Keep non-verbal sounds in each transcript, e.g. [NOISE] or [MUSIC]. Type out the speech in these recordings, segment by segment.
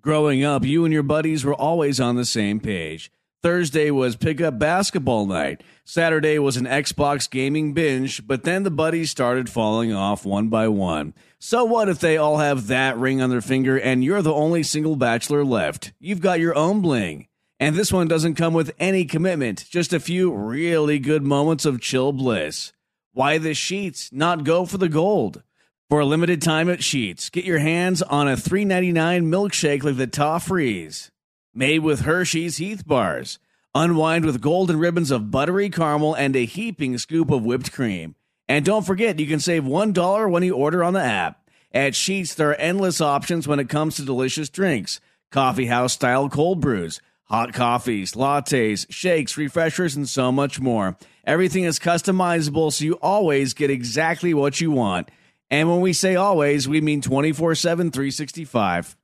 Growing up, you and your buddies were always on the same page. Thursday was pickup basketball night. Saturday was an Xbox gaming binge, but then the buddies started falling off one by one. So what if they all have that ring on their finger and you're the only single bachelor left? You've got your own bling. And this one doesn't come with any commitment, just a few really good moments of chill bliss. Why the sheets not go for the gold? For a limited time at Sheets, get your hands on a $3.99 milkshake like the Toffrees, made with Hershey's Heath bars. Unwind with golden ribbons of buttery caramel and a heaping scoop of whipped cream. And don't forget, you can save $1 when you order on the app. At Sheets, there are endless options when it comes to delicious drinks coffee house style cold brews, hot coffees, lattes, shakes, refreshers, and so much more. Everything is customizable, so you always get exactly what you want. And when we say always, we mean 24 7, 365.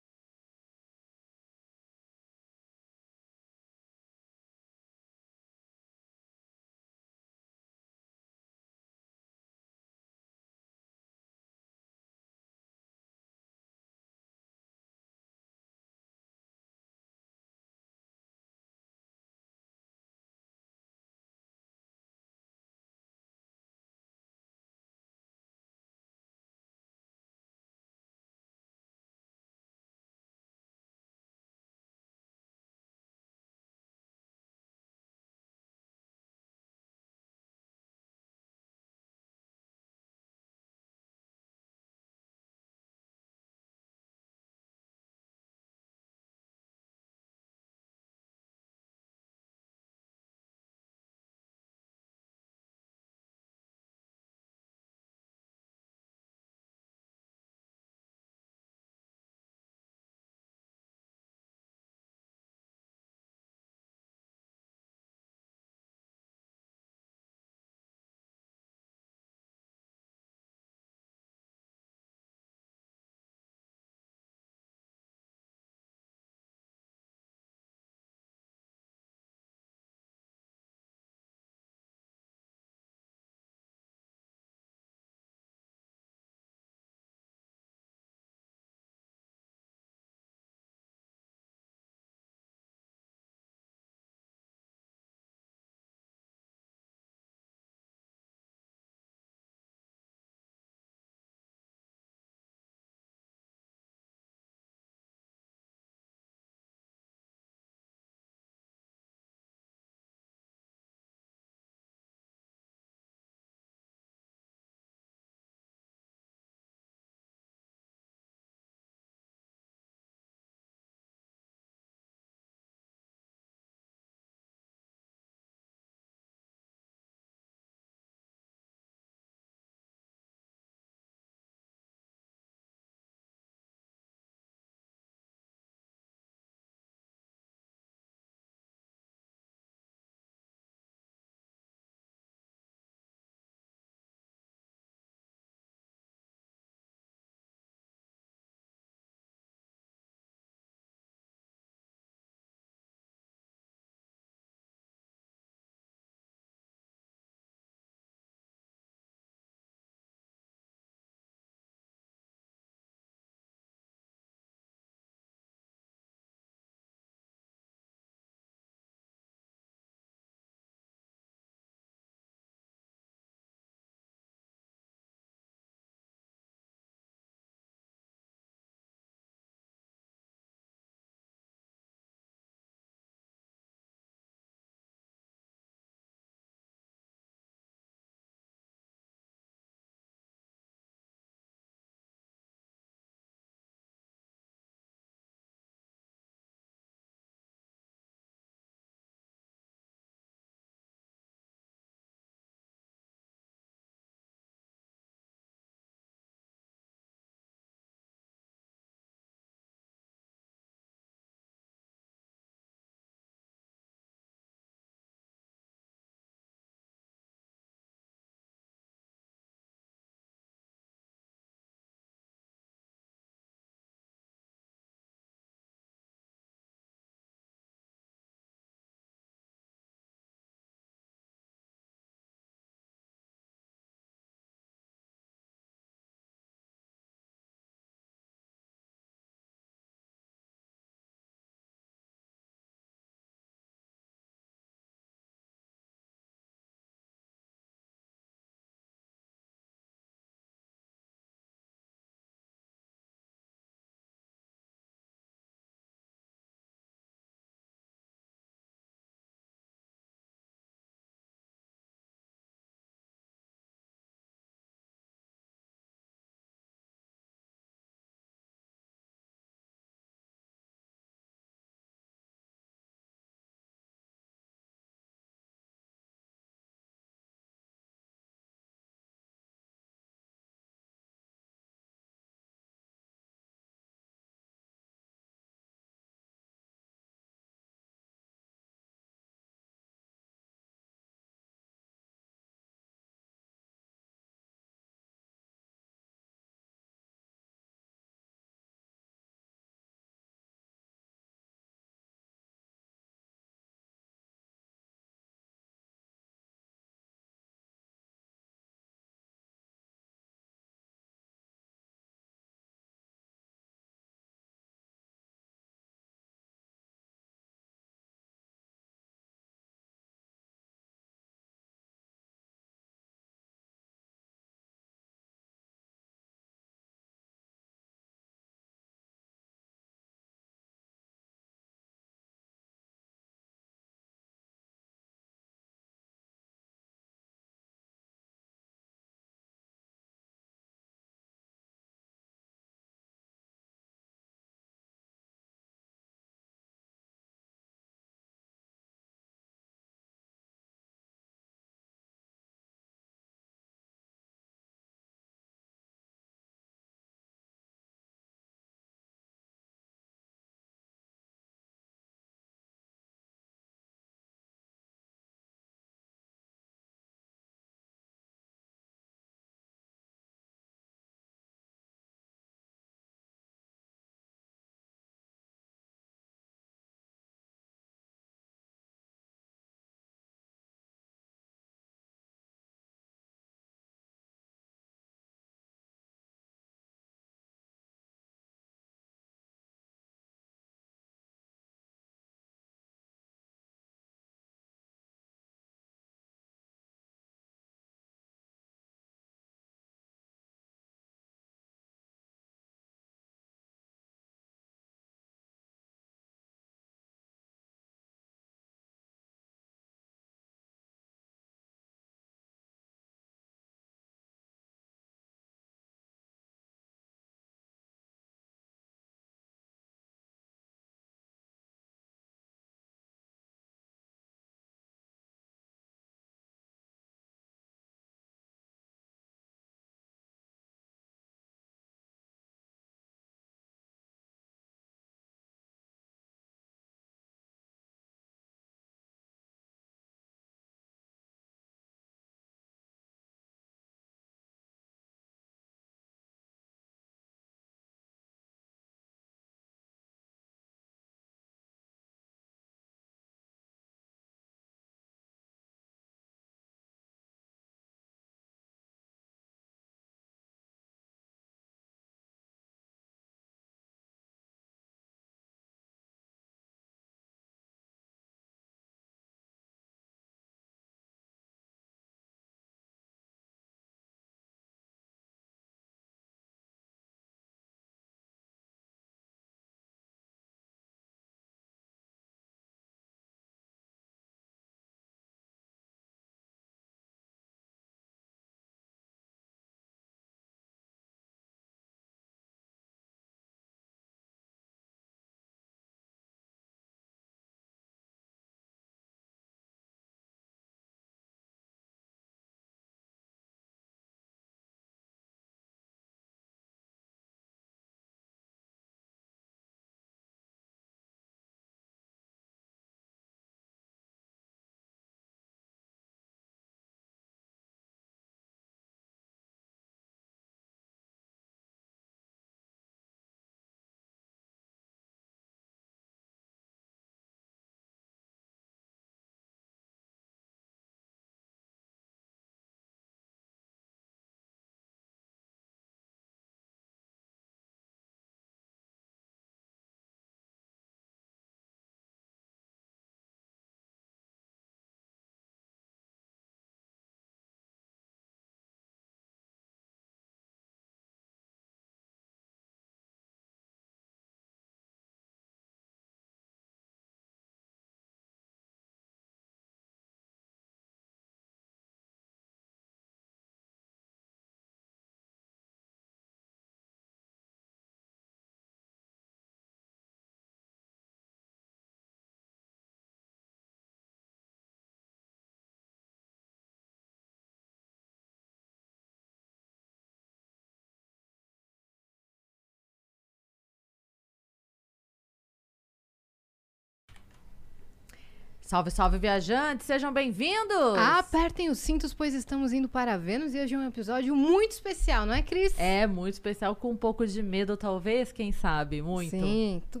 Salve, salve, viajantes, sejam bem-vindos! Apertem os cintos, pois estamos indo para Vênus e hoje é um episódio muito especial, não é, Cris? É, muito especial, com um pouco de medo, talvez, quem sabe, muito. Sim, tu-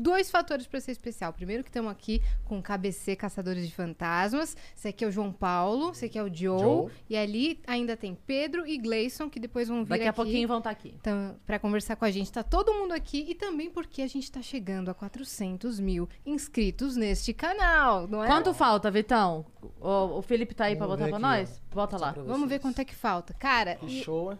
dois fatores para ser especial. Primeiro que estamos aqui com o KBC Caçadores de Fantasmas. Esse aqui é o João Paulo, esse aqui é o Joe. Joe. E ali ainda tem Pedro e Gleison, que depois vão vir Daqui a aqui. pouquinho vão estar aqui. Então, para conversar com a gente, tá todo mundo aqui e também porque a gente tá chegando a 400 mil inscritos neste canal, não é? Quanto falta, Vitão? O, o Felipe tá aí pra Vamos botar aqui, nós? Bota lá. Vamos ver quanto é que falta. Cara, Que e show, hein?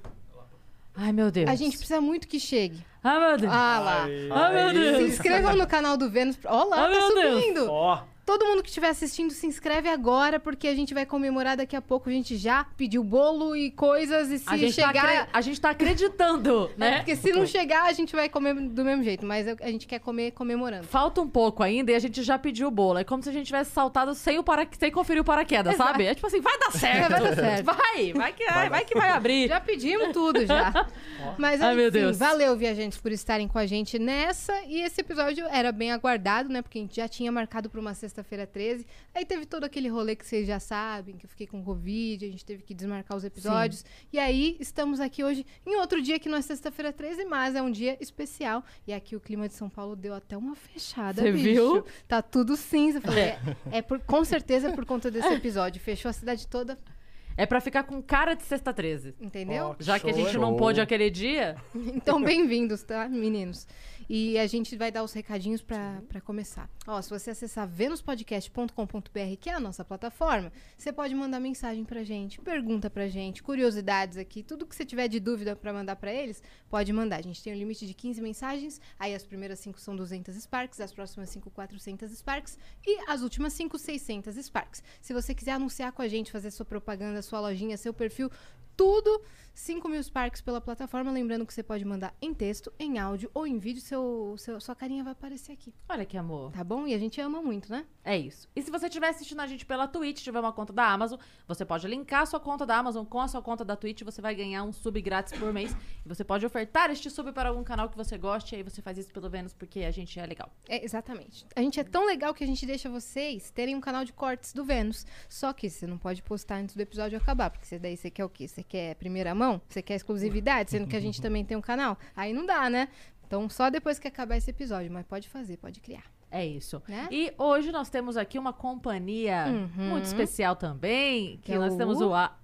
Ai, meu Deus. a gente precisa muito que chegue. Ai, meu Deus. Ah lá. Ai, meu Se Deus. inscrevam no canal do Vênus. Ó lá, Ai, tá meu subindo. Ó, Todo mundo que estiver assistindo, se inscreve agora, porque a gente vai comemorar daqui a pouco. A gente já pediu bolo e coisas, e se a, gente tá chegar... acre- a gente tá acreditando, [LAUGHS] É, né? porque se não chegar, a gente vai comer do mesmo jeito. Mas a gente quer comer comemorando. Falta um pouco ainda e a gente já pediu o bolo. É como se a gente tivesse saltado sem, o para... sem conferir o paraquedas, Exato. sabe? É tipo assim, vai dar [LAUGHS] certo. Vai dar certo. Vai, vai que vai, vai, que vai abrir. Já pedimos tudo, já. [LAUGHS] Mas, Ai, enfim, Deus. valeu, viajantes, por estarem com a gente nessa. E esse episódio era bem aguardado, né? Porque a gente já tinha marcado para uma sexta-feira 13. Aí teve todo aquele rolê que vocês já sabem, que eu fiquei com Covid, a gente teve que desmarcar os episódios. E aí, estamos aqui hoje em outro dia que não é sexta-feira 13, mas é um dia especial. E aqui o clima de São Paulo deu até uma fechada, Você viu? Tá tudo cinza. Falei, é, é por, com certeza é por conta desse episódio. Fechou a cidade toda, É pra ficar com cara de sexta 13. entendeu? Ó, Já que a gente não pôde aquele dia, Então, bem-vindos, tá, meninos? E a gente vai dar os recadinhos pra começar. Ó, se você acessar venuspodcast.com.br, que é a nossa plataforma, você pode mandar mensagem pra gente, pergunta pra gente, curiosidades aqui, tudo que você tiver de dúvida pra mandar pra eles, pode mandar. A gente tem um limite de 15 mensagens, aí as primeiras 5 são 200 Sparks, as próximas 5, 400 Sparks e as últimas 5, 600 Sparks. Se você quiser anunciar com a gente, fazer sua propaganda, sua lojinha, seu perfil, tudo 5 mil Sparks pela plataforma. Lembrando que você pode mandar em texto, em áudio ou em vídeo. Seu, seu- sua carinha vai aparecer aqui, olha que amor. tá bom? E a gente ama muito, né? É isso. E se você estiver assistindo a gente pela Twitch, tiver uma conta da Amazon, você pode linkar a sua conta da Amazon com a sua conta da Twitch, você vai ganhar um sub grátis por mês. E você pode ofertar este sub para algum canal que você goste, e aí você faz isso pelo Vênus porque a gente é legal. É, exatamente. A gente é tão legal que a gente deixa vocês terem um canal de cortes do Vênus. Só que você não pode postar antes do episódio acabar, porque daí você quer o quê? Você quer primeira mão? Você quer exclusividade, sendo que a gente também tem um canal? Aí não dá, né? Então só depois que acabar esse episódio, mas pode fazer, pode criar. É isso. Né? E hoje nós temos aqui uma companhia Uhum. muito especial também, que Que é nós o temos o a-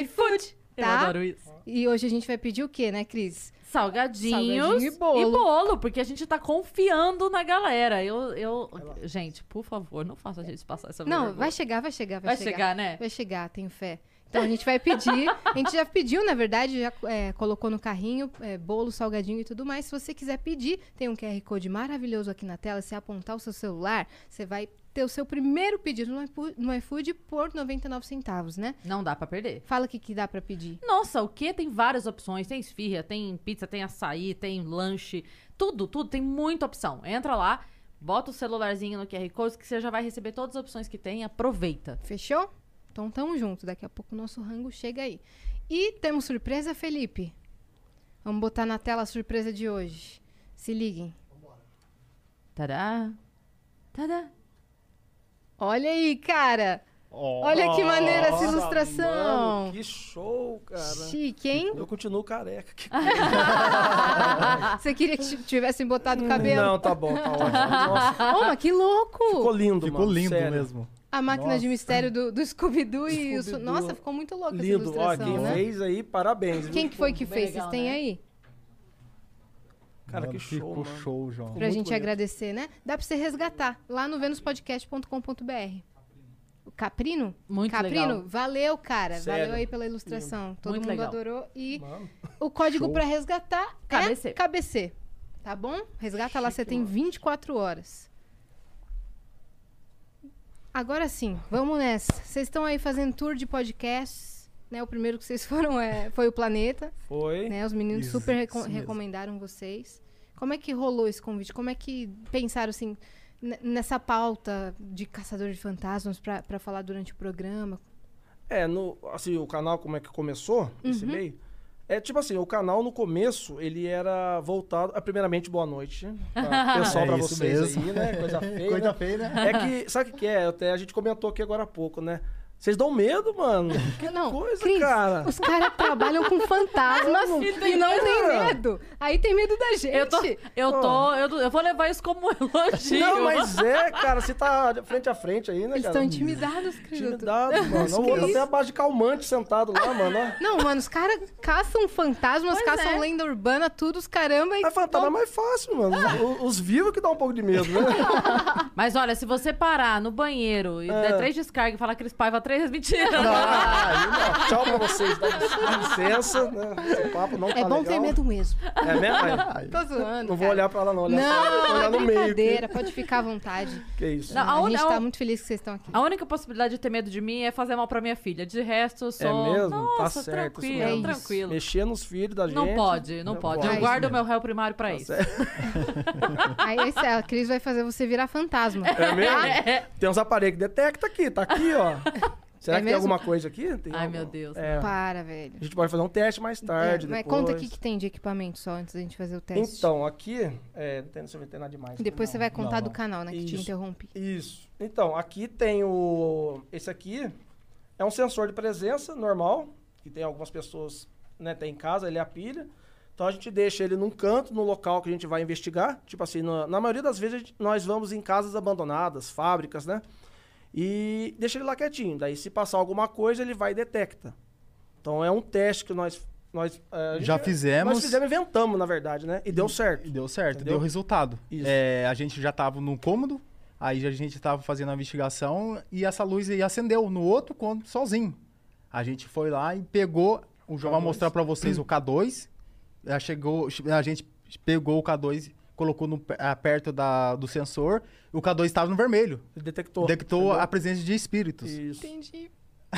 iFood, Eu tá? adoro isso. E hoje a gente vai pedir o quê, né, Cris? Salgadinhos Salgadinho e bolo. e bolo, porque a gente tá confiando na galera. Eu, eu, gente, por favor, não faça a gente passar essa Não, vergonha. vai chegar, vai chegar, vai, Vai chegar. chegar, né? Vai chegar, tenho fé. Então a gente vai pedir. A gente já pediu, na verdade, já é, colocou no carrinho é, bolo, salgadinho e tudo mais. Se você quiser pedir, tem um QR Code maravilhoso aqui na tela. Se apontar o seu celular, você vai ter o seu primeiro pedido no iFood, por 99 centavos, né? Não dá pra perder. Fala o que, que dá pra pedir. Nossa, o que? Tem várias opções. Tem esfirra, tem pizza, tem açaí, tem lanche. Tudo, tudo. Tem muita opção. Entra lá, bota o celularzinho no QR Code que você já vai receber todas as opções que tem. Aproveita. Fechou? Então tamo junto. Daqui a pouco o nosso rango chega aí. E temos surpresa, Felipe? Vamos botar na tela a surpresa de hoje. Se liguem. Tadá. Tadá. Olha aí, cara. Olha que maneira essa Nossa, ilustração. mano, que show, cara. Chique, hein? Eu continuo careca. Que- [LAUGHS] Você queria que tivessem botado o cabelo? Não, tá bom, tá ótimo. Nossa, Ô, mas que louco! ficou lindo, Ficou mano. lindo sério. mesmo. A máquina de Nossa. mistério do, do Scooby-Doo e o... Nossa, ficou muito louco essa Lindo. Ó, ilustração, quem né? fez aí, parabéns. Quem que foi que fez? legal, Vocês têm né? aí? Cara, Mano, que show, Ficou mano. show, João. Pra muito gente bonito. agradecer, né? Dá pra você resgatar lá no venuspodcast.com.br. O Caprino? Muito Caprino, legal. valeu, cara. Sério. Valeu aí pela ilustração. Todo Muito mundo legal. adorou. E Mano, o código pra resgatar KBC. é KBC. Tá bom? Resgata lá, você tem 24 horas. Agora sim, vamos nessa. Vocês estão aí fazendo tour de podcasts, né? O primeiro que vocês [LAUGHS] foram é, foi o Planeta, foi. né? Os meninos Isso, super reco- recomendaram vocês. Como é que rolou esse convite? Como é que pensaram assim nessa pauta de caçador de fantasmas pra pra falar durante o programa? É, no, assim, o canal como é que começou, esse Uhum. meio, É tipo assim, o canal no começo, ele era voltado. ah, Primeiramente, boa noite. [LAUGHS] Pra pessoal, É pra vocês mesmo. aí, né? Coisa [LAUGHS] feia. Coisa né? feia, né? É que, sabe o que que é? Até a gente comentou aqui agora há pouco, né? Vocês dão medo, mano. [LAUGHS] Que Não, coisa, Cris, cara. Os caras trabalham com fantasmas e não tem medo. Aí tem medo da gente. Eu tô, eu tô, eu, eu vou levar isso como [LAUGHS] elogio. Não, mas é, cara, você tá de frente a frente aí, né, Eles cara? estão intimidados, Cris. Intimidado, mano. O que outro isso? até a base de calmante sentado lá, mano. ó. Não, mano, os caras caçam fantasmas, Pois caçam é. lenda urbana, tudo, os caramba. E Mas fantasma é mais fácil, mano. Os, os vivos que dá um pouco de medo, né? [LAUGHS] Mas olha, se você parar no banheiro e É. der três descargas e falar Cris Paiva três, é mentira. Ah, Tchau pra vocês, dá dá licença, né? Esse papo não tá É bom ter legal. medo mesmo. É mesmo? Aí, Tô zoando. Não vou cara. olhar pra ela, não. Olhar, só, Não, olhar é no meio. brincadeira, pode ficar à vontade. Que, isso? Não, a a un- gente tá muito feliz que vocês estão aqui. A única possibilidade de ter medo de mim é fazer mal pra minha filha. De resto, eu sou. É mesmo? Tá Nossa, certo, isso tranquilo, mesmo. É tranquilo. Mexer nos filhos da gente. Não pode, não, Não pode. pode. Eu É guardo isso o meu réu primário pra Tá isso. certo. [LAUGHS] Aí a Cris vai fazer você virar fantasma. É mesmo? Tem uns aparelhos que detecta aqui, tá aqui, ó. Será É que tem mesmo? alguma coisa aqui? Tem Ai, alguma- meu Deus. É. Para, velho. A gente pode fazer um teste mais tarde. É, mas depois. conta o que, tem de equipamento só antes da gente fazer o teste. Então, aqui. É, não tem, eu ver, tem nada demais. Depois Não. você vai contar não, do não. canal, né? Que te Isso. interrompi. Isso. Então, aqui tem o. Esse aqui é um sensor de presença normal, que tem algumas pessoas, né, tem em casa, ele é a pilha. Então a gente deixa ele num canto, no local que a gente vai investigar. Tipo assim, na, na maioria das vezes gente- nós vamos em casas abandonadas, fábricas, né? E deixa ele lá quietinho. Daí, se passar alguma coisa, ele vai e detecta. Então é um teste que nós. nós gente- Já fizemos. Nós fizemos, inventamos, na verdade, né? E deu certo. E deu certo, Entendeu? deu resultado. É, a gente já tava num cômodo, aí a gente tava fazendo a investigação e essa luz aí acendeu no outro cômodo sozinho. A gente foi lá e pegou, o João vai K2. mostrar pra vocês o K2. Já chegou, a gente pegou o K2, colocou no, ah, perto da, do sensor, o K2 estava no vermelho. Ele detectou. Detectou entendeu? a presença de espíritos. Isso. Entendi. [LAUGHS]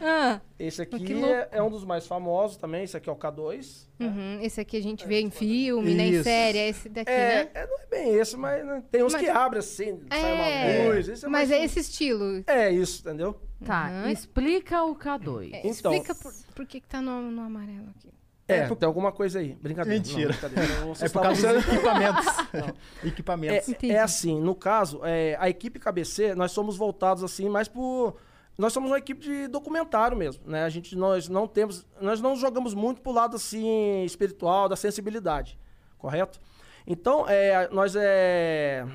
ah, Esse aqui é, é um dos mais famosos também. Esse aqui é o K2. uhum, esse aqui a gente vê em filme, né? Em série. É esse daqui, É, né? é, não é bem esse, mas né, tem uns Mas- que abrem assim, sai É, uma luz. Esse é mas é esse estilo. É isso, entendeu? Tá, Uhum. explica o K2. É, Então- Explica por, por que, que tá no, no amarelo aqui. É, tem alguma coisa aí. Brincadeira. Mentira. Não, brincadeira. É por causa dos equipamentos. [LAUGHS] [LAUGHS] equipamentos. É, é assim, no caso, é, a equipe KBC, nós somos voltados assim mais por. Nós somos uma equipe de documentário mesmo, né? A gente, nós não temos. Nós não jogamos muito pro lado assim, espiritual, da sensibilidade, correto? Então, é, nós é,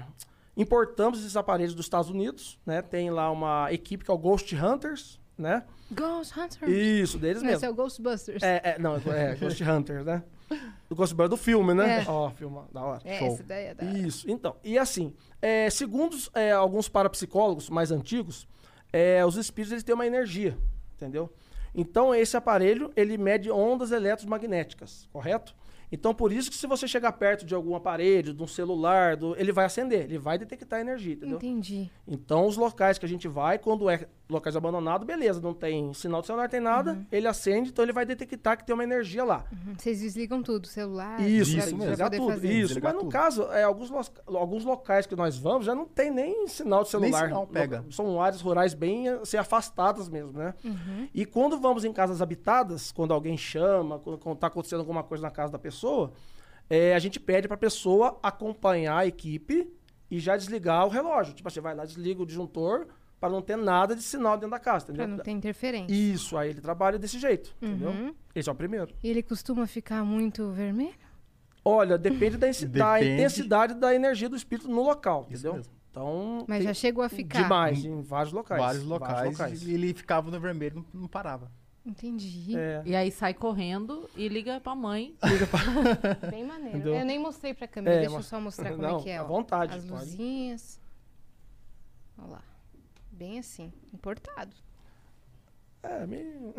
importamos esses aparelhos dos Estados Unidos, né? Tem lá uma equipe que é o Ghost Hunters, né? Ghost Hunter. Isso, deles Não, esse mesmo. é o Ghostbusters. É, é, não, é [LAUGHS] Ghost Hunters, né? Do Ghostbusters do filme, né? É. Ó, filme, da hora. É, Show. essa daí é da... Isso, então. E assim, é, segundo é, alguns parapsicólogos mais antigos, é, os espíritos eles têm uma energia, entendeu? Então, esse aparelho, ele mede ondas eletromagnéticas, correto? Então, por isso que se você chegar perto de algum aparelho, de um celular, do- ele vai acender, ele vai detectar energia, entendeu? Entendi. Então, os locais que a gente vai, quando é locais abandonados, beleza, não tem sinal de celular, tem nada, ele acende, então ele vai detectar que tem uma energia lá. Uhum. Vocês desligam tudo, celular... Isso, Isso pra- isso pra mesmo. desligar tudo. fazer. Isso, Desligar mas no tudo. caso, é, alguns, alguns locais que nós vamos já não tem nem sinal de celular. sinal pega. São áreas rurais bem assim, afastadas mesmo, né? Uhum. E quando vamos em casas habitadas, quando alguém chama, quando, quando tá acontecendo alguma coisa na casa da pessoa, é, a gente pede pra pessoa acompanhar a equipe e já desligar o relógio. Tipo assim, vai lá, desliga o disjuntor para não ter nada de sinal dentro da casa, Pra entendeu? não ter interferência. Isso, aí ele trabalha desse jeito, entendeu? Uhum. Esse é o primeiro. E ele costuma ficar muito vermelho? Olha, depende da, insi- da Depende. intensidade da energia do espírito no local, Isso entendeu? mesmo. Então, Mas já chegou a ficar. demais, em vários locais. Vários locais, e ele ficava no vermelho, não, não parava. Entendi. É. E aí sai correndo e liga pra mãe. [LAUGHS] [LAUGHS] Bem maneiro. Entendeu? Eu nem mostrei pra câmera, É, deixa eu mas- só mostrar [LAUGHS] como Não, é que é. à ó. vontade, As pode. luzinhas. Olha lá. Bem assim, importado. É, meio...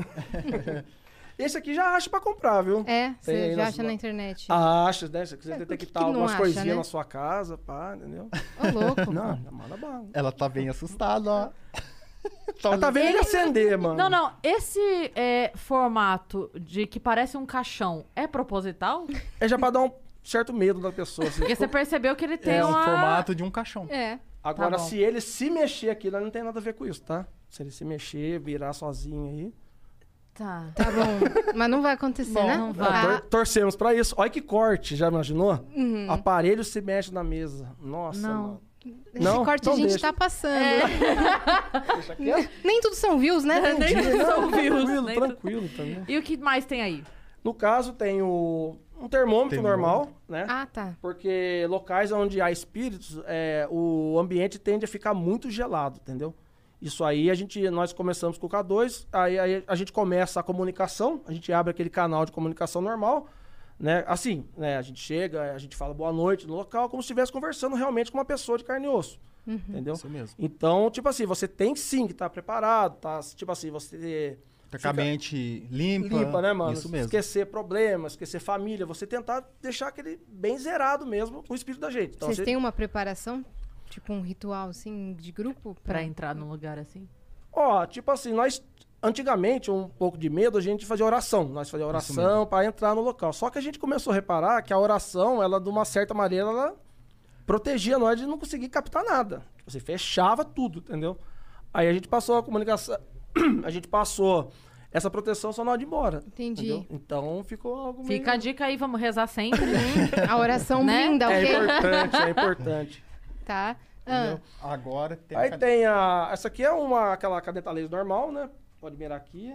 [LAUGHS] Esse aqui já acha pra comprar, viu? É, você já acha lo- na internet. Acha, né? Se quiser É, por que detectar algumas acha, coisinhas né? na sua casa, pá, entendeu? Ô, louco. [LAUGHS] Não, já manda bala. Ela tá bem assustada, ó. [LAUGHS] Ela tá vendo ele acender, mano. Não, não. Esse é, formato de que parece um caixão é proposital? É já pra dar um certo medo da pessoa. Assim. Porque você percebeu que ele tem É um uma... formato de um caixão. É. Agora, Tá bom. se ele se mexer aqui, não tem nada a ver com isso, tá? Se ele se mexer, virar sozinho aí. Tá. Tá bom. [LAUGHS] Mas não vai acontecer, Não, né? não vai. tor- torcemos pra isso. Olha que corte, já imaginou? Uhum. Aparelho se mexe na mesa. Nossa, Não. mano. Esse Não, corte então a gente deixa. tá passando. É. [LAUGHS] Nem tudo são views, né? Nem tudo são views, Tranquilo, nem tranquilo também. E o que mais tem aí? No caso, tem o, um termômetro Termômetro. normal, né? Ah, tá. Porque locais onde há espíritos, é, o ambiente tende a ficar muito gelado, entendeu? Isso aí a gente, nós começamos com o K2, aí, aí a gente começa a comunicação, a gente abre aquele canal de comunicação normal, né? Assim, né? A gente chega, a gente fala boa noite no local, como se estivesse conversando realmente com uma pessoa de carne e osso, entendeu? Isso mesmo. Então, tipo assim, você tem sim que estar preparado, tá? Tipo assim, você Com a mente limpa. limpa, né, mano? Isso mesmo. Esquecer problemas, esquecer família, você tentar deixar aquele bem zerado mesmo o espírito da gente. Então, Vocês você... têm uma preparação? Tipo um ritual, assim, de grupo? Pra entrar num lugar assim? Ó, tipo assim, nós antigamente, um pouco de medo, a gente fazia oração. Nós fazia oração para entrar no local. Só que a gente começou a reparar que a oração, ela de uma certa maneira, ela protegia nós de não conseguir captar nada. Você fechava tudo, entendeu? Aí a gente passou a comunicação, a gente passou essa proteção só na hora de ir embora. Entendi. entendeu? Então ficou algo meio... Fica a dica aí, vamos rezar sempre. [LAUGHS] A oração Né? blinda, É ok? importante, é importante. [LAUGHS] Tá. Ah? Agora tem Aí a- tem a. Essa aqui é uma aquela caneta laser normal, né? Pode mirar aqui.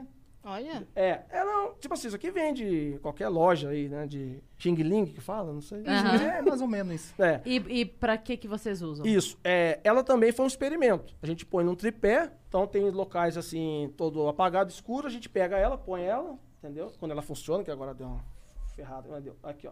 Olha. É, ela, tipo assim, isso aqui vem de qualquer loja aí, né? De Xing Ling que fala, não sei. Aham. É mais ou menos isso. É. E, e pra que que vocês usam? Isso. É, ela também foi um experimento. A gente põe num tripé, então tem locais assim, todo apagado, escuro, a gente pega ela, põe ela, entendeu? Quando ela funciona, que agora deu uma ferrada, mas deu. Aqui, ó.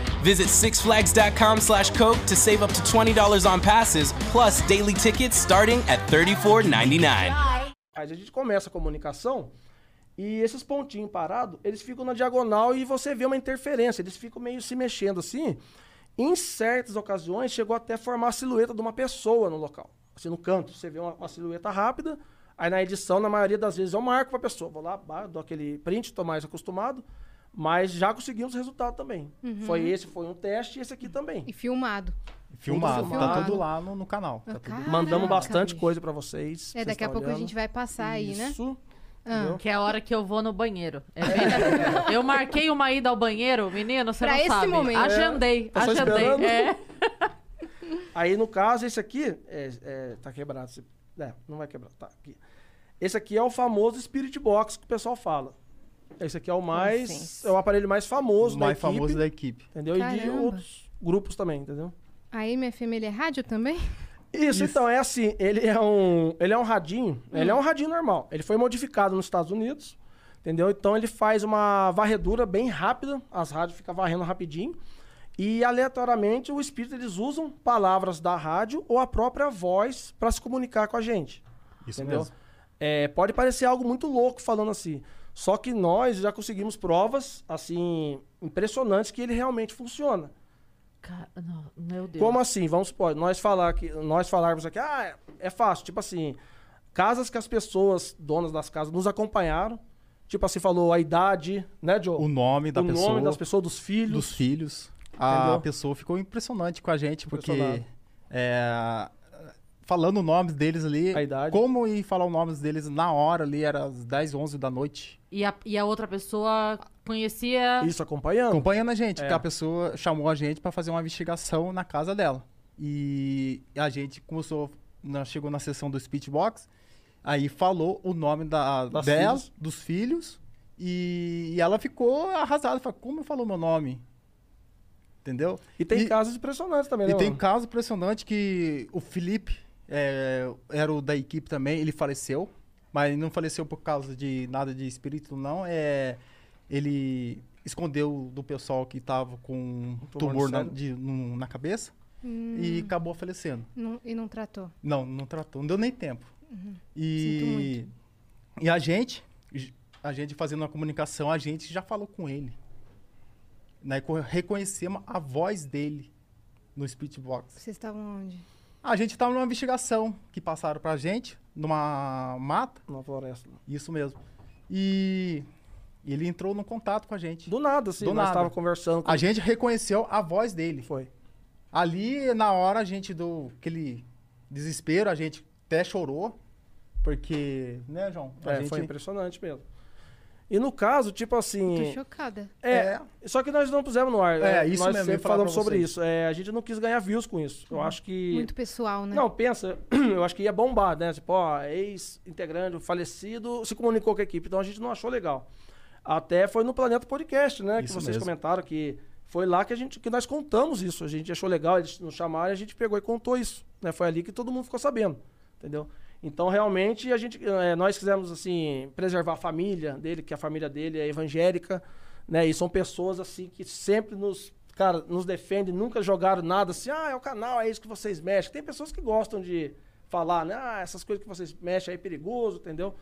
Visit sixflags.com slash Coke to save up to $20 on passes, plus daily tickets starting at $34.99. Aí a gente começa a comunicação e esses pontinhos parados, eles ficam na diagonal e você vê uma interferência. Eles ficam meio se mexendo assim. Em certas ocasiões, chegou até a formar a silhueta de uma pessoa no local. Assim, no canto, você vê uma, uma silhueta rápida. Aí na edição, na maioria das vezes, eu marco pra pessoa. Vou lá, dou aquele print, tô mais acostumado. Mas já conseguimos resultado também. Foi esse, foi um teste e esse aqui também. E filmado. Filmado. filmado. Tá tudo lá no, no canal. Ah, Tá tudo... caraca, Mandamos bastante bicho. coisa pra vocês. É, daqui a pouco a olhando. gente vai passar aí, né? Isso. Ah. Que é a hora que eu vou no banheiro. É bem Eu marquei uma ida ao banheiro, menino, você Pra não esse sabe. momento. Agendei, Tá só agendei. É. Aí, no caso, esse aqui é, é, tá quebrado. esse- É, não vai quebrar. Tá aqui. Esse aqui é o famoso Spirit Box que o pessoal fala. Esse aqui é o mais. licença. É o aparelho mais famoso O da mais equipe. famoso da equipe. Entendeu? E de Caramba. outros grupos também, entendeu? A MFM, ele é rádio também? Isso, então, é assim, ele é um, ele é um radinho, ele Hum. é um radinho normal. Ele foi modificado nos Estados Unidos, entendeu? Então ele faz uma varredura bem rápida, as rádios ficam varrendo rapidinho. E aleatoriamente o espírito eles usam palavras da rádio ou a própria voz para se comunicar com a gente. Isso Entendeu? mesmo. É, pode parecer algo muito louco falando assim. Só que nós já conseguimos provas, assim, impressionantes que ele realmente funciona. Cara, não, meu Deus. Como assim? Vamos supor, nós falar que nós falarmos aqui, ah, é, fácil, tipo assim, casas que as pessoas, donas das casas, nos acompanharam, tipo assim, falou a idade, né, Joe? O nome da o pessoa. nome das pessoas, dos filhos. dos filhos. A Entendeu? pessoa ficou impressionante com a gente, porque é, falando o nome deles ali, A idade. como ir falar o nome deles na hora ali, era às 10, 11 da noite. E a, e a outra pessoa conhecia. Isso, acompanhando. Acompanhando a gente, É. porque a pessoa chamou a gente pra fazer uma investigação na casa dela. E a gente começou, chegou na sessão do Speechbox, aí falou o nome da, Das dela, filhas. dos filhos, e, e ela ficou arrasada, falou, como falou meu nome? Entendeu? E tem E- casos impressionantes também, né, E tem mano? caso impressionante que o Felipe é, era o da equipe também, ele faleceu, mas ele não faleceu por causa de nada de espírito, não. É, ele escondeu do pessoal que estava com um tumor na, de- no- na cabeça e acabou falecendo. Não- e não tratou. Não, não tratou, não deu nem tempo. Sinto E, e a gente, a gente fazendo uma comunicação, a gente já falou com ele. co- reconhecemos a voz dele no Spirit Box. Vocês estavam onde? A gente estava numa investigação que passaram pra gente, numa mata, Na floresta. isso mesmo. E ele entrou no contato com a gente. Do nada, assim. Do nós tava conversando com A gente reconheceu a voz dele. Foi. Ali, na hora, a gente do aquele desespero, a gente até chorou. Porque, né, João? A É, gente... foi impressionante mesmo. E no caso, tipo Tô assim. chocada. É, só que nós não pusemos no ar. É, né? isso nós mesmo, sempre falamos sobre isso. É, a gente não quis ganhar views com isso. Eu acho que. Muito pessoal, né? Não, pensa, [CLEARS THROAT] eu acho que ia bombar, né? Tipo, ó, ex-integrante, falecido, se comunicou com a equipe, então a gente não achou legal. Até foi no Planeta Podcast, né? que Isso vocês mesmo. comentaram que foi lá que a gente que nós contamos isso. A gente achou legal, eles nos chamaram e a gente pegou e contou isso. Né? Foi ali que todo mundo ficou sabendo, entendeu? Então, realmente, a gente, eh, nós quisemos, assim, preservar a família dele, que a família dele é evangélica, né? E são pessoas, assim, que sempre nos, cara, nos defendem, nunca jogaram nada assim, ah, é o canal, é isso que vocês mexem. Tem pessoas que gostam de falar, né? Ah, essas coisas que vocês mexem aí é perigoso, entendeu?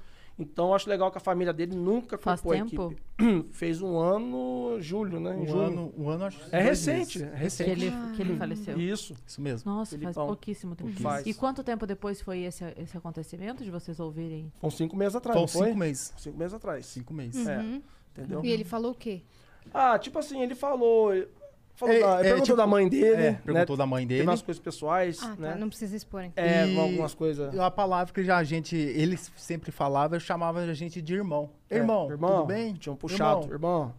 Então, acho legal que a família dele nunca Faz a tempo? equipe. [CLEARS THROAT] Fez um ano, julho, né? Em Um julho. ano, um ano, acho É recente, é Que recente. ele, que ele faleceu. Isso. Isso mesmo. Nossa, faz Filipão. pouquíssimo tempo. Faz. E quanto tempo depois foi esse, esse acontecimento de vocês ouvirem? Foi uns cinco meses atrás, Foi cinco meses. Cinco meses atrás. Cinco meses. É, Uhum. entendeu? E ele falou o quê? Ah, tipo assim, ele falou... Falou É, da, é, perguntou tipo, da mãe dele, É, né? perguntou da mãe Teve dele. umas coisas pessoais, Ah, né? tá. Não precisa expor, então. É, E- algumas coisas... A palavra que já a gente, ele sempre falava, eu chamava a gente de irmão. É, Irmão, tudo bem? Tinham puxado, Irmão. irmão.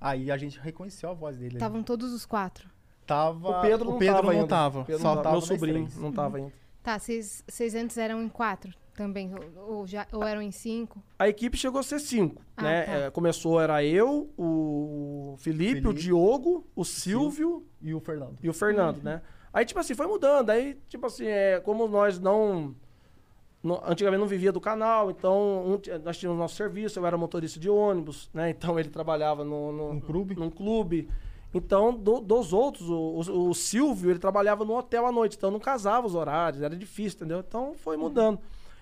Aí a gente reconheceu a voz dele. Estavam todos os quatro. Tava, O Pedro não o Pedro tava não tava. Pedro só não tava. Meu sobrinho não tava ainda. Tá, vocês antes eram em quatro também? Ou, já, ou eram em cinco? A equipe chegou a ser cinco, Ah, né? tá. É, começou, era eu, o Felipe, o Felipe. Diogo, o Silvio E o Fernando. e o Fernando, né? Aí, tipo assim, foi mudando. Aí, tipo assim, é, como nós não, não- Antigamente não vivia do canal, então um nós tínhamos nosso serviço, eu era motorista de ônibus, né? [LAUGHS] Então ele trabalhava no, no- Um clube. num clube. Então, do- dos outros, o, o- o Silvio, ele trabalhava no hotel à noite, então não casava os horários, era difícil, entendeu? Então foi mudando.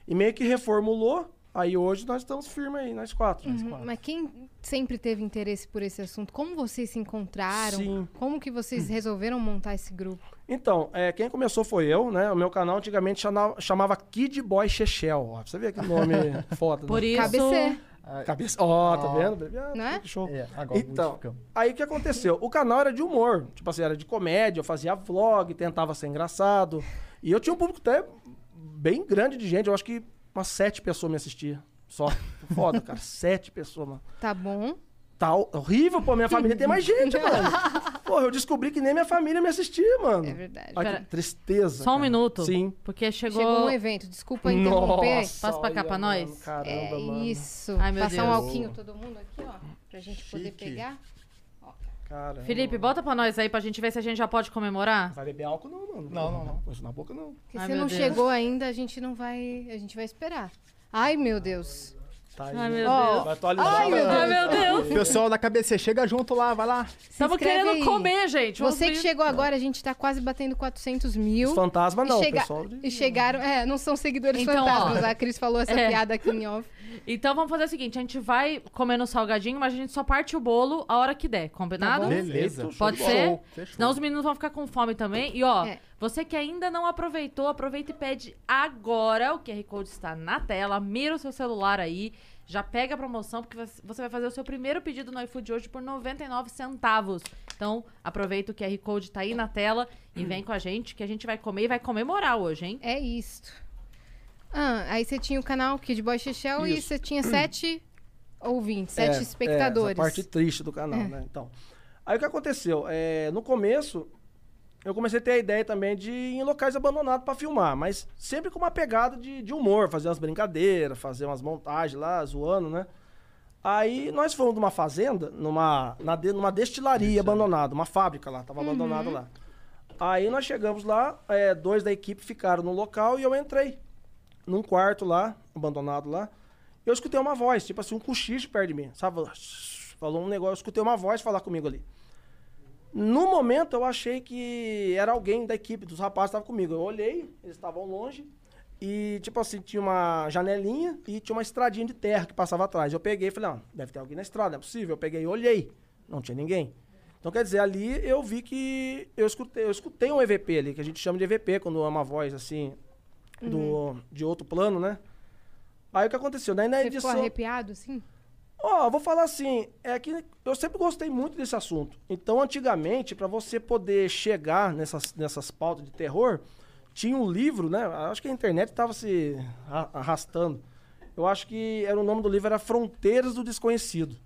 E meio que reformulou, aí hoje nós estamos firmes aí, nós quatro. Uhum, quatro. Mas quem sempre teve interesse por esse assunto? Como vocês se encontraram? Sim. Como que vocês resolveram montar esse grupo? Então, é, quem começou foi eu, né? O meu canal antigamente chamava, chamava Kid Boy Chechel. Ó, você ver que nome [LAUGHS] foda. Por né? isso. KBC, Cabeça. Ó, tá Ó. vendo? Ah, Não é? Que show. É, agora Então, aí o que aconteceu? O canal era de humor. Tipo assim, era de comédia, eu fazia vlog, tentava ser engraçado. E eu tinha um público até bem grande de gente. Eu acho que umas sete pessoas me assistiam. Só. [LAUGHS] Foda, cara. Sete pessoas, mano. tá bom. Tá horrível, pô. Minha família tem mais gente, mano. [LAUGHS] Porra, eu descobri que nem minha família me assistia, mano. É verdade. Ai, Pera- que tristeza. Só um cara. minuto. Sim. Porque chegou. Chegou um evento, desculpa interromper. Nossa, Passa pra cá pra mano, nós. Caramba, É mano. isso. Ai, meu Passar um Deus. alquinho todo mundo aqui, ó. Pra gente poder Chique. pegar. Caramba. Felipe, bota pra nós aí pra gente ver se a gente já pode comemorar. Vai beber álcool não, mano. Não, não, não. Isso na boca não. Porque Ai, se não Deus. chegou ainda, a gente não vai. A gente vai esperar. Ai, meu Deus. Tá aí. Ai, meu Ó, Deus. Vai atualizar. Ai, meu Ai, meu Deus. Pessoal da cabeça, chega junto lá, vai lá. Estamos querendo aí. comer, gente. Vamos Você que chegou agora, a gente tá quase batendo 400 mil. Os fantasmas E não, chega- pessoal. de- E chegaram, é, não são seguidores Então, fantasmas. ó. A Cris falou essa É. piada aqui em off. Então vamos fazer o seguinte: a gente vai comendo salgadinho, mas a gente só parte o bolo a hora que der, combinado? Tá. Beleza. Show Pode ser? Fechou. Senão os meninos vão ficar com fome também. E ó, É. você que ainda não aproveitou, aproveita e pede agora. O QR Code está na tela. Mira o seu celular aí. Já pega a promoção, porque você vai fazer o seu primeiro pedido no iFood hoje por 99 centavos. Então, aproveita o QR Code tá aí na tela e vem com a gente, que a gente vai comer e vai comemorar hoje, hein? É isto. Ah, aí você tinha o canal Kid Boy Chechel e Isso. você tinha sete [CLEARS THROAT] ouvintes, É, sete É, espectadores. essa parte triste do canal, É. né? Então. Aí o que aconteceu? É, no começo, eu comecei a ter a ideia também de ir em locais abandonados pra filmar, mas sempre com uma pegada de, de humor, fazer umas brincadeiras, fazer umas montagens lá, zoando, né? Aí nós fomos numa fazenda, numa, na de- numa destilaria abandonada, uma fábrica lá, tava abandonada lá. Aí nós chegamos lá, é, dois da equipe ficaram no local e eu entrei num quarto lá, abandonado lá. Eu escutei uma voz, tipo assim, um cochicho perto de mim, sabe? Falou um negócio, eu escutei uma voz falar comigo ali. No momento eu achei que era alguém da equipe, dos rapazes que estavam comigo. Eu olhei, eles estavam longe. E, tipo assim, tinha uma janelinha e tinha uma estradinha de terra que passava atrás. Eu peguei e falei, não, deve ter alguém na estrada, não é possível. Eu peguei e olhei. Não tinha ninguém. Então, quer dizer, ali eu vi que eu escutei, eu escutei um EVP ali, que a gente chama de EVP, quando é uma voz assim, do, de outro plano, né? Aí o que aconteceu? Daí na Você ficou edição. arrepiado, assim? Ó, vou falar assim, é que eu sempre gostei muito desse assunto. Então, antigamente, para você poder chegar nessas, nessas pautas de terror, tinha um livro, né? Acho que a internet estava se arrastando. Eu acho que era o nome do livro era Fronteiras do Desconhecido.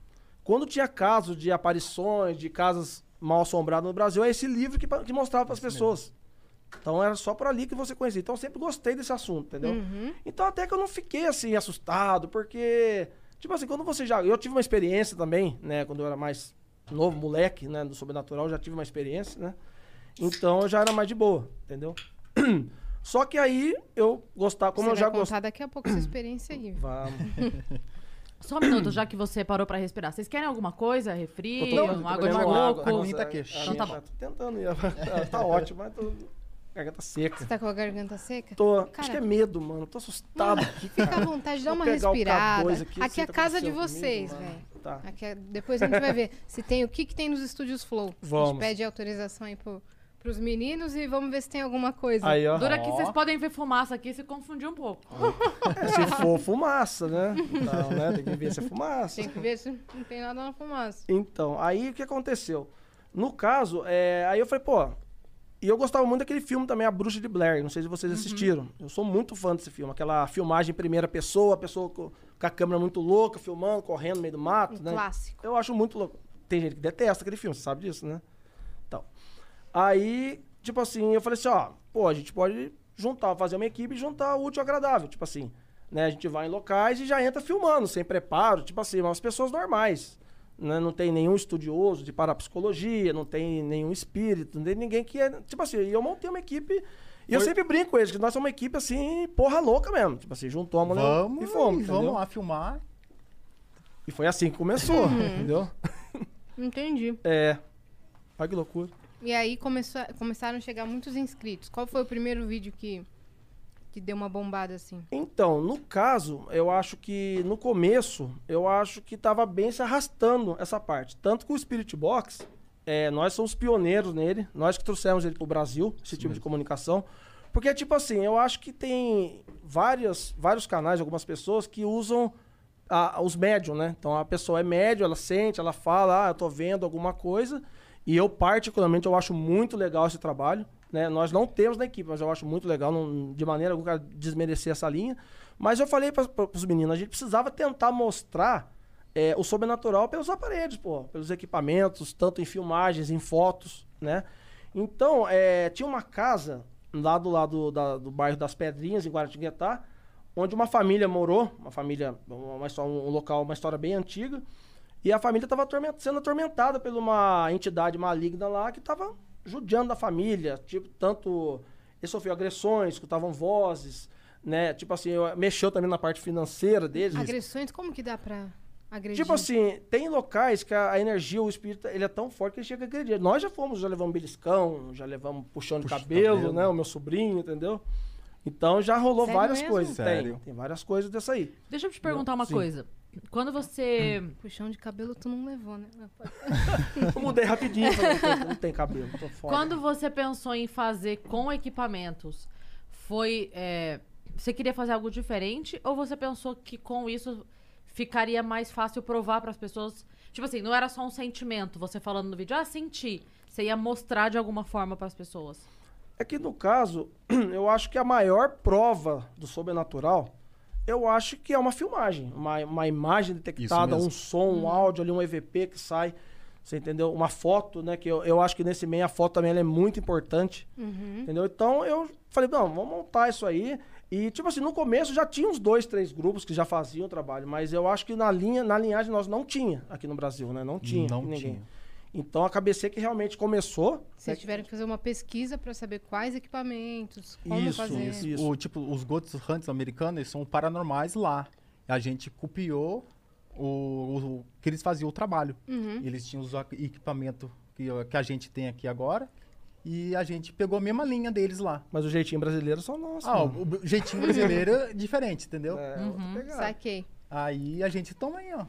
Quando tinha casos de aparições, de casas mal assombradas no Brasil, é esse livro que, que mostrava para as pessoas. Então era só por ali que você conhecia. Então eu sempre gostei desse assunto, entendeu? Então até que eu não fiquei assim assustado, porque tipo assim, quando você já, eu tive uma experiência também, né, quando eu era mais novo, moleque, né, do sobrenatural, eu já tive uma experiência, né? Então eu já era mais de boa, entendeu? [CLEARS THROAT] Só que aí eu gostava, como Você eu já gostava, daqui a pouco essa experiência aí. [CLEARS THROAT] Vamos. [LAUGHS] Só um minuto, já que você parou pra respirar. Vocês querem alguma coisa? Refri, tô- água de coco? água, A aguinha tá nossa, aqui. a Então tá minha bom. Tô tentando ir. [LAUGHS] Tá, tá ótimo, mas tô garganta seca. Você tá com a garganta seca? Tô, acho que é medo, mano. Tô assustado aqui. Fica à vontade, dá uma respirada. K2 Aqui, aqui, é a tá casa de vocês, velho. Tá. Aqui é- Depois a gente vai ver se tem o que, que tem nos estúdios Flow. A gente Vamos. pede autorização aí pro, pros meninos e vamos ver se tem alguma coisa. Aí, ó. Dura que vocês podem ver fumaça aqui e se confundir um pouco. É, [LAUGHS] se for fumaça, né? Então, né? Tem que ver se é fumaça. Tem que ver se não tem nada na fumaça. Então, aí o que aconteceu? No caso, é, aí eu falei, pô. E eu gostava muito daquele filme também, A Bruxa de Blair. Não sei se vocês assistiram. Eu sou muito fã desse filme. Aquela filmagem em primeira pessoa, a pessoa com, com a câmera muito louca, filmando, correndo no meio do mato, Um né? clássico. Eu acho muito louco. Tem gente que detesta aquele filme, você sabe disso, né? Então. Aí, tipo assim, eu falei assim, ó, pô, a gente pode juntar, fazer uma equipe e juntar o útil ao agradável. Tipo assim, né? A gente vai em locais e já entra filmando, sem preparo, tipo assim, umas pessoas normais. Né? Não tem nenhum estudioso de parapsicologia, não tem nenhum espírito, não tem ninguém que é. Tipo assim, e eu montei uma equipe. E eu sempre brinco com eles, que nós somos uma equipe assim, porra louca mesmo. Tipo assim, juntou a mulher Vamos, e fomos. vamos lá filmar. E foi assim que começou, entendeu? [LAUGHS] Entendi. É. Olha que loucura. E aí começou, começaram a chegar muitos inscritos. Qual foi o primeiro vídeo que, que deu uma bombada assim? Então, no caso, eu acho que no começo, eu acho que tava bem se arrastando essa parte. Tanto que o Spirit Box, é, nós somos pioneiros nele, nós que trouxemos ele pro Brasil, esse tipo de comunicação. Porque, tipo assim, eu acho que tem várias, vários canais, algumas pessoas que usam a- os médium, né? Então a pessoa é médium, ela sente, ela fala, ah, eu tô vendo alguma coisa. E eu, particularmente, eu acho muito legal esse trabalho. Né? Nós não temos na equipe, mas eu acho muito legal, não, de maneira alguma, desmerecer essa linha. Mas eu falei para os meninos, a gente precisava tentar mostrar é, o sobrenatural pelos aparelhos, pô, pelos equipamentos, tanto em filmagens, em fotos, né? Então, é, tinha uma casa lá do lado da- do bairro das Pedrinhas, em Guaratinguetá, onde uma família morou, uma família, uma, histó- um local, uma história bem antiga, e a família estava sendo atormentada por uma entidade maligna lá que estava judiando da família, tipo, tanto eles sofriam agressões, escutavam vozes, né? Tipo assim, eu- mexeu também na parte financeira deles. Agressões, como que dá pra agredir? Tipo assim, tem locais que a, a energia, o espírito, ele é tão forte que ele chega a agredir. Nós já fomos, já levamos beliscão, já levamos puxão de Puxa cabelo, cabelo. né? O meu sobrinho, entendeu? Então já rolou Sério várias mesmo? coisas. Tem, Sério? tem várias coisas dessa aí. Deixa eu te perguntar uma Sim. coisa. Quando você. Puxão de cabelo tu não levou, né? [LAUGHS] Eu mudei rapidinho, falei, não tem- não tem cabelo, tô fora. Quando você pensou em fazer com equipamentos, foi. é, você queria fazer algo diferente? Ou você pensou que com isso ficaria mais fácil provar para as pessoas? Tipo assim, não era só um sentimento, você falando no vídeo, ah, senti. Você ia mostrar de alguma forma para as pessoas. É que no caso, [CLEARS THROAT] eu acho que a maior prova do sobrenatural, eu acho que é uma filmagem, uma, uma imagem detectada, um som, um áudio ali, um EVP que sai, você entendeu? Uma foto, né? Que eu, eu acho que nesse meio a foto também ela é muito importante, entendeu? Então eu falei, não, vamos montar isso aí. E, tipo assim, no começo já tinha uns dois, três grupos que já faziam o trabalho, mas eu acho que na linha, na linhagem nós não tinha aqui no Brasil, né? Não tinha Não ninguém. tinha. Então a KBC que realmente começou. Vocês né, tiveram que fazer uma pesquisa pra saber quais equipamentos, como Isso, fazer. isso. Isso. O, tipo, os Ghost Hunters americanos, eles são paranormais lá. A gente copiou o, o- que eles faziam o trabalho. Uhum. Eles tinham os equi- equipamento que, que a gente tem aqui agora. E a gente pegou a mesma linha deles lá. Mas o jeitinho brasileiro são nossos. Ah, mano. o, o jeitinho brasileiro é [LAUGHS] diferente, entendeu? É, pegada. Saquei. Aí a gente toma aí, ó.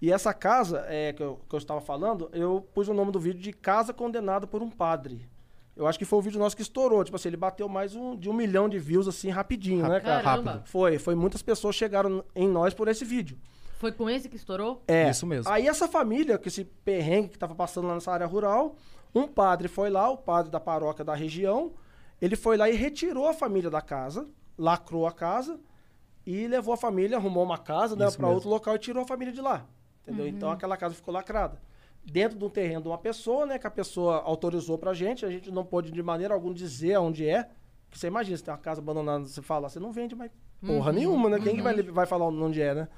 E essa casa é, que, eu, que eu estava falando, eu pus o nome do vídeo de Casa Condenada por um Padre. Eu acho que foi o vídeo nosso que estourou. Tipo assim, ele bateu mais um, de um milhão de views, assim, rapidinho, né, cara? Rápido. Foi, foi. Muitas pessoas chegaram em nós por esse vídeo. Foi com esse que estourou? É. Isso mesmo. Aí essa família, que esse perrengue que tava passando lá nessa área rural, um padre foi lá, o padre da paróquia da região, ele foi lá e retirou a família da casa, lacrou a casa e levou a família, arrumou uma casa, né, para outro local e tirou a família de lá. Entendeu? Então aquela casa ficou lacrada. Dentro de um terreno de uma pessoa, né, que a pessoa autorizou pra gente, a gente não pôde de maneira alguma dizer onde é. Porque você imagina, você tem uma casa abandonada, você fala, você não vende mais porra nenhuma, né? Quem que vai, vai falar onde é, né?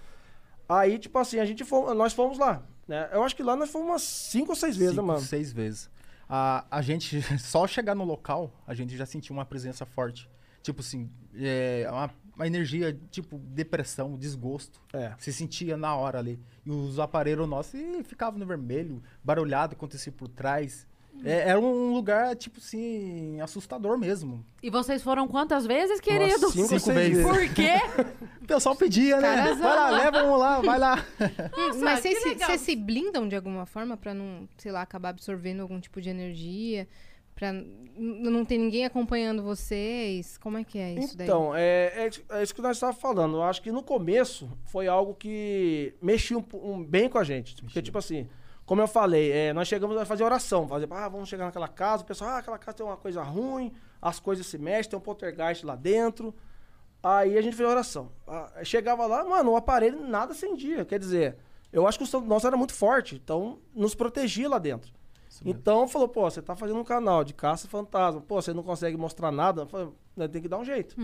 Aí, tipo assim, a gente fomos, nós fomos lá, né? Eu acho que lá nós fomos umas cinco ou seis vezes, Cinco, né, mano? seis vezes. A, a gente, [LAUGHS] só chegar no local, a gente já sentiu uma presença forte. Tipo assim, é, uma, uma energia, tipo, depressão, desgosto. É. Se sentia na hora ali. E os aparelhos nossos ficavam no vermelho, barulhado, acontecia por trás. É, era um lugar, tipo assim, assustador mesmo. E vocês foram quantas vezes, querido? Umas cinco, Cinco vezes. Por quê? [LAUGHS] O pessoal pedia, né? Caras Vai lá, leva um lá, vai lá. Nossa, Mas que vocês se, se blindam de alguma forma pra não, sei lá, acabar absorvendo algum tipo de energia? Pra não ter ninguém acompanhando vocês? Como é que é isso daí? Então, é, é, isso- é isso que nós estávamos falando. Eu acho que no começo foi algo que mexia um, um- bem com a gente. Porque, tipo assim, como eu falei, é, nós chegamos a fazer oração. Fazer, ah, vamos chegar naquela casa. O pessoal, ah, aquela casa tem uma coisa ruim, as coisas se mexem, tem um poltergeist lá dentro. Aí a gente fez oração. Ah, chegava lá, mano, o aparelho nada acendia. Quer dizer, eu acho que o santo nosso era muito forte, então nos protegia lá dentro. Então falou, pô, você tá fazendo um canal de caça fantasma, pô, você não consegue mostrar nada, falei, "Né, tem que dar um jeito.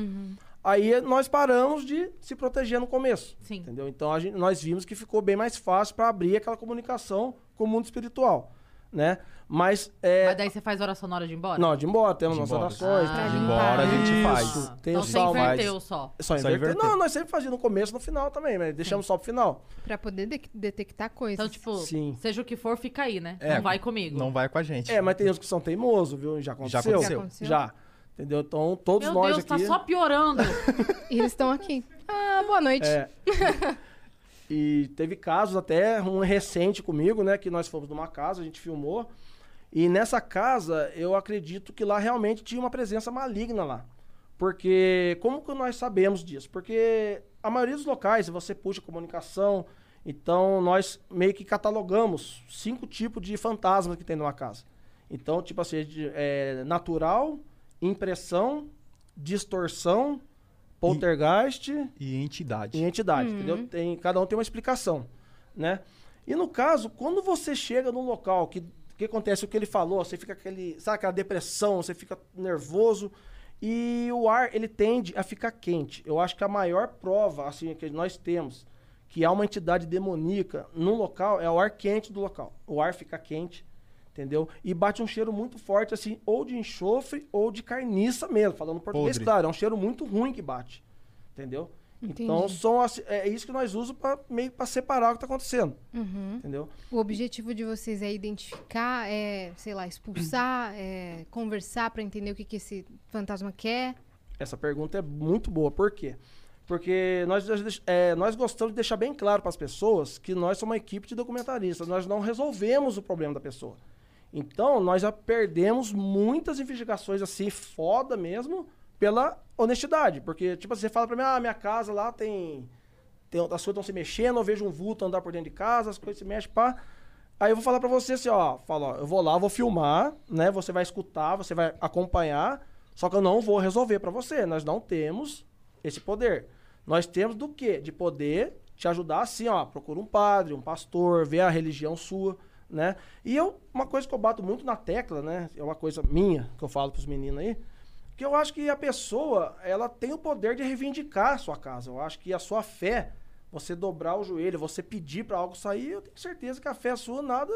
Aí nós paramos de se proteger no começo. Sim. Entendeu? Então gente- nós vimos que ficou bem mais fácil para abrir aquela comunicação com o mundo espiritual, né? Mas é Mas daí você faz oração na hora de ir embora? não, de embora, temos De nossas embora. orações, Ah. tem- De embora a gente faz. tem então o você inverteu só. Só, Só inverter. inverter. Não, nós sempre fazíamos no começo e no final também, mas deixamos só pro final. Pra poder de- detectar coisas. Então, tipo, Sim. seja o que for, fica aí, né? É, não vai comigo. Não vai com a gente. É, mas tem uns que são teimosos, viu? Já aconteceu. Já aconteceu. Já aconteceu? Já. Entendeu? Então, todos Meu nós Deus, aqui. tá só piorando. [LAUGHS] E eles estão aqui. Ah, boa noite. É. [LAUGHS] e teve casos até, um recente comigo, né? Que nós fomos numa casa, a gente filmou. E nessa casa, eu acredito que lá realmente tinha uma presença maligna lá. Porque, como que nós sabemos disso? Porque a maioria dos locais, você puxa comunicação, então nós meio que catalogamos cinco tipos de fantasmas que tem numa casa. Então, tipo assim, é natural, impressão, distorção, poltergeist E entidade. em entidade, entendeu? Tem, cada um tem uma explicação, né? E no caso, quando você chega num local que que acontece o que ele falou, você fica aquele, sabe aquela depressão, você fica nervoso e o ar ele tende a ficar quente. Eu acho que a maior prova assim que nós temos que há uma entidade demoníaca no local é o ar quente do local. O ar fica quente, entendeu? E bate um cheiro muito forte assim, ou de enxofre ou de carniça mesmo, falando português, Podre. claro, é um cheiro muito ruim que bate. Entendeu? Então Entendi. são assim- é isso que nós usamos para meio para separar o que está acontecendo, Uhum. entendeu? O objetivo de vocês é identificar, é, sei lá, expulsar, [CLEARS THROAT] é, conversar pra entender o que, que esse fantasma quer. Essa pergunta é muito boa. Por quê? Porque nós, é, nós gostamos de deixar bem claro para as pessoas que nós somos uma equipe de documentaristas. Nós não resolvemos o problema da pessoa. Então, nós já perdemos muitas investigações assim, foda mesmo, pela honestidade. Porque, tipo, você fala para mim, ah, minha casa lá tem. tem as coisas estão se mexendo, eu vejo um vulto andar por dentro de casa, as coisas se mexem, pá. Aí eu vou falar pra você assim, ó, falo, ó, eu vou lá, vou filmar, né? Você vai escutar, você vai acompanhar, só que eu não vou resolver pra você. Nós não temos esse poder. Nós temos do quê? De poder te ajudar assim, ó, procura um padre, um pastor, ver a religião sua, né? E eu, uma coisa que eu bato muito na tecla, né? É uma coisa minha que eu falo pros meninos aí, que eu acho que a pessoa, ela tem o poder de reivindicar a sua casa. Eu acho que a sua fé, você dobrar o joelho, você pedir pra algo sair, eu tenho certeza que a fé sua nada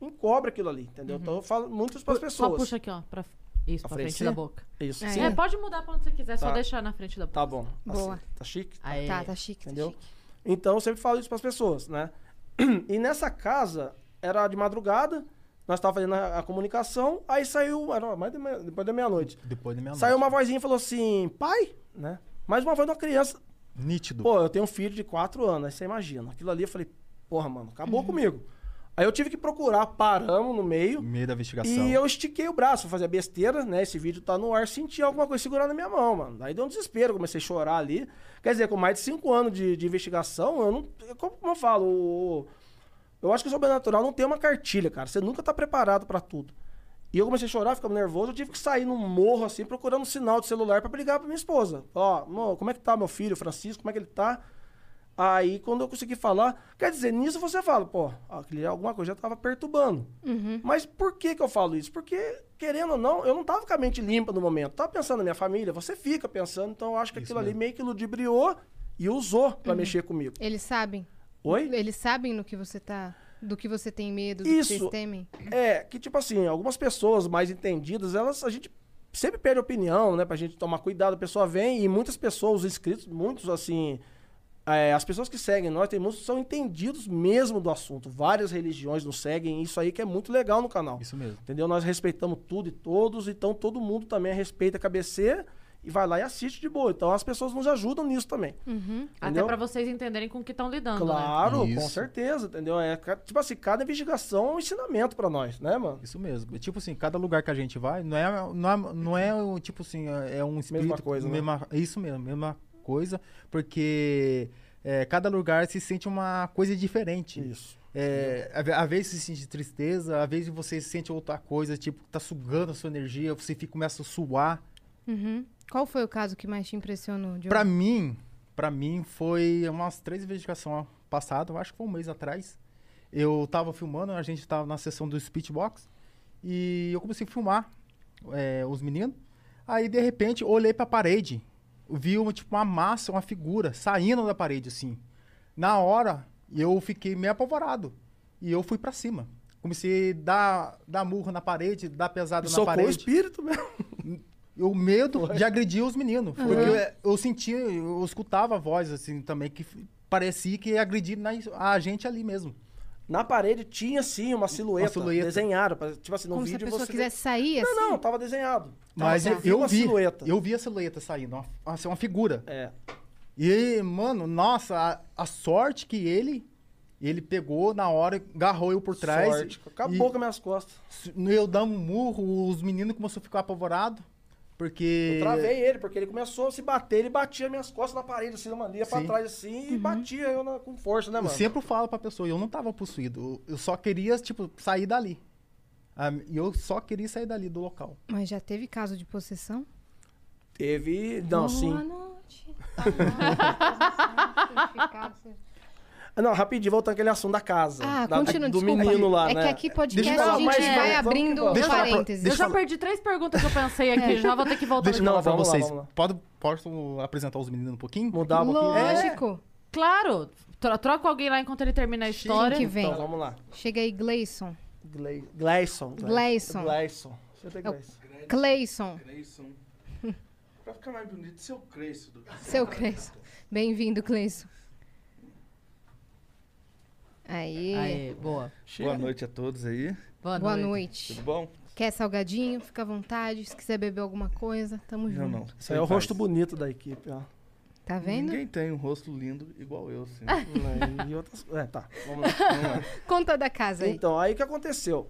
encobre aquilo ali, entendeu? Então eu falo muito para as Uhum. Só pessoas. puxa aqui, ó. Pra... Isso, Pra pra frente frente? da boca. Isso. É. Sim. É, pode mudar pra onde você quiser, só Tá. deixar na frente da boca. Tá bom. Boa. Assim, tá chique? Aí. Tá, tá chique, Entendeu? tá chique. Então eu sempre falo isso para as pessoas, né? [CLEARS THROAT] E nessa casa, era de madrugada, nós estávamos fazendo a, a comunicação, aí saiu, era mais de meia- depois da meia-noite. Depois da minha Saiu uma vozinha e falou assim, pai, né? Mais uma voz de uma criança. Nítido. Pô, eu tenho um filho de 4 anos, aí você imagina. Aquilo ali eu falei, porra, mano, acabou comigo. Aí eu tive que procurar, paramos no meio. No meio da investigação. E eu estiquei o braço, fazia besteira, né? Esse vídeo tá no ar, senti alguma coisa segurando na minha mão, mano. Aí deu um desespero, comecei a chorar ali. Quer dizer, com mais de cinco anos de, de investigação, eu não. Como eu falo, o- eu acho que o sobrenatural não tem uma cartilha, cara. Você nunca tá preparado pra tudo. E eu comecei a chorar, ficando nervoso, eu tive que sair num morro, assim, procurando um sinal de celular pra brigar pra minha esposa. Ó, "Amor, como é que tá meu filho, Francisco, como é que ele tá? Aí, quando eu consegui falar, quer dizer, nisso você fala, pô, aquele- alguma coisa já tava perturbando. Mas por que que eu falo isso? Porque, querendo ou não, eu não tava com a mente limpa no momento. Tava pensando na minha família, você fica pensando, então eu acho que aquilo ali meio que ludibriou e usou pra mexer comigo. Eles sabem. Oi? Eles sabem no que você tá. Do que você tem medo, do que Isso. vocês temem. É, que tipo assim, algumas pessoas mais entendidas, elas, a gente sempre perde opinião, né? Pra gente tomar cuidado. A pessoa vem e muitas pessoas, os inscritos, muitos assim. é, as pessoas que seguem nós, tem muitos que são entendidos mesmo do assunto. Várias religiões nos seguem, isso aí que é muito legal no canal. Isso mesmo. Entendeu? Nós respeitamos tudo e todos, então todo mundo também respeita a KBC e vai lá e assiste de boa. Então as pessoas nos ajudam nisso também. Até Entendeu? pra vocês entenderem com o que estão lidando, né? Claro, com Isso. certeza, entendeu? É, tipo assim, cada investigação é um ensinamento pra nós, né, mano? Isso mesmo. Tipo assim, cada lugar que a gente vai, não é, não é, não é tipo assim, é é um espírito. coisa, né? mesma, Isso mesmo, mesma coisa, porque é, cada lugar se sente uma coisa diferente. Isso. É, às vezes você sente tristeza, às vezes você sente outra coisa, tipo, tá sugando a sua energia, você fica, começa a suar. Uhum. Qual foi o caso que mais te impressionou, Diogo? Pra mim, para mim foi umas três investigações passadas, eu acho que foi um mês atrás. Eu tava filmando, a gente tava na sessão do Speechbox e eu comecei a filmar é, os meninos. Aí de repente olhei pra parede, vi uma, tipo uma massa, uma figura saindo da parede assim. Na hora eu fiquei meio apavorado e eu fui pra cima. Comecei a dar, dar murro na parede, dar pesada na Socou o parede espírito mesmo. O medo de agredir os meninos. Porque eu, eu sentia, eu escutava a voz, assim, também, que parecia que ia agredir na- a gente ali mesmo. Na parede tinha sim uma silhueta, silhueta. desenhada. Tipo assim, no Como se a vídeo pessoa você. quisesse sair assim? Não, não, tava desenhado. Mas Tava- eu, eu uma vi, silhueta. eu vi a silhueta saindo, uma, assim, uma figura. É. E, mano, nossa, a, a sorte que ele, ele pegou na hora, agarrou eu por trás. Sorte. Acabou e- com as minhas costas. Eu dando um murro, os meninos começaram a ficar apavorados, porque... Eu travei ele, porque ele começou a se bater, ele batia minhas costas na parede, assim, uma ia pra trás assim e batia eu na- com força, né, Eu mano? sempre falo pra pessoa, eu não tava possuído, eu- eu só queria, tipo, sair dali. Ah, E eu só queria sair dali do local. Mas já teve caso de possessão? Teve. Não, sim. Boa noite. Não, rapidinho, voltando aquele assunto da casa. Ah, da- continua, do desculpa. menino lá, é né? que aqui podcast Deixa eu a gente mas vai vamos- abrindo vamos. Parênteses. Eu já perdi três perguntas que eu pensei aqui, já vou ter que voltar. Deixa eu Não, falar pra vamos lá, vocês. lá. Pode, posso apresentar os meninos um pouquinho? Mudar um pouquinho. Lógico. Claro, tro- troca alguém lá enquanto ele termina a história. que vem. Então, vamos lá. Chega aí, Gleison. Gle- Gleison. Gleison. Gleison. É Gleison. Cleison. Creyson. pra ficar mais bonito, seu Creyson. do- Seu Cleison. Bem-vindo, Cleison. Aí. Aê, boa. Boa noite a todos aí. Boa, Boa noite. noite. Tudo bom? Quer salgadinho? Fica à vontade. Se quiser beber alguma coisa, tamo junto. Não, não. Isso aí é o rosto bonito da equipe, ó. Tá vendo? Ninguém tem um rosto lindo igual eu, assim. [LAUGHS] Né, e outras... É, tá. Vamos lá. Não é. [LAUGHS] Conta da casa aí. Então, aí o que aconteceu?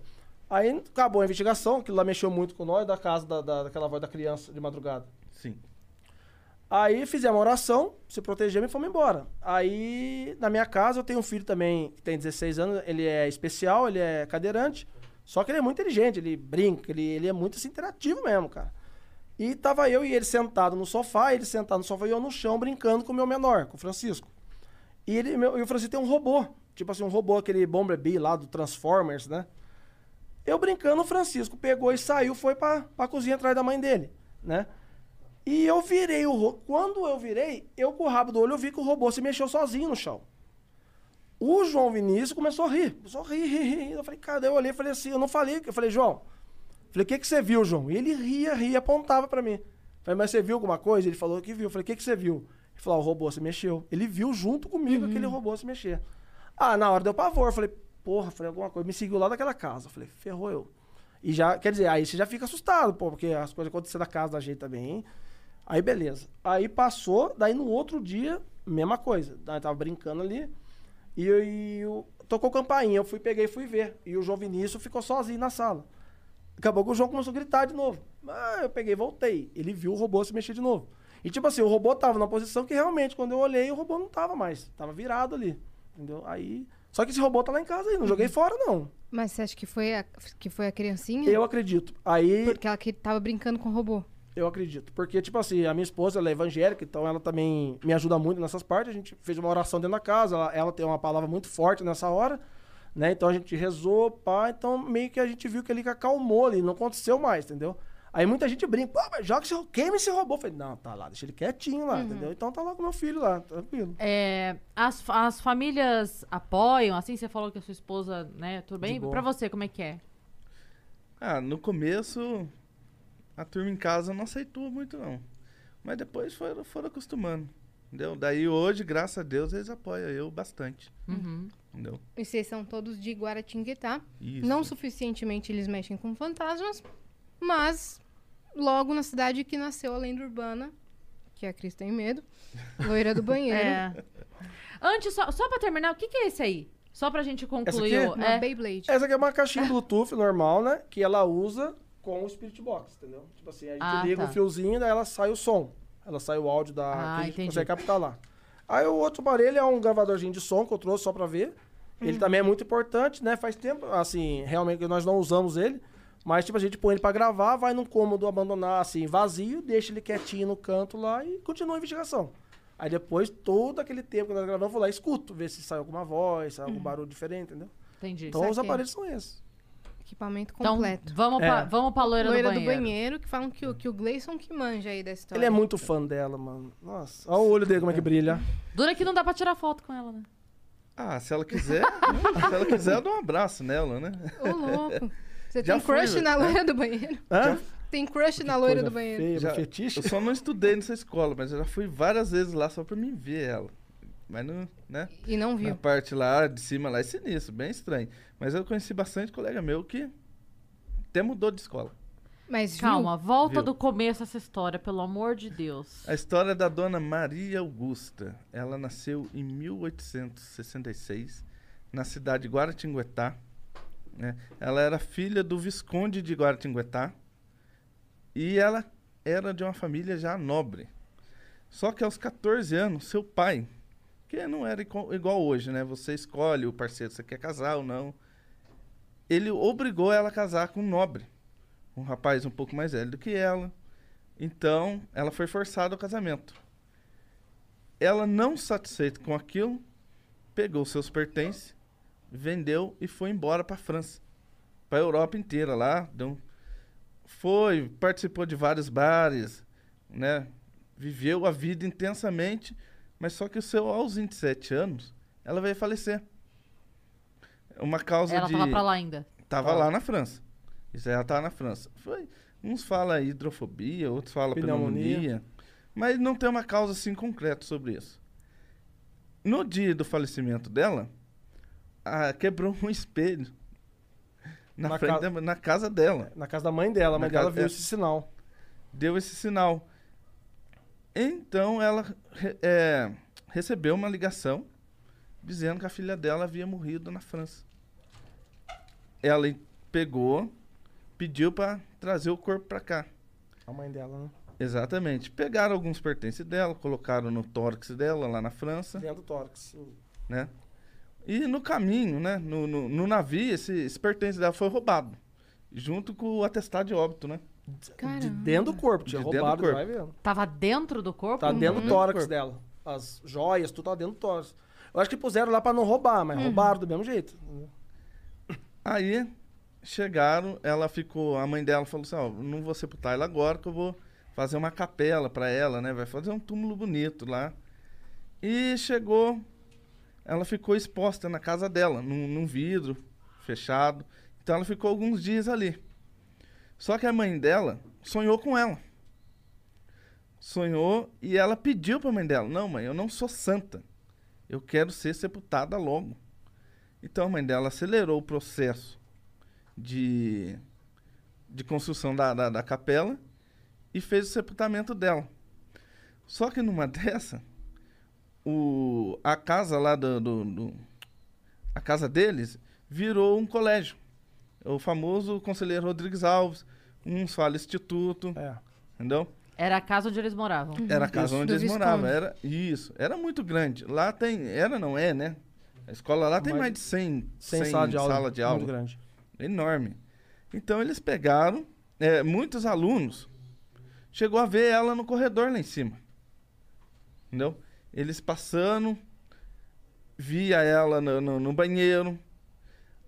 Aí acabou a investigação, aquilo lá mexeu muito com nós, da casa da, da- daquela voz da criança de madrugada. Sim. Aí fizemos uma oração, se protegemos e fomos embora. Aí, na minha casa, eu tenho um filho também que tem 16 anos, ele é especial, ele é cadeirante, só que ele é muito inteligente, ele brinca, ele, ele é muito assim, interativo mesmo, cara. E tava eu e ele sentado no sofá, ele sentado no sofá e eu no chão brincando com o meu menor, com o Francisco. E, ele, meu, e o Francisco tem um robô, tipo assim, um robô, aquele Bumblebee lá do Transformers, né? Eu brincando, o Francisco pegou e saiu, foi pra, pra cozinha atrás da mãe dele, né? E eu virei o robô. Quando eu virei, eu com o rabo do olho, eu vi que o robô se mexeu sozinho no chão. O João Vinícius começou a rir. Começou a rir, rir, rir. Eu falei, cara, eu olhei e falei assim, eu não falei. Eu falei, João, falei, o que, que você viu, João? E ele ria, ria, apontava pra mim. Falei, mas você viu alguma coisa? Ele falou que viu. Eu falei, o que, que você viu? Ele falou, ah, o robô se mexeu. Ele viu junto comigo aquele robô se mexer. Ah, na hora deu pavor. Eu falei, porra, falei alguma coisa. Me seguiu lá daquela casa. Eu falei, ferrou eu. E já, quer dizer, aí você já fica assustado, pô, porque as coisas aconteceram na casa da gente também. hein? Aí beleza. Aí passou, daí no outro dia, mesma coisa. Daí tava brincando ali. E, e o- tocou campainha, eu fui, peguei e fui ver. E o João Vinícius ficou sozinho na sala. Acabou que o João começou a gritar de novo. Ah, eu peguei e voltei. Ele viu o robô se mexer de novo. E tipo assim, o robô tava numa posição que realmente, quando eu olhei, o robô não tava mais. Tava virado ali. Entendeu? Aí. Só que esse robô tá lá em casa aí, não joguei fora, não. Mas você acha que foi a, que foi a criancinha? Eu acredito. Aí. Porque ela que tava brincando com o robô. Eu acredito. Porque, tipo assim, a minha esposa, ela é evangélica, então ela também me ajuda muito nessas partes. A gente fez uma oração dentro da casa, ela, ela tem uma palavra muito forte nessa hora, né? Então a gente rezou, pá, então meio que a gente viu que ele acalmou ali, não aconteceu mais, entendeu? Aí muita gente brinca, pô, mas joga esse, queima esse robô. Eu falei, não, tá lá, deixa ele quietinho lá, entendeu? Então tá lá com meu filho lá, tranquilo. É, as, as famílias apoiam, assim, você falou que a sua esposa, né, tudo bem? Pra você, como é que é? Ah, no começo a turma em casa não aceitou muito não. Mas depois foram, foram acostumando. Entendeu? Daí hoje, graças a Deus, eles apoiam eu bastante. Uhum. Entendeu? E vocês são todos de Guaratinguetá. Isso. Não suficientemente eles mexem com fantasmas, mas logo na cidade que nasceu a lenda urbana, que a Cris tem medo, loira do [LAUGHS] banheiro. É. Antes, só, só pra terminar, o que, que é esse aí? Só pra gente concluir. aqui? o- Uma é. Beyblade. Essa aqui é uma caixinha Bluetooth normal, né? Que ela usa com o Spirit Box, entendeu? Tipo assim, a gente Ah, liga tá. o fiozinho, daí ela sai o som. Ela sai o áudio da. Ah, que a gente entendi. consegue captar lá. Aí o outro aparelho é um gravadorzinho de som que eu trouxe só pra ver. Ele Uhum. também é muito importante, né? Faz tempo, assim, realmente nós não usamos ele. Mas, tipo, a gente põe ele pra gravar, vai num cômodo abandonar, assim, vazio, deixa ele quietinho no canto lá e continua a investigação. Aí depois, todo aquele tempo que nós gravamos, eu vou lá e escuto, ver se sai alguma voz, sai Uhum. algum barulho diferente, entendeu? Entendi. Então os Saquei. aparelhos são esses. Equipamento Então, completo. vamos, É. pra, vamos pra loira, loira do do banheiro. banheiro, que falam que o, que o Gleison que manja aí da história. Ele é muito fã dela, mano. Nossa, olha o olho dele como é que brilha. Dura que não dá pra tirar foto com ela, né? Ah, se ela quiser, [LAUGHS] se ela quiser, eu dou um abraço nela, né? Ô, louco. Você Já tem crush fui, na né? loira do banheiro? Hã? Tem crush na loira do banheiro. Feia, Já- fetiche. Eu só não estudei nessa escola, mas eu já fui várias vezes lá só pra me ver ela. Mas não, né? E não Na viu. parte lá de cima lá é sinistro, bem estranho. Mas eu conheci bastante colega meu que até mudou de escola. Mas viu? Calma, volta Viu? do começo essa história, pelo amor de Deus. A história da dona Maria Augusta. Ela nasceu em 1866 na cidade de Guaratinguetá. né? Ela era filha do Visconde de Guaratinguetá e ela era de uma família já nobre. Só que aos 14 anos, seu pai, que não era igual hoje, né? Você escolhe o parceiro, você quer casar ou não. Ele obrigou ela a casar com um nobre, um rapaz um pouco mais velho do que ela. Então, ela foi forçada ao casamento. Ela, não satisfeita com aquilo, pegou seus pertences, vendeu e foi embora para a França, para a Europa inteira lá. Deu, foi, participou de vários bares, né? Viveu a vida intensamente, mas só que o seu aos 27 anos, ela veio falecer. Uma causa Ela de tava pra lá ainda. Tava lá na França. Isso aí ela tava na França. Foi, uns falam hidrofobia, outros falam Pneumonia. pneumonia. Mas não tem uma causa assim concreta sobre isso. No dia do falecimento dela, ah, quebrou um [LAUGHS] espelho na, Na frente ca- da- na casa dela. Na casa da mãe dela, a mãe dela casa- viu é. esse sinal. Deu esse sinal. Então ela é, recebeu uma ligação dizendo que a filha dela havia morrido na França. Ela pegou, pediu para trazer o corpo para cá. A mãe dela, né? Exatamente. Pegaram alguns pertences dela, colocaram no tórax dela lá na França, Dentro do tórax. né? E no caminho, né? No, no, no navio, esse, esse pertence dela foi roubado. Junto com o atestado de óbito, né? De Caramba. dentro do corpo, tinha De do roubado, corpo. vai vendo. Tava dentro do corpo? Tá dentro do Uhum. tórax Corpo. dela. As joias, tudo tá dentro do tórax. Eu acho que puseram lá pra não roubar, mas roubaram do mesmo jeito. Aí chegaram, ela ficou, a mãe dela falou assim, ó, não vou sepultar ela agora que eu vou fazer uma capela pra ela, né? Vai fazer um túmulo bonito lá. E chegou, ela ficou exposta na casa dela, num, num vidro fechado. Então ela ficou alguns dias ali. Só que a mãe dela sonhou com ela. Sonhou e ela pediu pra mãe dela: Não, mãe, eu não sou santa. Eu quero ser sepultada logo. Então a mãe dela acelerou o processo de, de construção da, da, da capela e fez o sepultamento dela. Só que numa [LAUGHS] dessa, o, a casa lá do, do, do- a casa deles virou um colégio. O famoso conselheiro Rodrigues Alves, uns falam instituto, É. entendeu? Era a casa onde eles moravam. Era a casa Isso. onde eles moravam. Visconde. Era isso. Era muito grande. Lá tem, era não é, né? A escola lá tem Mais- mais de 100, Sem 100 sala de aula. sala de aula. Muito grande. enorme. Então eles pegaram, é, muitos alunos chegou a ver ela no corredor lá em cima. Entendeu? Eles passando, via ela no, no- no banheiro,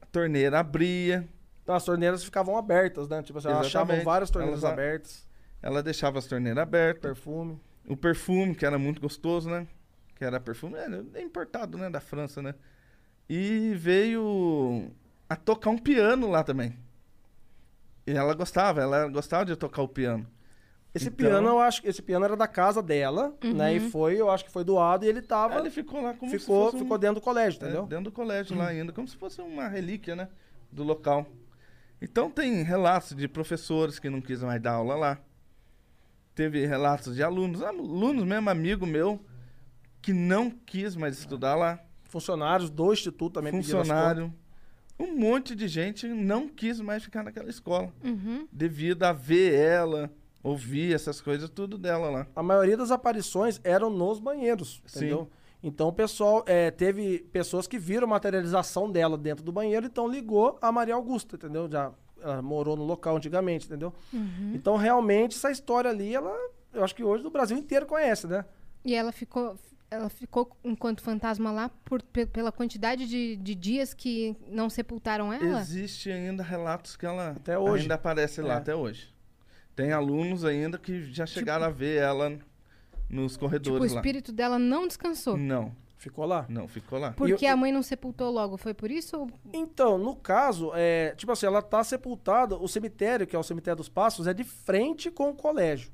a torneira abria, Então as torneiras ficavam abertas, né? Tipo assim, elas achavam várias torneiras Elas a- abertas, ela deixava as torneiras abertas, perfume. o perfume, que era muito gostoso, né? Que era perfume, é, é importado, né? Da França, né? E veio a tocar um piano lá também. E ela gostava, ela gostava de tocar o piano. Esse Então- piano, eu acho que esse piano era da casa dela, né? E foi, eu acho que foi doado e ele tava. Ele ficou lá como se ficou, fosse um- ficou dentro do colégio, é, entendeu? dentro do colégio lá ainda, como se fosse uma relíquia, né? Do local. Então tem relatos de professores que não quis mais dar aula lá. Teve relatos de alunos, alunos mesmo, amigo meu, que não quis mais estudar lá. Funcionários do instituto também funcionário. Um monte de gente não quis mais ficar naquela escola. Uhum. Devido a ver ela, ouvir essas coisas, tudo dela lá. A maioria das aparições eram nos banheiros, Sim. entendeu? Então o pessoal, é, teve pessoas que viram a materialização dela dentro do banheiro, então ligou a Maria Augusta, entendeu? Já ela morou no local antigamente, entendeu? Então realmente essa história ali, ela, eu acho que hoje o Brasil inteiro conhece, né? E ela ficou, ela ficou enquanto fantasma lá por, pe- pela quantidade de, de dias que não sepultaram ela? Existe ainda relatos que ela Até hoje. ainda aparece lá É. até hoje. Tem alunos ainda que já chegaram a ver ela nos Tipo, o corredores lá. espírito dela não descansou. Não, Ficou lá. não, ficou lá. Porque eu- a mãe não sepultou logo, foi por isso? ou- Então, no caso, é, tipo assim, ela tá sepultada, o cemitério, que é o cemitério dos Passos, é de frente com o colégio.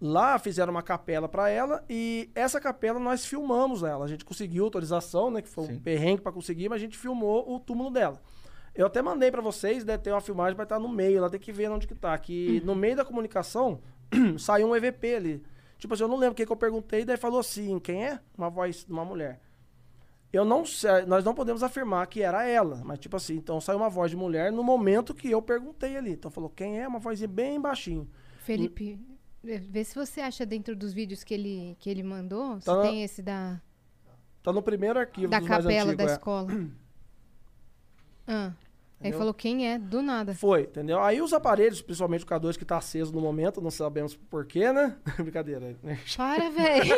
Lá fizeram uma capela pra ela e essa capela nós filmamos ela. A gente conseguiu autorização, né, que foi um Sim. perrengue pra conseguir, mas a gente filmou o túmulo dela. Eu até mandei pra vocês, deve ter uma filmagem, vai estar no meio, lá tem que ver onde que tá. Que no meio da comunicação [CLEARS THROAT] saiu um EVP ali. Tipo assim, eu não lembro o que, eu perguntei, daí falou assim, quem é? Uma voz de uma mulher. Eu não sei, nós não podemos afirmar que era ela, mas tipo assim, então saiu uma voz de mulher no momento que eu perguntei ali. Então falou, quem é? Uma vozinha bem baixinho. Felipe, vê- vê se você acha dentro dos vídeos que ele, que ele mandou, se Tá na- tem esse da, Tá no primeiro arquivo da capela da é. escola. [CLEARS THROAT] Ah, aí Entendeu? falou quem é, do nada. Foi, entendeu? Aí os aparelhos, principalmente o K2 que tá aceso no momento, não sabemos porquê, né? [LAUGHS] Brincadeira. né? Para, [LAUGHS] velho.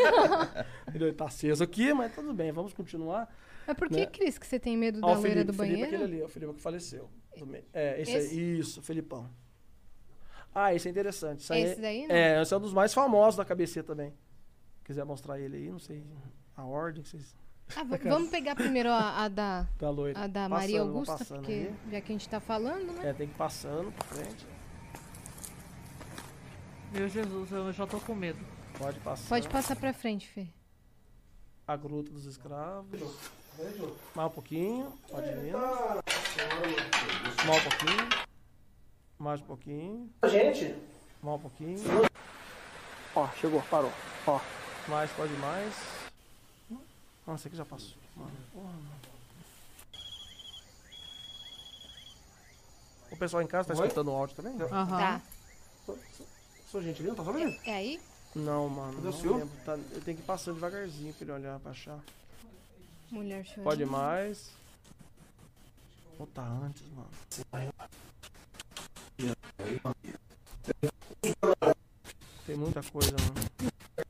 Ele tá aceso aqui, mas tudo bem, vamos continuar. Mas por que, Né? Cris, que você tem medo da Felipe, do Felipe banheiro? aquele ali, o Felipe que faleceu. É, esse, Esse? aí, isso, Felipão. Ah, esse é interessante. Aí Esse daí, não? É, esse é um dos mais famosos da KBC também. Quiser mostrar ele aí, não sei a ordem que vocês... Ah, vamos pegar primeiro a, a da, Da loira. a da Passando, Maria Augusta, porque aí. já que a gente tá falando, né? É, tem que ir passando pra frente. Meu Jesus, eu já tô com medo. Pode passar. Pode passar pra frente, Fê. A gruta dos escravos. Mais um pouquinho. Pode ir. Mais um pouquinho. Mais um pouquinho. Gente. Mais um pouquinho. Ó, chegou, parou. Ó. Mais, pode mais. Nossa, aqui já passou. Mano, porra, mano. O pessoal em casa tá escutando o áudio também? Aham. Tá. Sou gente ali, não tá sabendo? É aí? Não, mano. Cadê o lembro. Tá, eu tenho que ir passando devagarzinho pra ele olhar, pra achar. Mulher chorando. Pode mais. Ou tá antes, mano. Tem muita coisa, mano.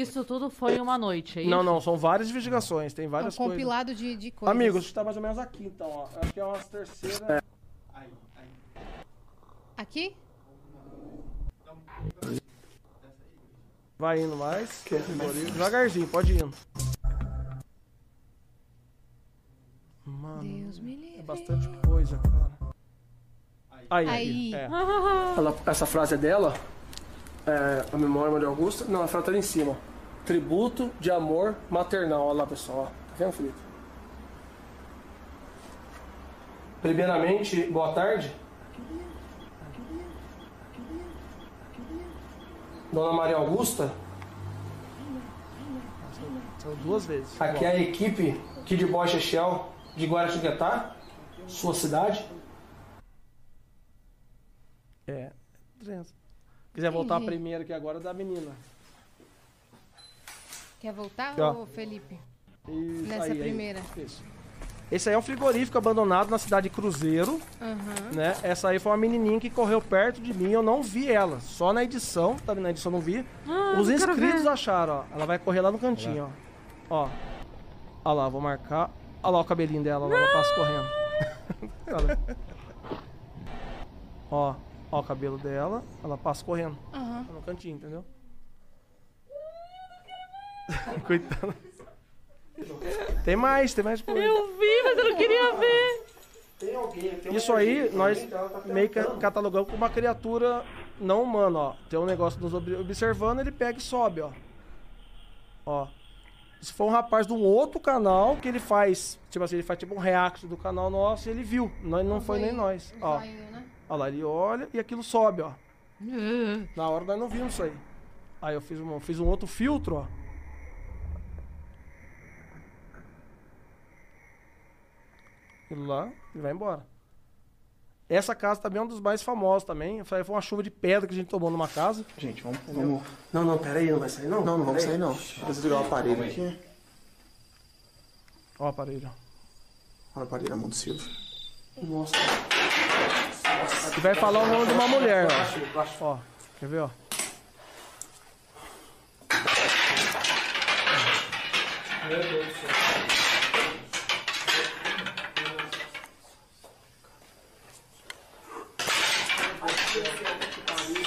Isso tudo foi em uma noite, é isso? Não, não, são várias investigações, tem É um várias coisas. compilado de, de coisas. Amigos, tá mais ou menos aqui, então, ó. Acho que é umas terceiras. Aqui? Vai indo mais. Devagarzinho, pode ir indo. Mano, Deus me é livre. bastante coisa, cara. Aí, Aí. é. [LAUGHS] Ela- essa frase é dela. É, a memória Maria Augusta. Não, a ali em cima. Tributo de amor maternal. Olha lá, pessoal. Tá vendo, Felipe? Primeiramente, boa tarde. Dona Maria Augusta. São duas vezes. Aqui é a equipe Kid Boy Shell de Guaratinguetá, sua cidade. É, 300. Quiser voltar a Entendi. primeira aqui agora, da menina. Quer voltar, ó. ô Felipe? Isso, Nessa aí, aí. primeira. Isso. Esse aí é um frigorífico abandonado na cidade de Cruzeiro, Aham. né? Essa aí foi uma menininha que correu perto de mim, eu não vi ela. Só na edição, tá vendo? Na edição eu não vi. Os inscritos acharam, ó. Ela vai correr lá no cantinho, ó. Ó. Olha lá, vou marcar. Olha lá o cabelinho dela, [LAUGHS] lá, ela passa correndo. Ó, ó o cabelo dela, ela passa correndo. Aham. Tá no cantinho, entendeu? [LAUGHS] Coitada. Tem mais, tem mais coisa. Eu vi, mas eu não queria ver. Isso aí, nós meio que catalogamos como uma criatura não humana, ó. Tem um negócio nos ob- observando, ele pega e sobe, ó. Ó. Se for um rapaz de um outro canal que ele faz, tipo assim, ele faz tipo um react do canal nosso e ele viu. Nós não foi nem nós. Ó. Zoinho, né? Olha lá, ele olha e aquilo sobe, ó. [LAUGHS] Na hora nós não vimos isso aí. Aí eu fiz um, fiz um outro filtro, ó. Aquilo lá, ele vai embora. Essa casa também é um dos mais famosos também. Foi foi uma chuva de pedra que a gente tomou numa casa. Gente, vamos. vamos... Não, não, pera aí, não vai sair não? Não, não vamos sair não. Deixa eu desligar o aparelho aqui. Ó o aparelho. Olha o aparelho da mão do Silvio. Nossa. E vai falar o nome de uma mulher, ó. Ó, quer ver, ó?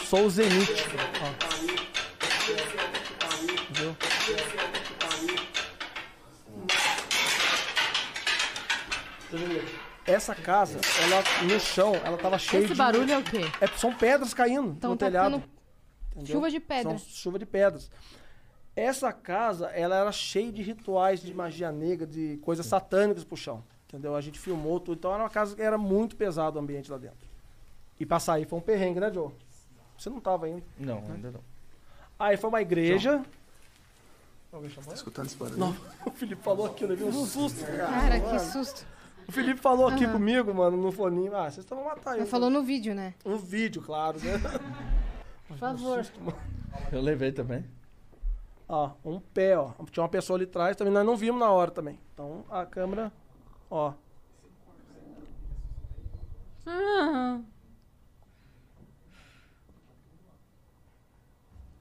Sou o Zenith. Ó. Viu? Essa casa, ela no chão, ela tava cheia Esse de barulho é o quê? é, são pedras caindo Então no tá telhado. ficando entendeu? chuva de pedra. São chuva de pedras. Essa casa, ela era cheia de rituais de magia negra, de coisas satânicas pro chão. Entendeu? A gente filmou tudo. Então era uma casa que era muito pesado o ambiente lá dentro. E pra sair foi um perrengue, né, Joe? Você não tava ainda. Não, ainda não. Aí foi uma igreja. Alguém chamou Tá ele? escutando esse barulho? Não, [LAUGHS] o Felipe falou aqui, eu levei um susto. Cara, que susto. O Felipe falou aqui comigo, mano, no foninho. Ah, vocês estão matar eu. Mas falou no vídeo, né? Um vídeo, claro, né? Por favor. Eu levei também. Ó, um pé, ó. Tinha uma pessoa ali atrás, também nós não vimos na hora também. Então a câmera, ó. Ah.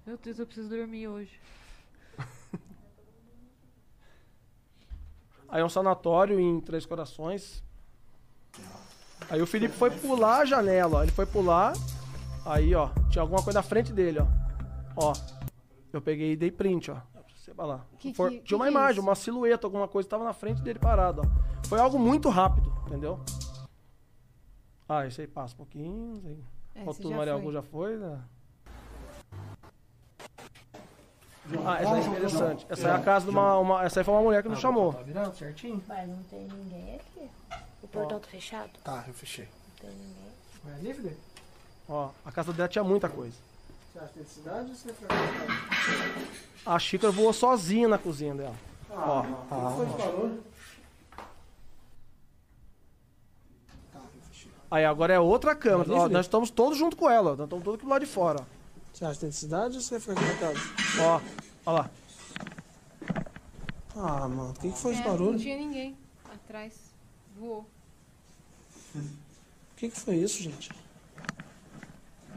Meu Deus, eu preciso dormir hoje. Aí é um sanatório em Três Corações. Aí o Felipe foi pular a janela, ó. Ele foi pular. Aí, ó, tinha alguma coisa na frente dele, ó. Ó. Eu peguei e dei print, ó. Você vai lá. Que For- que- tinha uma que é imagem, uma silhueta, alguma coisa tava na frente dele parado, ó. Foi algo muito rápido, entendeu? Ah, isso aí passa um pouquinho. aí. Esse Ó, tudo já Maria foi. Augusta já foi, né? Ah, essa é interessante. Essa aí é a casa de uma, uma- Essa aí foi uma mulher que nos chamou. Tá virado certinho? Mas não tem ninguém aqui. O portão tá fechado? Tá, eu fechei. Não tem ninguém. Vai ali, Felipe? Ó, a casa dela tinha muita coisa. Você acha que tem cidade ou você foi A xícara voou sozinha na cozinha dela. Ó, Foi de barulho? aí agora é outra câmera. Ó, nós estamos todos junto com ela. Nós estamos todos aqui do lado de fora. Você acha que tem cidade ou você foi aqui na casa? Ó, ó lá. Ah, mano, o que, que foi esse É, não barulho? tinha ninguém atrás. Voou. O que, que foi isso, gente?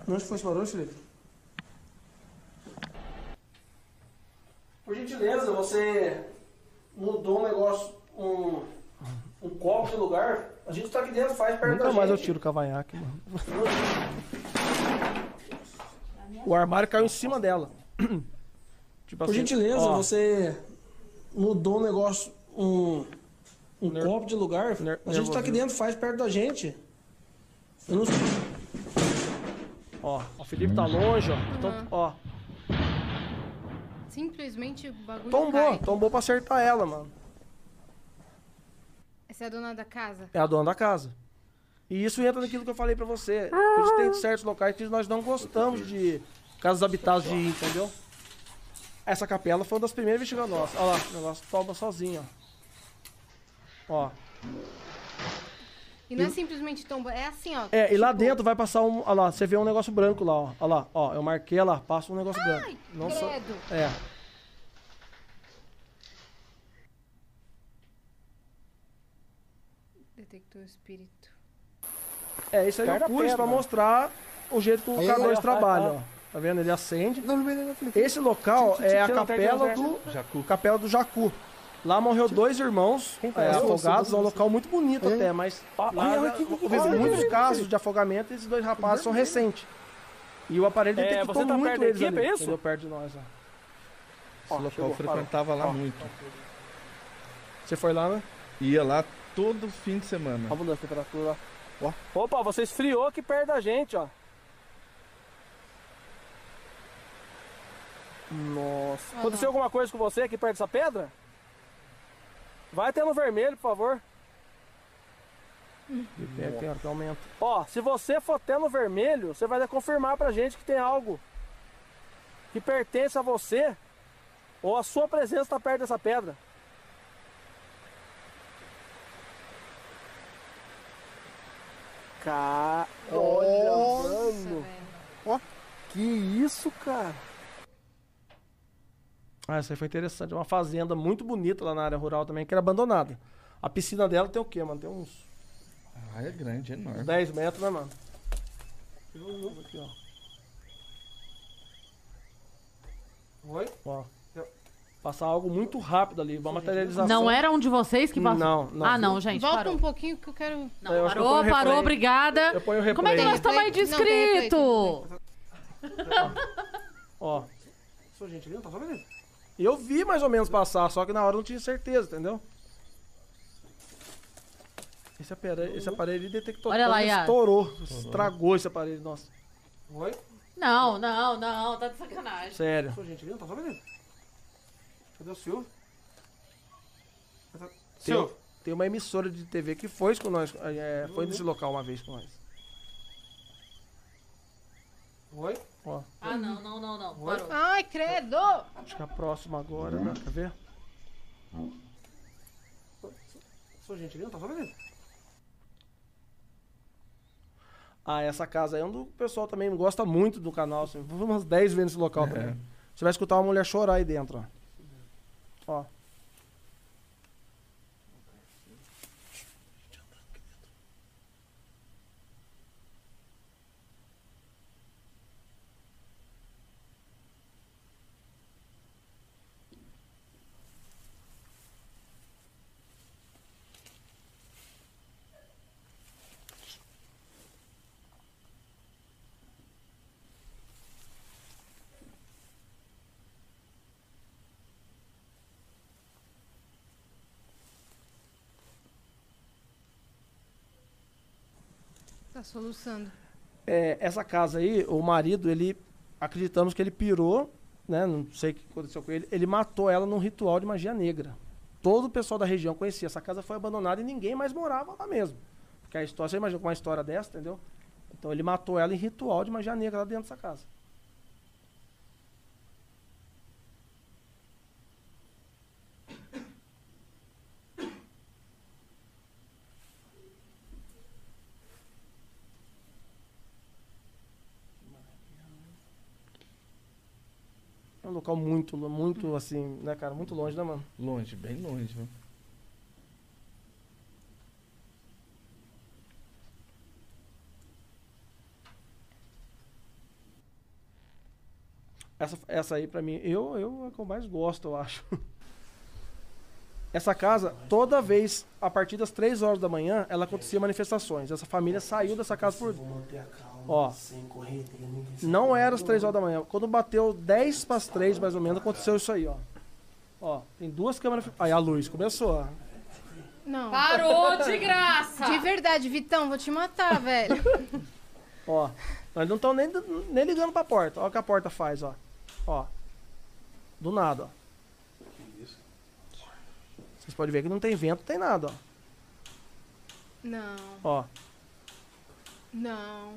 Onde foi esse barulho, Felipe? Por gentileza, você mudou um negócio, um, um copo de lugar. A gente tá aqui dentro, faz perto Nunca mais eu tiro o cavanhaque, mano. [LAUGHS] O armário caiu em cima dela. [CLEARS THROAT] tipo Por gentileza, ó, você mudou um negócio, um, um Ner- copo de lugar. ner- a gente tá aqui dentro, faz perto da gente. Eu não Ó, o Felipe tá longe, ó. Então, ó. Simplesmente o bagulho Tombou, cai. tombou pra acertar ela, mano. Essa é a dona da casa? É a dona da casa. E isso entra naquilo que eu falei pra você. Por isso tem certos locais que nós não gostamos de casas habitadas de ir, entendeu? Essa capela foi uma das primeiras investigadas nossas. Olha lá, o negócio toma sozinho, ó. Ó. E não é simplesmente tombo, é assim, ó. É, e lá tipo, dentro vai passar um. Olha lá, você vê um negócio branco lá, ó. Olha lá, ó. Eu marquei lá, passa um negócio branco. Não só. Credo. É. Detector espírito. É, isso aí eu da pus pra pedra. mostrar o jeito que o Aí, K2 ó, trabalha, ó, ó. ó. Tá vendo? Ele acende. Não, não, não, não, não. Esse local é a capela do. Jacu. Capela do Jacu. Lá morreu dois irmãos é, afogados, é um local muito bonito É. até, mas lá, olha olha muitos aqui. casos de afogamento e esses dois rapazes são recentes. E o aparelho É, detectou você tá muito perto eles equipe, ali, é isso? Perto de nós, ó. Esse local chegou, frequentava lá muito. Você foi lá, né? Ia lá todo fim de semana. Vamos mudar a temperatura. Ó. Opa, você esfriou aqui perto da gente, ó. Nossa. Ah, Aconteceu alguma coisa com você aqui perto dessa pedra? Vai até no vermelho, por favor. Tem hora que aumenta. Ó, se você for até no vermelho, você vai confirmar pra gente que tem algo que pertence a você ou a sua presença está perto dessa pedra. Cara, olha, Nossa, mano. velho. Que isso, cara? Ah, essa aí foi interessante. É uma fazenda muito bonita lá na área rural também, que era abandonada. A piscina dela tem o quê, mano? Tem uns Ah, é grande, é enorme. 10 metros, né, mano? Aqui, ó. Oi? Ó. Passar algo muito rápido ali, uma materialização. Não era um de vocês que passou? Não, não. Ah, não, gente. Volta parou. um pouquinho que eu quero. Não, Eu que eu parou, parou, obrigada. Eu ponho o replay. Como é que nós estamos aí de Não, tem replay, inscrito? Ó. Sou gente ali, não tá sabendo? E eu vi mais ou menos passar, só que na hora eu não tinha certeza, entendeu? Esse aparelho, esse aparelho ele detectou Olha lá, Yas. estourou, estragou esse aparelho, nossa. Oi? Não, não, não, tá de sacanagem. Sério. Sou gente ali, não tá sabendo? Cadê o Silvio? Tem, tem uma emissora de TV que foi com nós, é, foi nesse local uma vez com nós. Oi? Ó, Ah, não, não, não, não. Parou. Ai, credo! acho que a próxima agora, né? Quer ver? Sou gente ali, não tá sabendo? Ah, essa casa aí é onde o pessoal também gosta muito do canal. Assim, vou umas 10 vezes nesse local também. Você vai escutar uma mulher chorar aí dentro, ó. Ó. Tá soluçando. É, essa casa aí, o marido, ele acreditamos que ele pirou, né? Não sei o que aconteceu com ele. Ele matou ela num ritual de magia negra. Todo o pessoal da região conhecia. Essa casa foi abandonada e ninguém mais morava lá mesmo. Porque a história, você imagina com uma história dessa, entendeu? Então ele matou ela em ritual de magia negra lá dentro dessa casa. É um local muito, muito assim, né, cara? Muito longe, né, mano? Longe, bem longe, viu? Essa, essa aí, pra mim, eu, eu é a que eu mais gosto, eu acho. [LAUGHS] Essa casa, toda vez, a partir das 3 horas da manhã, ela acontecia manifestações. Essa família saiu dessa casa por. Ó. Não era as 3 horas da manhã. Quando bateu 10 para as 3, mais ou menos, aconteceu isso aí, ó. Ó, tem duas câmeras. Aí a luz começou, ó. Não. Parou de graça! De verdade, Vitão, vou te matar, velho. Ó. Nós não estamos nem, nem ligando pra porta. Ó o que a porta faz, ó. Ó. Do nada, ó. Vocês podem ver que não tem vento, não tem nada, ó. Não, Ó. não.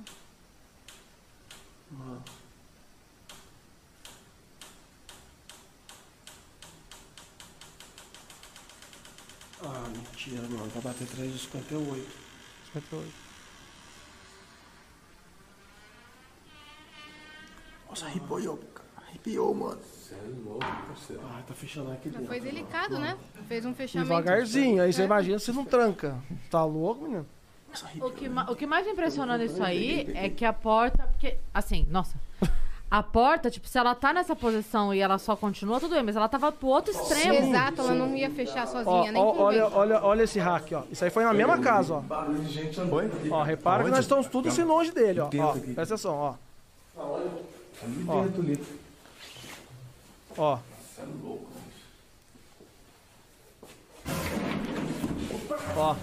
Ah, mentira, mano. Vai bater 3,58. 58. Nossa, arrepiou, cara. Arrepiou, mano. Você é louco, parceiro. Ah, tá fechando aqui dentro. Foi delicado, né? Fez um fechamento. Devagarzinho. Aí você É. imagina se não tranca. Tá louco, menino? O que, o que mais impressiona nisso aí é que a porta. Porque, assim, nossa. A porta, tipo, se ela tá nessa posição e ela só continua, tudo bem, mas ela tava pro outro extremo. Exato, ela não ia fechar sozinha, Ó, nem ó, olha, olha, olha esse hack, ó. Isso aí foi na mesma casa, ó. Barulho de gente andando. Ó, repara que nós estamos tudo assim longe dele, ó. ó presta atenção, ó. Ali Ó. dentro ali. Ó. Ó.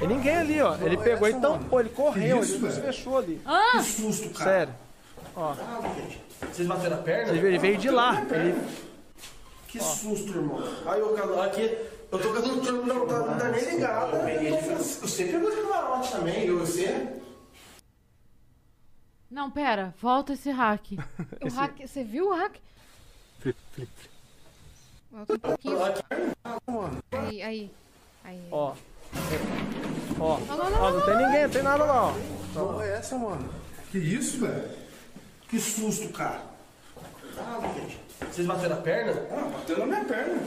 Tem ninguém ali, ó. Ele pegou e tampou, ele correu, isso, ele se fechou ali. Que susto, cara. Sério. Ó. Vocês bateram a perna? Ele veio de lá. Ele. Que susto, irmão. Aí eu aqui. Eu tô com o turno não tá, não tá nem ligado. Você pegou de camarote também, eu e você? Não, pera, volta esse hack. [LAUGHS] O hack, você viu o hack? Volta um pouquinho. Aí, aí. Aí. Ó. Ó. Não, não, não, Ó, não tem ninguém, não tem nada lá, ó. Porra, é essa, mano? Que isso, velho? Que susto, cara. Ah, gente. Vocês bateram a perna? Ah, bateu na minha perna.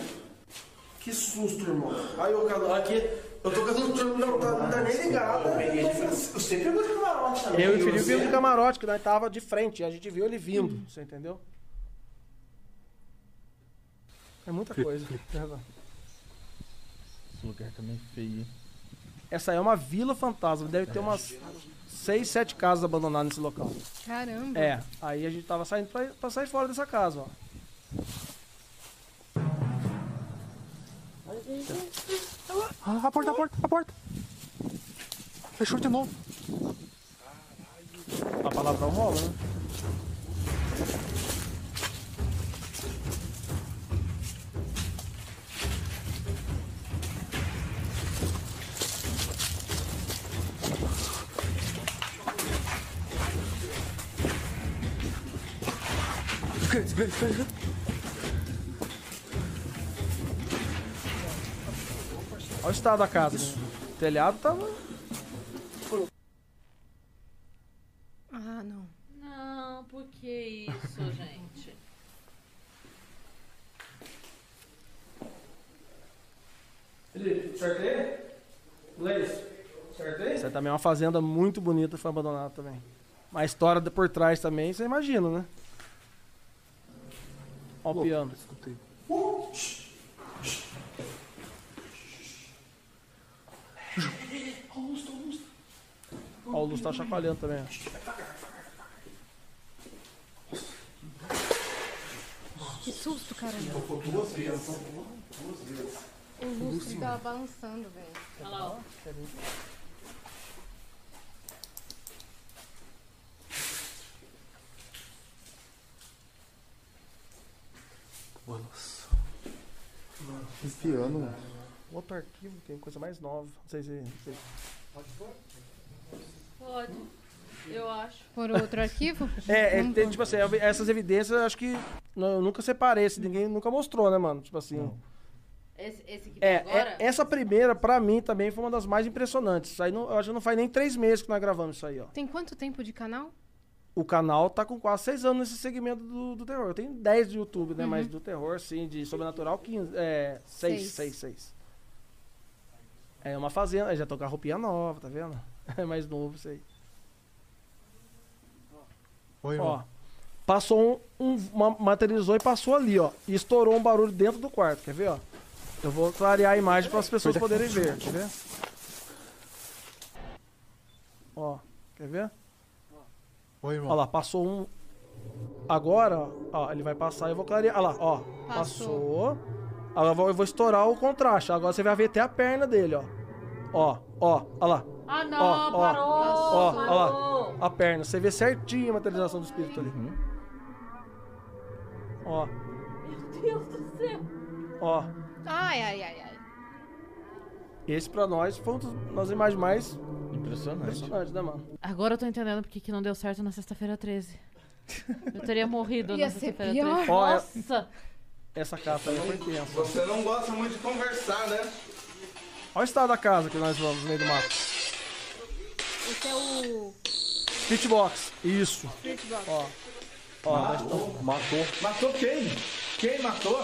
Que susto, irmão. Aí eu cano aqui. Eu tô com o turno não tá, não tá nem ligado. Você pegou de camarote também, Eu e o Felipe você? vimos camarote, que nós tava de frente. A gente viu ele vindo. Você entendeu? É muita coisa. Esse lugar também é feio? Essa aí é uma vila fantasma. Deve ter umas seis, sete casas abandonadas nesse local. Caramba. É, aí a gente tava saindo pra, pra sair fora dessa casa, ó. Ah, a porta, a porta, a porta. Fechou de novo. A palavra rola, né? Olha o estado da casa. né? O telhado tava. Ah, não. Não, por que isso, [LAUGHS] gente? Felipe, certei? Blaze, certei? Isso aí também é uma fazenda muito bonita, foi abandonada também. Mas a história de- por trás também, você imagina, né? Ó o piano. Ó, o Luz tá chacoalhando também, ó. Que susto, caramba. Tocou duas vezes. Duas vezes. O lustre tava balançando, velho. Olha lá, ó. Balançou. Esse piano. Outro arquivo, tem coisa mais nova. Não sei se. não sei. Pode. Eu acho. Por outro arquivo? [LAUGHS] É, Vamos tem, pôr. tipo assim, essas evidências eu acho que não, eu nunca separei, se ninguém nunca mostrou, né, mano? Tipo assim. Esse, esse que É, tem agora? é- essa primeira, pra mim, também foi uma das mais impressionantes. Isso aí não, eu acho que não faz nem três meses que nós gravamos isso aí, ó. Tem quanto tempo de canal? O canal tá com quase seis anos nesse segmento do, do terror. Eu tenho 10 de YouTube, né? Uhum. Mas do terror, sim, de sobrenatural, 15. É. 6, Seis. 6, 6. É uma fazenda. aí Já tô com a roupinha nova, tá vendo? [LAUGHS] É mais novo isso aí. Oi, Ó, irmão. passou um, um uma- materializou e passou ali, ó. E estourou um barulho dentro do quarto, quer ver, ó? Eu vou clarear a imagem para as pessoas poderem ver, quer ver? Ó, quer ver? Oi, irmão. Ó lá, passou um. Agora, ó, ele vai passar e eu vou clarear. Olha lá, ó. Passou. Passou. Agora eu vou, estourar o contraste. Agora você vai ver até a perna dele, ó. Ó, ó, ó lá. Ah, não, Ó, ó, parou! ó, ó parou. A perna. Você vê certinho a materialização do espírito ali. Ó, Meu Deus do céu! ó. Ai, ai, ai, ai. Esse pra nós foi uma das imagens mais Impressionante. impressionantes, né, mano? Agora eu tô entendendo porque que não deu certo na sexta-feira 13. Eu teria morrido Ia na ser sexta-feira pior. 13. Ó, é- Nossa! Essa capa aí foi tensa. Você não gosta muito de conversar, né? Olha o estado da casa que nós vamos no meio do mato. Esse é o Pitbox. Isso. Spirit Box. Ó. Ó, nós. Matou. Matou quem? Quem matou?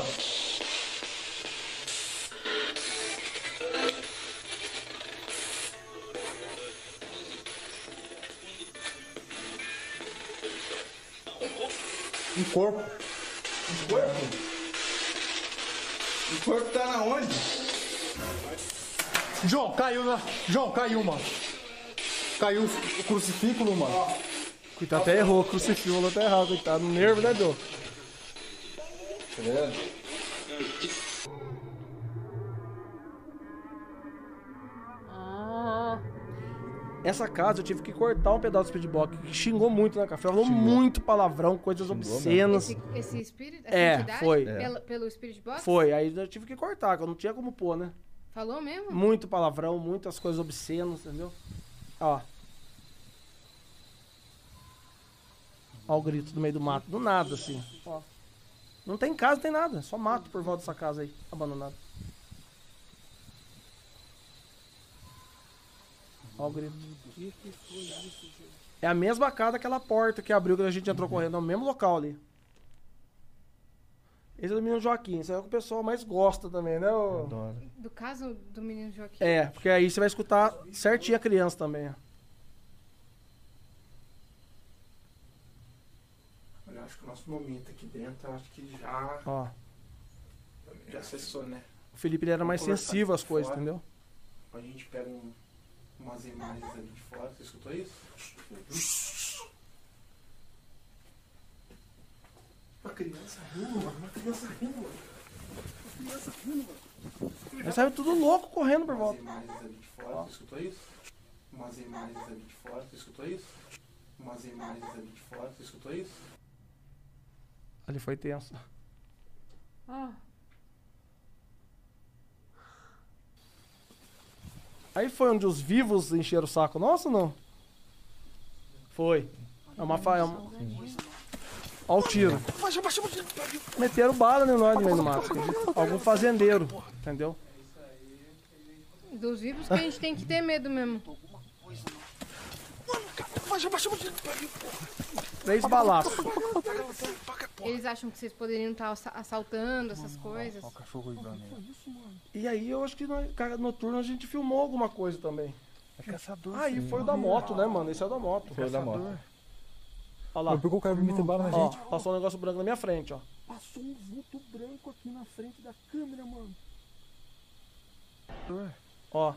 Um corpo. O corpo? O corpo tá na onde? João, caiu na. João, caiu, mano. Caiu o crucifículo, mano. Coitado, até errou. Crucifixo até errado, coitado. No nervo, né, Dô? Ah, Essa casa eu tive que cortar um pedaço do speedbox, que xingou muito na café. Falou muito palavrão, coisas obscenas. Esse, esse Spirit, essa É, entidade, foi. Pela, pelo Spirit Box? Foi, aí eu tive que cortar, que eu não tinha como pôr, né? Falou mesmo? Muito palavrão, muitas coisas obscenas, entendeu? Ó. Ó o grito do meio do mato, do nada, assim. Ó. Não tem casa, não tem nada, só mato por volta dessa casa aí, abandonada. Ó o grito. É a mesma casa, aquela porta que abriu quando a gente entrou correndo, é o mesmo local ali. Esse é o menino Joaquim, esse é o que o pessoal mais gosta também, né? ô? Do caso do menino Joaquim. É, porque aí você vai escutar certinho a criança também. Olha, eu acho que o nosso momento aqui dentro, acho que já, Ó, já acessou, né? o Felipe ele era mais Vamos sensível às coisas, fora. entendeu? A gente pega um- umas imagens ali de fora. Você escutou isso? Uma criança rindo, mano. Uma criança rindo, mano. Uma criança rindo, mano. Ele saiu tudo louco correndo por Umas volta. imagens ali de fora. Você escutou isso? Umas imagens ali de fora. Você escutou isso? Umas imagens ali de fora. Você escutou isso? Ali foi tenso. ah. Aí foi onde os vivos encheram o saco nosso ou não? Foi. É uma fa... é uma... Ó o tiro. Meteram bala em nós no meio do mato. Algum fazendeiro, entendeu? Dos vivos que a gente tem que ter medo mesmo. Três balaços. Eles acham que vocês poderiam estar assa- assaltando essas coisas. E aí eu acho que na carga noturna a gente filmou alguma coisa também. É caçador. Aí foi o da moto, né, mano? Esse é o da moto. Foi o da moto. Olha lá. Mas por que o cara meter bala na Ó, gente? passou um negócio branco na minha frente, ó. Passou um vulto branco aqui na frente da câmera, mano. Ó,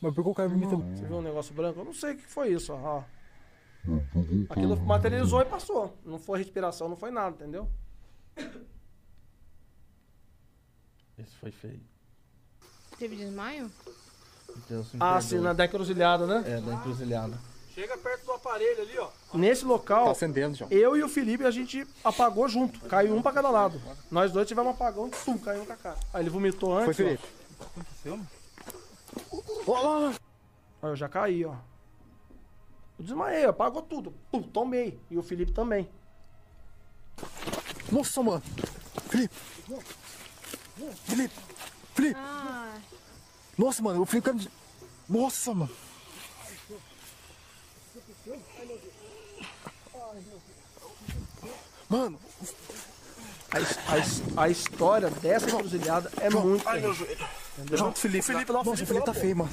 Mas por que o cara você viu um negócio branco? Eu não sei o que foi isso, ó. Ó. Aquilo materializou e passou. Não foi respiração, não foi nada, entendeu? Esse foi feio. Teve desmaio? Deus me Ah, perdoe. sim, na da encruzilhada, né? É, da encruzilhada. Chega perto do aparelho ali, ó. Nesse local, Tá acendendo, João. eu e o Felipe, a gente apagou junto. Caiu um pra cada lado. Nós dois tivemos um apagão pum, caiu um com a cara. Aí ele vomitou antes. Foi, ó. Felipe. Aí eu já caí, ó. Eu desmaiei, apagou tudo. Pum, tomei. E o Felipe também. Nossa, mano. Felipe. Felipe. Felipe. Ah, Nossa, mano. O Felipe... Nossa, mano. Mano. A, a a história dessa encruzilhada é muito. Ai, meu joelho. João, Felipe. Felipe lá, Nossa, o Felipe tá feio, mano.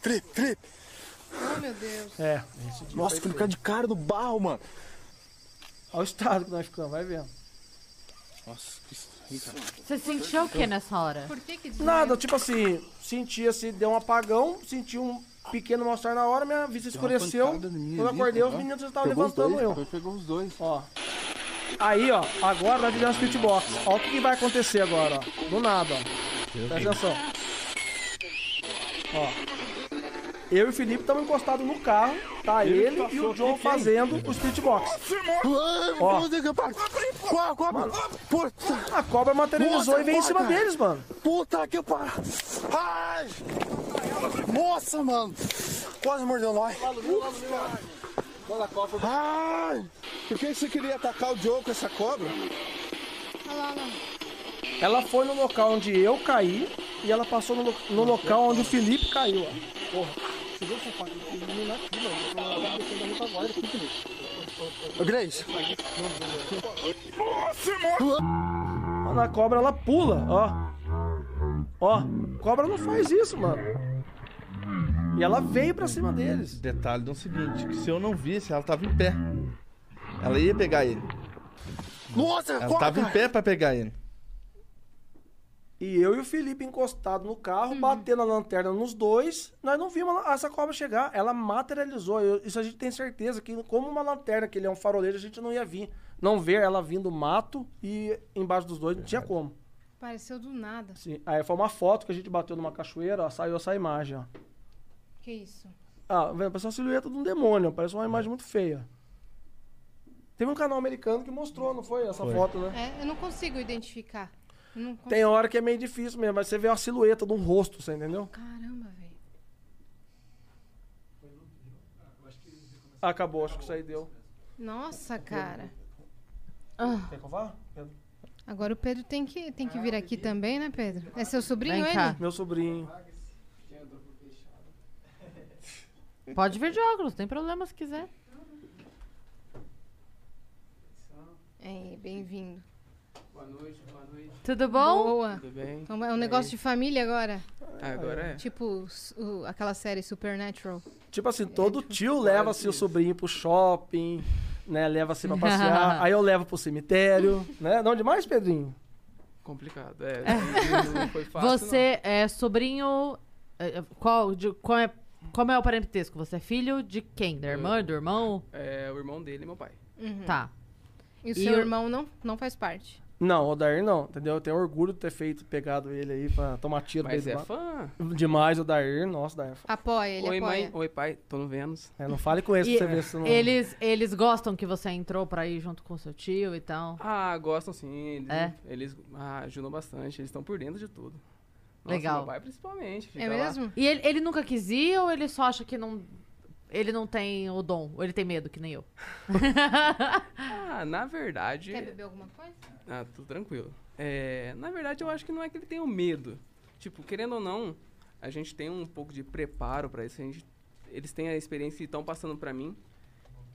Felipe, Felipe. Oh meu Deus. É, Nossa, caiu de cara no barro, mano. Olha o estado que nós ficamos, vai vendo. Você sentiu o que nessa hora? Por que que desmaiou? Nada, tipo assim, sentia se deu um apagão, senti um pequeno mal-estar na hora, minha vista escureceu. pancada mim Quando eu ali, acordei, os ó. meninos já estavam Pegou os levantando dois, eu. Pegou os dois. Ó. Aí, ó, agora nós fizemos pitbox. Ó o que, que vai acontecer agora, ó. Do nada, ó. Presta atenção. Ó. Eu e o Felipe estamos encostados no carro, tá ele e o John fazendo o pitbox. Ó. Qual? Puta, A cobra materializou Nossa, e veio em cima deles, mano. puta que pariu. Ai. Nossa, mano. Quase mordeu nós. Ai. Por que você queria atacar o Joe com essa cobra? Ela foi no local onde eu caí e ela passou no, no local onde o Felipe caiu, ó. Porra, você viu essa aqui, mano. Eu tô descendo a luta agora, aqui, Felipe. Ô, Grace. Mano, a cobra ela pula, ó. Ó, cobra não faz isso, mano. E ela veio pra cima deles. Detalhe do seguinte, que se eu não visse, ela tava em pé. Ela ia pegar ele. Nossa, Ela corre, tava em pé pra pegar ele. E eu e o Felipe encostados no carro, batendo a lanterna nos dois, nós não vimos essa cobra chegar. Ela materializou. Eu- isso a gente tem certeza que, como uma lanterna, que ele é um faroleiro, a gente não ia vir. Não ver ela vindo do mato e embaixo dos dois não tinha como. Pareceu do nada. Sim. Aí foi uma foto que a gente bateu numa cachoeira, ó, saiu essa imagem, ó. Que isso? Ah, velho, parece uma silhueta de um demônio, parece uma imagem muito feia. Teve um canal americano que mostrou, não foi? Essa Foi. foto, né? É, eu não consigo identificar. Tem hora que é meio difícil mesmo, mas você vê uma silhueta de um rosto, você entendeu? Caramba, velho. Acabou, acho que isso aí deu. Nossa, cara. Quer que eu vá? Pedro? Agora o Pedro tem que, tem que vir aqui também, né, Pedro? É seu sobrinho, Vem ele? cá. Meu sobrinho. Pode vir de óculos, não tem problema se quiser. É, bem-vindo. Boa noite, boa noite. Tudo bom? Boa. Tudo bem? Então é um negócio de família agora? Agora é. Tipo o- aquela série Supernatural. Tipo assim, todo tio leva seu sobrinho pro shopping, né? Leva assim pra [LAUGHS] passear. aí eu levo pro cemitério, né? Não demais, Pedrinho? Complicado, é. [LAUGHS] Não foi fácil, Você é sobrinho. é, é, Qual, de, qual é, como é o parentesco? Você é filho de quem? Da irmã, do irmão? não. É o irmão dele e meu pai. Uhum. Tá. E o E seu o- irmão não, não faz parte. Não, o Dair não, entendeu? Eu tenho orgulho de ter feito, pegado ele aí pra tomar tiro Mas é lá. fã. Demais o Dair, nossa, Dair. é fã. Apoia, ele Oi, apoia. mãe. Oi, pai. Tô no Vênus. É, não fale com esse pra você ver se não... eles, eles gostam que você entrou pra ir junto com seu tio e tal. Ah, gostam sim. Eles, É? eles ah, ajudam bastante. Eles estão por dentro de tudo. Nossa, Legal. Meu pai principalmente. Fica É lá. mesmo? E ele, ele nunca quis ir ou ele só acha que não. Ele não tem o dom? Ou ele tem medo, que nem eu? [LAUGHS] Ah, na verdade. Quer beber alguma coisa? Ah, tudo tranquilo. É, na verdade, eu acho que não é que ele tenha o medo. Tipo, querendo ou não, a gente tem um pouco de preparo pra isso. A gente, eles têm a experiência e estão passando pra mim.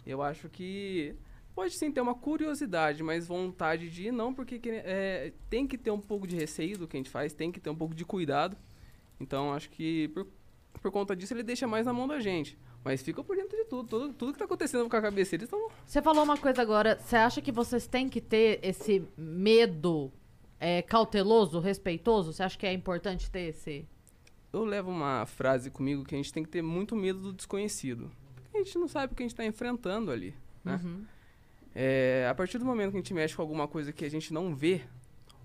Eu acho que pode sim ter uma curiosidade, mas vontade de ir não, porque que- é, tem que ter um pouco de receio do que a gente faz, tem que ter um pouco de cuidado. Então, acho que por, por conta disso ele deixa mais na mão da gente. Mas fica por dentro de tudo. Tudo, tudo que tá acontecendo com a cabeça eles estão Você falou uma coisa agora. Você acha que vocês têm que ter esse medo é, cauteloso, respeitoso? Você acha que é importante ter esse. Eu levo uma frase comigo que a gente tem que ter muito medo do desconhecido. Porque a gente não sabe o que a gente está enfrentando ali. Né? Uhum. É, a partir do momento que a gente mexe com alguma coisa que a gente não vê,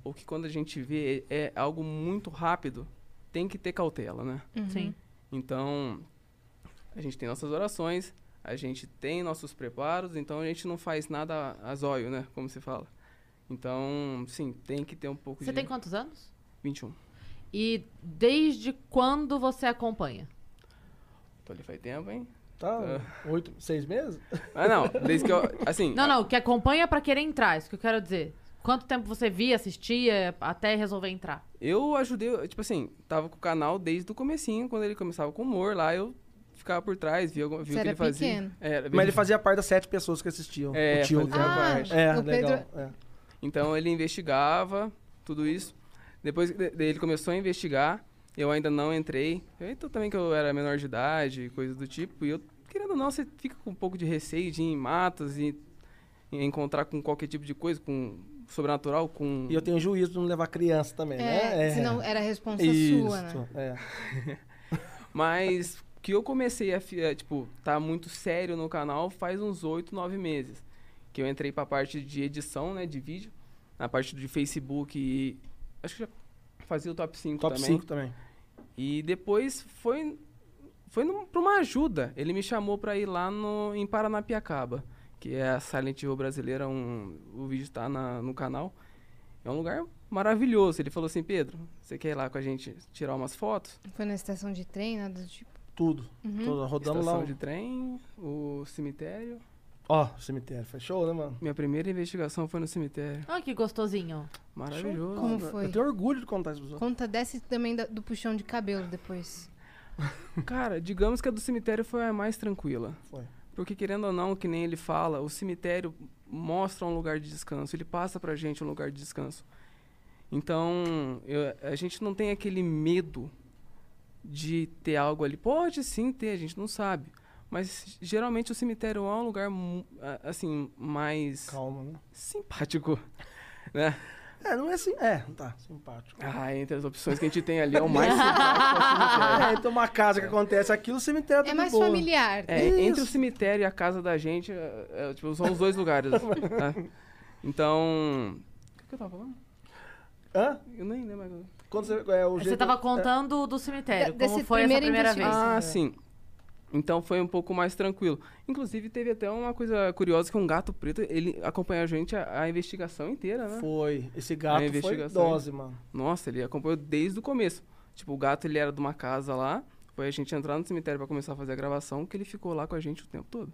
ou que quando a gente vê é algo muito rápido, tem que ter cautela, né? Sim. Então, a gente tem nossas orações, a gente tem nossos preparos, então a gente não faz nada a zóio, né? Como se fala. Então, sim, tem que ter um pouco Você de... tem quantos anos? 21. E desde quando você acompanha? Tô ali faz tempo, hein? Tá, oito, seis meses? Ah, não, desde que eu... [LAUGHS] Assim, Não, não, que acompanha pra querer entrar, isso que eu quero dizer. Quanto tempo você via, assistia, até resolver entrar? Eu ajudei, tipo assim, tava com o canal desde o comecinho, quando ele começava com humor lá, eu ficava por trás, via, via Você o que era ele fazia. pequeno. É, Mas ele fazia parte das sete pessoas que assistiam. É, o tio. fazia Ah, parte. É, o Pedro- legal. é. Então ele investigava tudo isso. Depois de- ele começou a investigar, eu ainda não entrei. Então também que eu era menor de idade, coisa do tipo, e eu, querendo ou não, você fica com um pouco de receio de ir em matas e, encontrar com qualquer tipo de coisa, com sobrenatural, com... E eu tenho juízo de não levar criança também, É, né? senão era responsa Isso, sua, né? é. [LAUGHS] Mas que eu comecei a, a, tipo, tá muito sério no canal faz uns oito, nove meses. Que eu entrei pra parte de edição, né, de vídeo. Na parte de Facebook e... Acho que já fazia o top 5 Top também. 5 também. E depois foi... Foi num, pra uma ajuda. Ele me chamou pra ir lá no, em Paranapiacaba. Que é a Silent Hill brasileira. Um, o vídeo tá na, no canal. É um lugar maravilhoso. Ele falou assim, Pedro, você quer ir lá com a gente tirar umas fotos? Foi na estação de trem, nada do tipo. Tudo. Uhum. Tudo rodando Estação lá. de trem, o cemitério. Ó, cemitério. Foi show, né, mano? Minha primeira investigação foi no cemitério. Ah, que gostosinho. Maravilhoso. Como Eu foi? tenho orgulho de contar isso pros outros. Conta desce também do puxão de cabelo depois. [LAUGHS] Cara, digamos que a do cemitério foi a mais tranquila. Foi. Porque querendo ou não, que nem ele fala, o cemitério mostra um lugar de descanso, ele passa pra gente um lugar de descanso. Então, eu- a gente não tem aquele medo de ter algo ali. Pode sim ter, a gente não sabe. Mas geralmente o cemitério é um lugar assim mais Calma, né? simpático, [LAUGHS] né? É, não é assim. É, tá, simpático. Ah, entre as opções que a gente tem ali é o [LAUGHS] mais simpático é então uma casa que acontece aquilo, o cemitério tá É mais boa. familiar. É, entre o Isso. cemitério e a casa da gente, é, é, tipo, são os dois lugares. [LAUGHS] tá? Então. O que eu tava falando? Hã? Eu nem lembro. agora. Quando você, é, o Você jeito- tava contando do cemitério. Da- como foi essa primeira primeira vez? Ah, sim. Então foi um pouco mais tranquilo. Inclusive, teve até uma coisa curiosa que um gato preto, ele acompanhou a gente a, a investigação inteira, né? Foi. Esse gato foi investigação. dose, mano. Nossa, ele acompanhou desde o começo. Tipo, o gato ele era de uma casa lá, foi a gente entrar no cemitério pra começar a fazer a gravação, que ele ficou lá com a gente o tempo todo.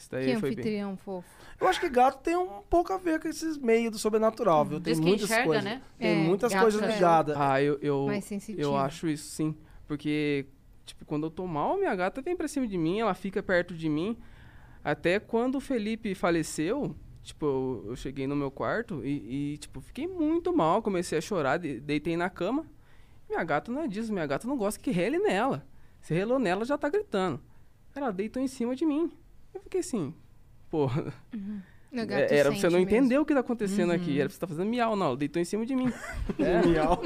Isso daí Que foi bem. anfitrião fofo. Eu acho que gato tem um pouco a ver com esses meios do sobrenatural, viu? Tem Diz muitas enxerga, coisas. né? Tem É, muitas coisas é. ligadas. Ah, eu, eu, eu acho isso, sim. Porque, tipo, quando eu tô mal, minha gata vem pra cima de mim, ela fica perto de mim. Até quando o Felipe faleceu, tipo, eu, eu cheguei no meu quarto e, e, tipo, fiquei muito mal, comecei a chorar, de- deitei na cama. Minha gata não é disso, minha gata não gosta que rele nela. Se relou nela, já tá gritando. Ela deitou em cima de mim. Eu fiquei assim, gato é- era pra você não mesmo. entender o que tá acontecendo Uhum. aqui. Era pra você tá fazendo miau, não. Ela deitou em cima de mim. [LAUGHS] É, Miau.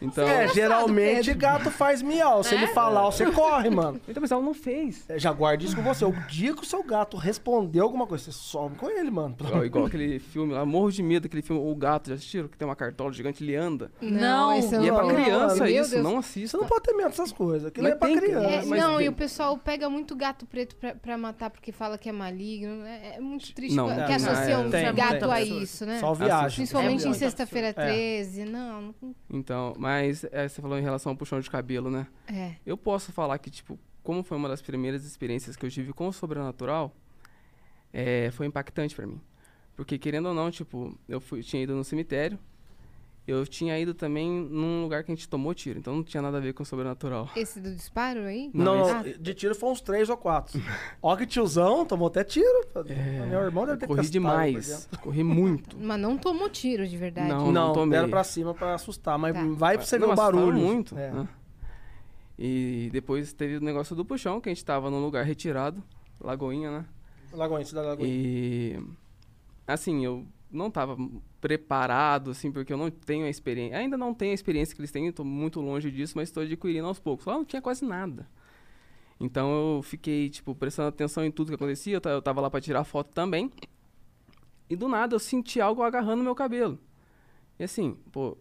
então, É, geralmente gato faz miau. Se ele falar, você corre, mano. então, mas ela não fez. É, Já guarde isso com você. O dia que o seu gato responder alguma coisa, você some com ele, mano. Igual, igual aquele filme lá, morro de medo, aquele filme O Gato, já assistiram? Que tem uma cartola gigante, ele anda. Não, esse eu E é pra não- criança Meu isso, não Você assista. não pode ter medo dessas coisas. Aquilo Mas é pra que- criança. É, mas não, tem- e o pessoal pega muito gato preto pra, pra matar porque fala que é maligno. É, é muito triste Não, que não, associam é, tem, gato tem. a isso, né? Só viagem. Principalmente É, em sexta-feira É. 13. Não, não- Então, mas é, você falou em relação ao puxão de cabelo, né? é. Eu posso falar que, tipo, como foi uma das primeiras experiências que eu tive com o sobrenatural, é, foi impactante pra mim. Porque, querendo ou não, tipo, eu fui, tinha ido no cemitério, eu tinha ido também num lugar que a gente tomou tiro, então não tinha nada a ver com o sobrenatural. Esse do disparo aí? Não, Não, não, de tiro foi uns três ou quatro. Ó que tiozão, tomou até tiro. Meu irmão deve ter Corri demais, corri muito. [LAUGHS] Mas não tomou tiro de verdade. Não, Não, tomei. deram pra cima pra assustar, mas Tá. vai pra você ver Não, o barulho. muito. É. né? E depois teve o negócio do puxão, que a gente tava num lugar retirado, Lagoinha, né? Lagoinha, cidade da Lagoinha. E assim, eu não tava preparado, assim, porque eu não tenho a experiência. Ainda não tenho a experiência que eles têm, estou muito longe disso, mas estou adquirindo aos poucos. Lá não tinha quase nada. Então eu fiquei, tipo, prestando atenção em tudo que acontecia. Eu ta- eu tava lá para tirar foto também. E do nada eu senti algo agarrando meu cabelo. E assim, pô,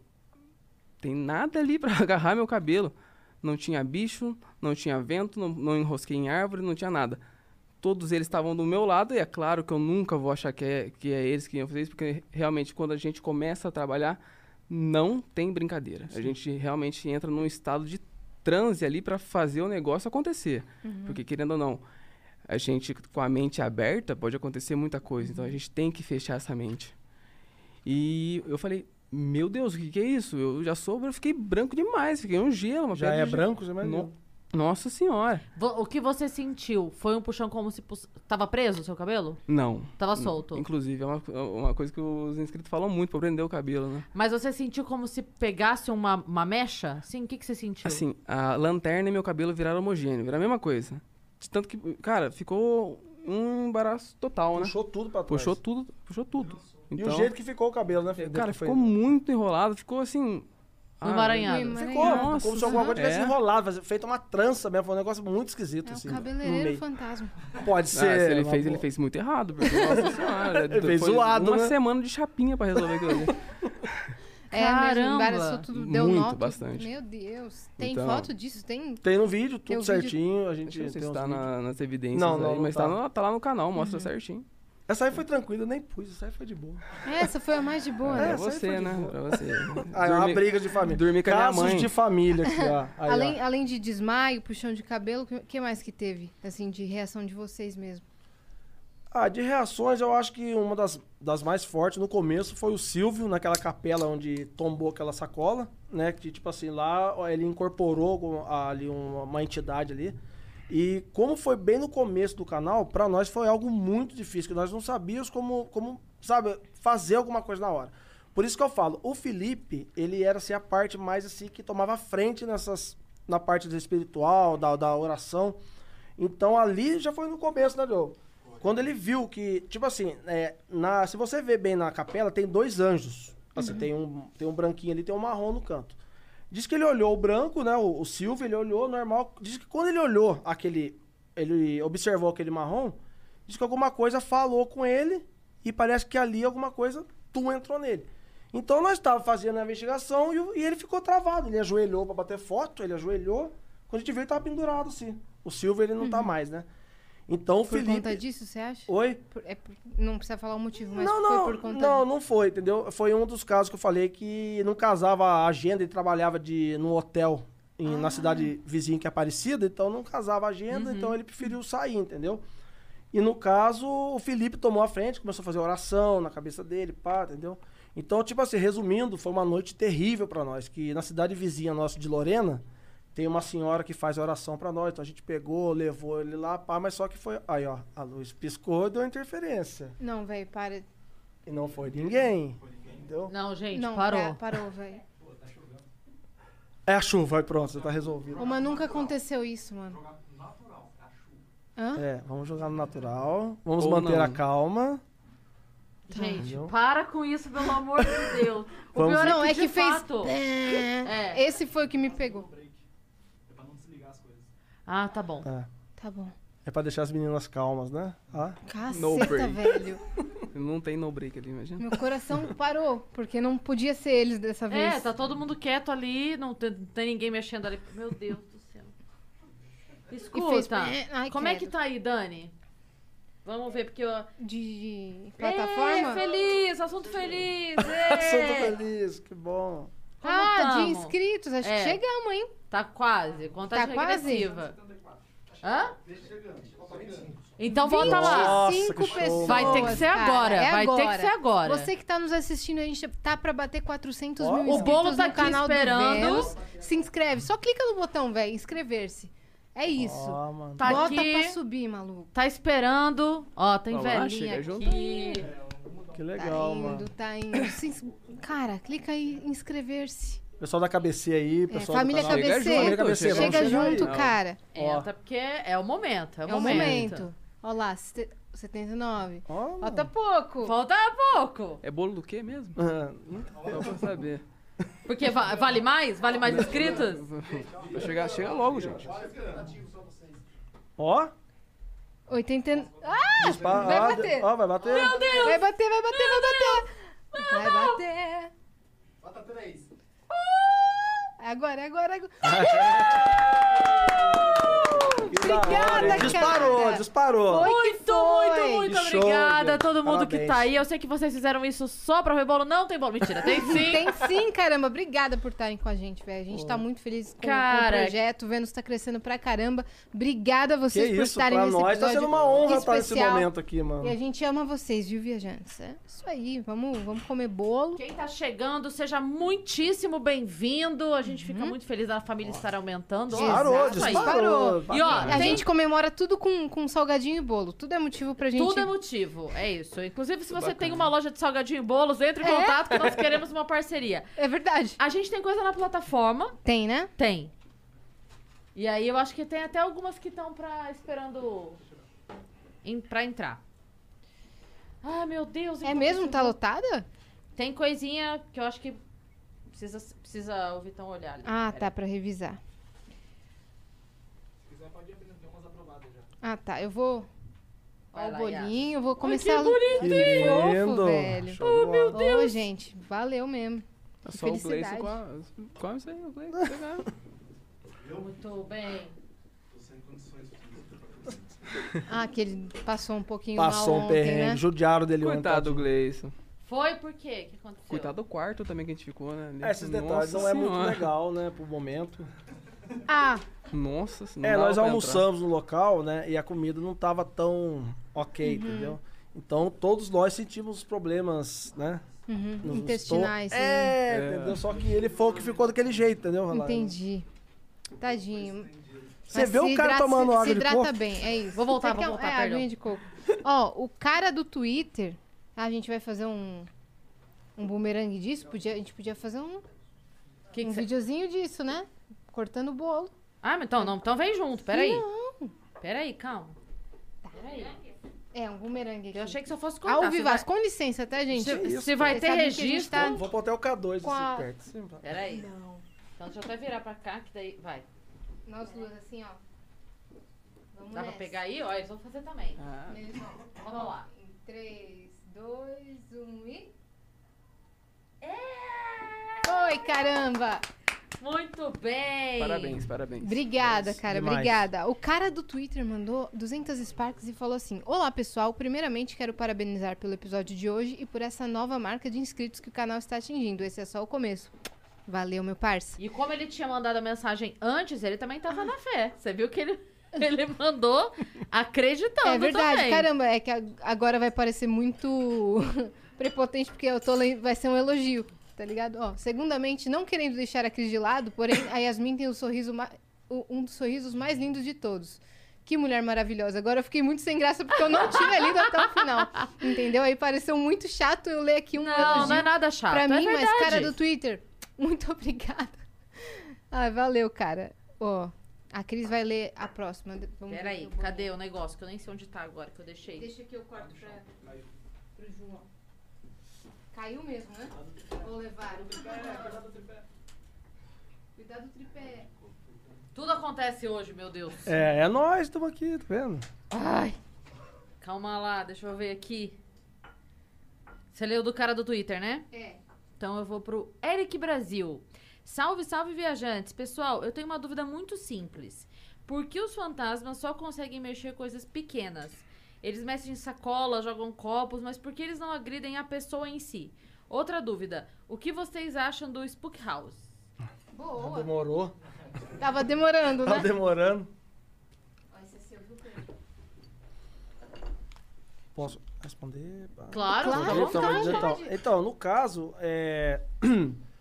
tem nada ali [LAUGHS] para agarrar meu cabelo. Não tinha bicho, não tinha vento, não, não enrosquei em árvore, não tinha nada. Todos eles estavam do meu lado, e é claro que eu nunca vou achar que é, que é eles que iam fazer isso, porque realmente quando a gente começa a trabalhar, não tem brincadeira. A gente realmente entra num estado de transe ali para fazer o negócio acontecer. Porque querendo ou não, a gente com a mente aberta pode acontecer muita coisa, então a gente tem que fechar essa mente. E eu falei, meu Deus, o que, que é isso? Eu já sou, eu fiquei branco demais, fiquei um gelo, uma Já pedra é de- branco, você No- Nossa senhora. O que você sentiu? Foi um puxão como se tava preso o seu cabelo? Não. Tava solto. Inclusive, é uma, uma coisa que os inscritos falam muito pra prender o cabelo, né? Mas você sentiu como se pegasse uma, uma mecha? Sim, o que, que você sentiu? Assim, a lanterna e meu cabelo viraram homogêneo, viraram a mesma coisa. De tanto que, cara, ficou um embaraço total, né? Puxou tudo pra trás. Puxou tudo, puxou tudo. E Então, o jeito que ficou o cabelo, né? cara, que foi- ficou muito enrolado, ficou assim... Um ah, emaranhado. Ficou, Nossa como se alguma coisa tivesse é. enrolado, feito uma trança mesmo, foi um negócio muito esquisito, É o assim. no cabeleireiro meio. fantasma. Pode Ah, ser. se ele fez, boa. ele fez muito errado, porque, nossa [LAUGHS] senhora, Ele fez zoado, uma né? semana de chapinha pra resolver aquilo ali. É, mesmo, Caramba! embaraçou tudo, deu Muito, nó. tudo. bastante. Meu Deus. Tem Então- foto disso? Tem? Tem no vídeo, Tem tudo o vídeo- certinho, a gente tem se tá vídeos. na- nas evidências Não, aí, não, não mas tá. tá, no- tá lá no canal, mostra certinho. Essa aí foi tranquila, eu nem pus, essa aí foi de boa. Essa foi a mais de boa, É, né? pra essa aí você, foi de né? Pra você. [LAUGHS] Ah, é uma Dormi- briga de família. dormi com a minha Casos mãe. de família aqui, ó. [LAUGHS] Aí, além, ó. além de desmaio, puxão de cabelo, o que, mais que teve? Assim, de reação de vocês mesmo. Ah, de reações, eu acho que uma das, das mais fortes no começo foi o Silvio, naquela capela onde tombou aquela sacola, né? Que, tipo assim, lá ele incorporou com- ali uma, uma entidade ali. E como foi bem no começo do canal, pra nós foi algo muito difícil, que nós não sabíamos como, como, sabe, fazer alguma coisa na hora. Por isso que eu falo, o Felipe, ele era assim a parte mais assim que tomava frente nessas na parte do espiritual, da, da oração. Então ali já foi no começo, né, Diogo? Quando ele viu que, tipo assim, é, na, se você ver bem na capela, tem dois anjos. Assim, Uhum. tem, um, tem um branquinho ali, tem um marrom no canto. Diz que ele olhou o branco, né? O, o Silvio, ele olhou normal. Diz que quando ele olhou aquele. Ele observou aquele marrom, diz que alguma coisa falou com ele e parece que ali alguma coisa tu entrou nele. Então nós estávamos fazendo a investigação e, e ele ficou travado. Ele ajoelhou para bater foto, ele ajoelhou. Quando a gente viu, ele tava pendurado assim. O Silvio, ele não tá mais, né? Então o Uhum. Por Felipe. conta disso, você acha? Oi? Por- é não precisa falar o motivo, mas não, foi não, por conta não, não foi, entendeu? Foi um dos casos que eu falei que não casava a agenda, ele trabalhava de, num hotel em- Ah. na cidade vizinha que é Aparecida, então não casava a agenda, Uhum. então ele preferiu sair, entendeu? E no caso, o Felipe tomou a frente, começou a fazer oração na cabeça dele, pá, entendeu? Então, tipo assim, resumindo, foi uma noite terrível pra nós, que na cidade vizinha nossa de Lorena, tem uma senhora que faz oração pra nós, então a gente pegou, levou ele lá, pá, mas só que foi, aí ó, a luz piscou e deu interferência. Não, velho, para. E não foi ninguém. Entendeu? Não, gente, não, parou. é, parou, velho. É a chuva, vai pronto, você tá resolvido. Ô, mas nunca aconteceu isso, mano. Hã? É, vamos jogar no natural. Vamos Ou manter não. a calma. Gente, Entendeu? para com isso, pelo amor de Deus. [LAUGHS] O Vamos- pior Não, é é que, que de fez. fato... É. É. Esse foi o que me pegou. Ah, tá bom. É. Tá bom. É pra deixar as meninas calmas, né? Ah. No Caceta, break. velho. [LAUGHS] Não tem no break ali, imagina. Meu coração parou, porque não podia ser eles dessa vez. É, tá todo mundo quieto ali, não tem, não tem ninguém mexendo ali. Meu Deus do céu. Escuta, fez- Ai, como é que tá aí, Dani? Vamos ver, porque eu... De plataforma? É, feliz, assunto feliz. [LAUGHS] Assunto é. feliz, que bom. Como ah, de tamo? inscritos, acho É. que chegamos, hein? Tá quase, contagem Tá quase? regressiva. Hã? Então volta lá. Nossa, 25 que show. pessoas. Vai ter que ser cara, agora, é vai ter que ser agora. Você que tá nos assistindo, a gente tá pra bater 400 Ó, mil o inscritos bolo tá no aqui canal esperando. do Vênus. Se inscreve. Só clica no botão, velho, inscrever-se. É isso. Mano. Tá Bota aqui. pra subir, maluco. Tá esperando. Ó, tem lá, velhinha aqui. Que Tá legal, indo, mano. tá indo. Cara, clica aí, inscrever-se. Pessoal da KBC aí, É, pessoal família canal. Chega KBC. junto, Família KBC, chega Chega junto, aí. cara. É, Ó. até porque é o momento. É o É o momento. momento. Olha lá, sete- 79. Ó, Falta pouco. Falta pouco. É bolo do quê mesmo? Só pra saber. Porque va- vale mais? Vale mais inscritos? Vai chegar, chega logo, gente. Ó. 80. Ah! Vai ah, bater. Ó, vai bater. Meu Deus! Vai bater, vai bater, vai bater. Vai bater. Bota três. Agora, agora, agora. [LAUGHS] Que Obrigada? Disparou, cara. disparou. Foi que Muito, foi. muito, muito Que show, obrigada a todo mundo que Parabéns. tá aí. Eu sei que vocês fizeram isso só pra ver bolo. Não tem bolo. Mentira, tem [LAUGHS] sim. Tem sim, caramba. Obrigada por estarem com a gente, velho. A gente tá muito feliz com, com Cara. o projeto. O Vênus tá crescendo pra caramba. Obrigada a Que vocês por isso, estarem pra nesse nós tá episódio sendo uma honra estar nesse momento aqui, mano. E a gente ama vocês, viu, viajantes? É isso aí. Vamos, vamos comer bolo. Quem tá chegando, seja muitíssimo bem-vindo. A gente fica muito feliz da família estar aumentando. Disparou, aí. disparou. E ó, A tem- gente comemora tudo com, com salgadinho e bolo. Tudo é motivo pra gente. Tudo é motivo, é isso. Inclusive, se você tem uma loja de salgadinho e bolos, entre em contato que nós queremos uma parceria. É verdade. A gente tem coisa na plataforma? Tem, né? Tem. E aí eu acho que tem até algumas que estão pra esperando em, pra entrar. Ah, meu Deus. É mesmo? Tá lotada? Tem coisinha que eu acho que precisa, precisa o Vitão olhar ali. Ah, Pera tá, pra revisar. Ah, tá. Eu vou. Vai Ó, o bolinho, eu vou que começar a bonitinho! Que Fofo, lindo. velho. Show de bola. Ô, gente, valeu mesmo. É Que só o felicidade. com a... Come isso aí, o Gleison. chegar. Muito bem. Ah, que ele passou um pouquinho Passou mal um ontem, perrengue, né? judiaram dele ontem. Coitado do tadinho. Gleison. Foi por quê? O que aconteceu? Coitado do quarto também que a gente ficou, né? É, esses detalhes Nossa não é muito Senhora. legal, né, pro momento. Ah, Nossa, não É, nós almoçamos no local, né? E a comida não tava tão ok, Uhum. entendeu? Então todos nós sentimos problemas, né? uhum, intestinais. É, É. entendeu? Só que ele foi o que ficou daquele jeito, entendeu? Rolando? Entendi. Tadinho. Você Mas vê o se cara hidrata- tomando se água de hidrata coco? bem, é isso. Vou voltar, vou quer- voltar, é, perdão. aguinha de coco. Ó, o cara do Twitter, a gente vai fazer um um bumerangue disso, podia, a gente podia fazer um, Que que um cê- videozinho disso, né? Cortando o bolo. Ah, mas então, não, então vem junto, peraí. Não. Peraí, calma. Peraí. É, um bumerangue aqui. Eu achei que se eu fosse contar. Ao você vivaço, vai- com licença, tá, gente? Se, se vai Você ter registro. tá- Vou pôr até o K2 Com a- assim perto. Sim. Peraí. Não. Então deixa eu até virar pra cá, que daí. Vai. Nós duas, assim, ó. Vamos Dá pra nessa. pegar aí? Ó, eles vão fazer também. Ah, vão. Vamos lá. Em 3, 2, 1 e. Oi, caramba! Muito bem. parabéns, parabéns. Obrigada, cara, demais. obrigada. O cara do Twitter mandou 200 Sparks e falou assim: Olá, pessoal. Primeiramente, quero parabenizar pelo episódio de hoje e por essa nova marca de inscritos que o canal está atingindo. Esse é só o começo. Valeu, meu parça. E como ele tinha mandado a mensagem antes, ele também tava na fé. Você viu que ele, [LAUGHS] ele mandou acreditando. É verdade, também. caramba, é que agora vai parecer muito [LAUGHS] prepotente, porque eu tô lendo, vai ser um elogio, tá ligado? Ó, segundamente, não querendo deixar a Cris de lado, porém, a Yasmin tem o sorriso um dos sorrisos mais lindos de todos. Que mulher maravilhosa. Agora eu fiquei muito sem graça porque eu não tinha lido até o final. Entendeu? Aí pareceu muito chato eu ler aqui um Não, elogio não é nada chato. pra é mim, mas verdade. cara do Twitter, muito [LAUGHS] obrigada. Ah, valeu, cara. Ó, a Cris vai ler a próxima. Vamos Peraí, cadê o negócio? Que eu nem sei onde tá agora que eu deixei. Deixa que eu corto pra, pro João. Caiu mesmo, né? Ou levaram? Cuidado do tripé. Tudo acontece hoje, meu Deus. É, é nós, estamos aqui, tá vendo? Ai. Calma lá, deixa eu ver aqui. Você leu do cara do Twitter, né? É. Então eu vou pro Eric Brasil. Salve, salve, viajantes. Pessoal, eu tenho uma dúvida muito simples. Por que os fantasmas só conseguem mexer coisas pequenas? Eles mexem em sacola, jogam copos, mas por que eles não agridem a pessoa em si? Outra dúvida. O que vocês acham do Spook House? Boa. Demorou. Tava demorando, Tá né? demorando. Viu, Pedro? Posso responder? Claro, Claro, Então, então, então, no caso, é, [CLEARS THROAT]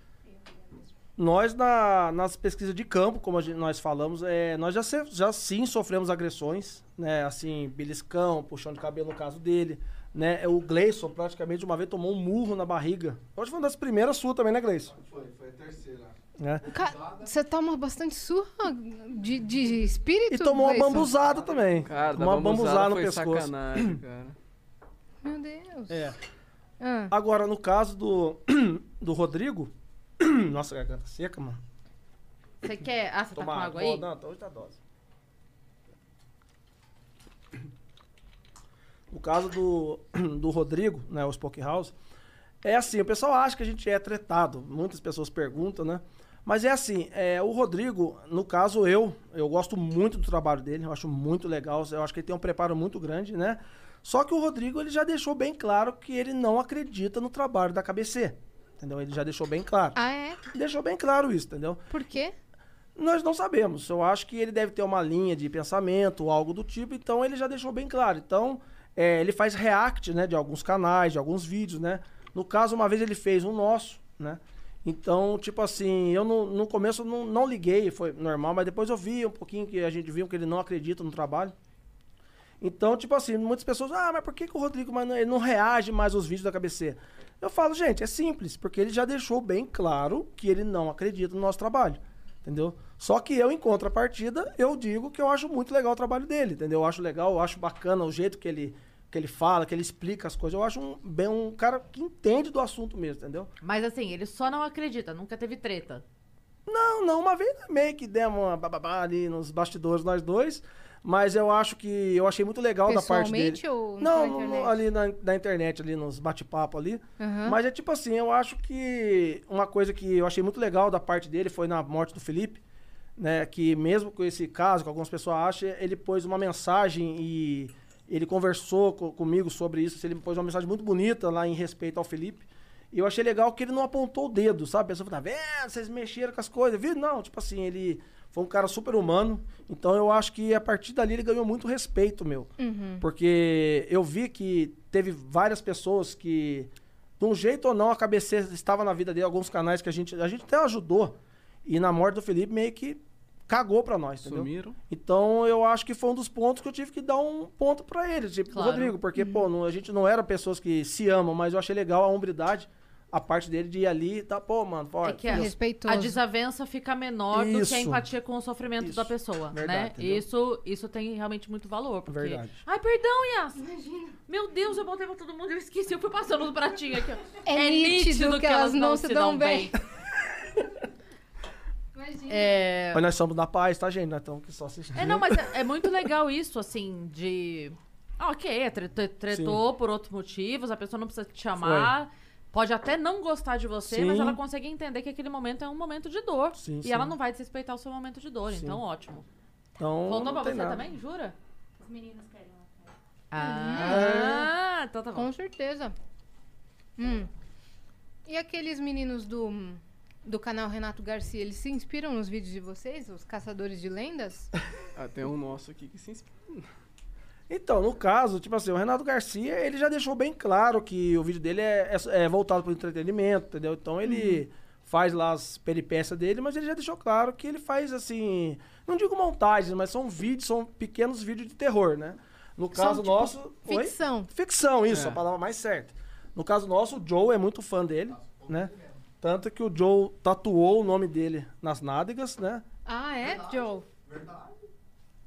nós na- nas pesquisas de campo, como a gente- nós falamos, é, nós já, se- já sim sofremos agressões, né? Assim, beliscão, puxão de cabelo no caso dele, né? O Gleison praticamente uma vez tomou um murro na barriga. Que foi uma das primeiras suas também, né, Gleison? Foi, foi a terceira. Né? Ca- Você toma bastante surra de, de espírito? E tomou uma Gleison? bambuzada também. Cara, tomou uma bambuzada no foi pescoço. sacanagem, [CLEARS THROAT] cara. Meu Deus. É. Ah, Agora, no caso do, [CLEARS THROAT] do Rodrigo, [COUGHS] nossa, garganta seca, mano. Você quer. Ah, você tá com Tomar água aí? Não, hoje tá dose. No caso do, [COUGHS] do Rodrigo, né, o Spoke House, é assim, o pessoal acha que a gente é tretado. Muitas pessoas perguntam, né? Mas é assim, é, o Rodrigo, no caso eu, eu gosto muito do trabalho dele, eu acho muito legal, eu acho que ele tem um preparo muito grande, né? Só que o Rodrigo, ele já deixou bem claro que ele não acredita no trabalho da KBC, entendeu? Ele já deixou bem claro. ah, é? Deixou bem claro isso, entendeu? Por quê? Nós não sabemos. Eu acho que ele deve ter uma linha de pensamento algo do tipo, então ele já deixou bem claro. Então, é, ele faz react, né, de alguns canais, de alguns vídeos, né? No caso, uma vez ele fez um nosso, né? Então, tipo assim, eu no, no começo não, não liguei, foi normal, mas depois eu vi um pouquinho que a gente viu que ele não acredita no trabalho. Então, tipo assim, muitas pessoas, ah, mas por que, que o Rodrigo mas não- ele não reage mais aos vídeos da KBC? Eu falo, gente, é simples, porque ele já deixou bem claro que ele não acredita no nosso trabalho, entendeu? Só que eu, em contrapartida, eu digo que eu acho muito legal o trabalho dele, entendeu? Eu acho legal, eu acho bacana o jeito que ele, que ele fala, que ele explica as coisas. Eu acho um, bem um cara que entende do assunto mesmo, entendeu? Mas assim, ele só não acredita, nunca teve treta. Não, não, uma vez meio que demos uma bababá ali nos bastidores nós dois, mas eu acho que eu achei muito legal da parte dele. Ou Não, internet? ali na, na internet, ali nos bate-papo ali. Aham. Mas é tipo assim, eu acho que uma coisa que eu achei muito legal da parte dele foi na morte do Felipe, né? Que mesmo com esse caso, que algumas pessoas acham, ele pôs uma mensagem e ele conversou co- comigo sobre isso. Ele pôs uma mensagem muito bonita lá em respeito ao Felipe. E eu achei legal que ele não apontou o dedo, sabe? A pessoa falou, tá vendo? Vocês mexeram com as coisas, viu? Não, tipo assim, ele Foi um cara super humano. Então eu acho que a partir dali ele ganhou muito respeito, meu. Uhum. Porque eu vi que teve várias pessoas que, de um jeito ou não, a KBC estava na vida dele, alguns canais que a gente, a gente até ajudou. E na morte do Felipe meio que cagou pra nós, entendeu? Sumiram. Então eu acho que foi um dos pontos que eu tive que dar um ponto pra ele, tipo, Claro. Rodrigo, porque, pô, não- a gente não era pessoas que se amam, mas eu achei legal a hombridade, a parte dele de ir ali e tá, pô, mano, olha, É que a, Respeitoso. a desavença fica menor do que a Isso. empatia com o sofrimento Isso. da pessoa, Verdade, né? entendeu? Isso, isso tem realmente muito valor. Porque... Verdade. Ai, perdão, Yas! Meu Deus, eu botei pra todo mundo, eu esqueci, eu fui passando no pratinho aqui. ó. É nítido que elas não se dão bem. [LAUGHS] Imagina. É... Mas nós somos da paz, tá, gente? Nós estamos aqui só assistindo. É, não, mas é, é muito legal isso, assim, de. Ah, ok, é, tre- tre- tretou por outros motivos, a pessoa não precisa te chamar. Pode até não gostar de você, mas Sim. ela consegue entender que aquele momento é um momento de dor. Sim, e sim. ela não vai desrespeitar o seu momento de dor, Sim. então ótimo. Então, Voltou não pra você nada. também, jura? Os meninos querem lá fora. Ah, então tá bom. Com certeza. Hum. E aqueles meninos do, do canal Renato Garcia, eles se inspiram nos vídeos de vocês, os caçadores de lendas? [LAUGHS] Ah, tem um nosso aqui que se inspira. Então, no caso, tipo assim, o Renato Garcia, ele já deixou bem claro que o vídeo dele é, é- é voltado para o entretenimento, entendeu? Então ele faz lá as peripécias dele, mas ele já deixou claro que ele faz assim, não digo montagens, mas são vídeos, são pequenos vídeos de terror, né? No São, caso tipo, nosso, Oi? Ficção. Ficção, isso, É. a palavra mais certa. No caso nosso, o Joe é muito fã dele, né? Tanto que o Joe tatuou o nome dele nas nádegas, né? Ah, é, Joe?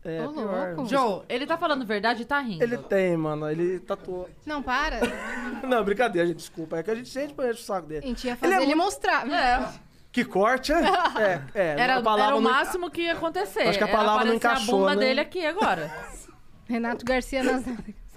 É, Ô, pior. louco. Joe, ele tá falando verdade e tá rindo. Ele tem, mano, ele tatuou. Não, para. [LAUGHS] Não, brincadeira, gente, desculpa. É que a gente sente pra encher o saco A dele. gente ia fazer é ele, muito- mostrar. É, Que corte, é? [LAUGHS] É, é. era, a palavra era o não- máximo que ia acontecer. Acho que a palavra não aparecer encaixou, a bunda né? dele aqui agora. Renato Garcia nas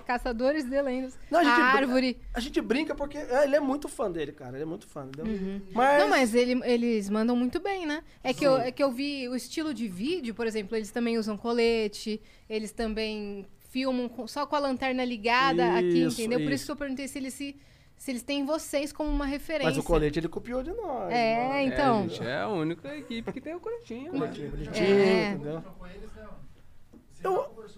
caçadores de lendas. Não, a a gente brin- árvore. A gente brinca porque é, ele é muito fã dele, cara. Ele é muito fã, entendeu? Mas, Não, mas ele- eles mandam muito bem, né? É que, eu, é que eu vi o estilo de vídeo, por exemplo, eles também usam colete, eles também filmam com- só com a lanterna ligada aqui, Isso, entendeu? Por isso isso. que eu perguntei se eles, se, se eles têm vocês como uma referência. mas o colete ele copiou de nós. É, mano. então. É, gente, é a única equipe que tem o coletinho. né? Coletinho bonitinho, É. entendeu? Eu...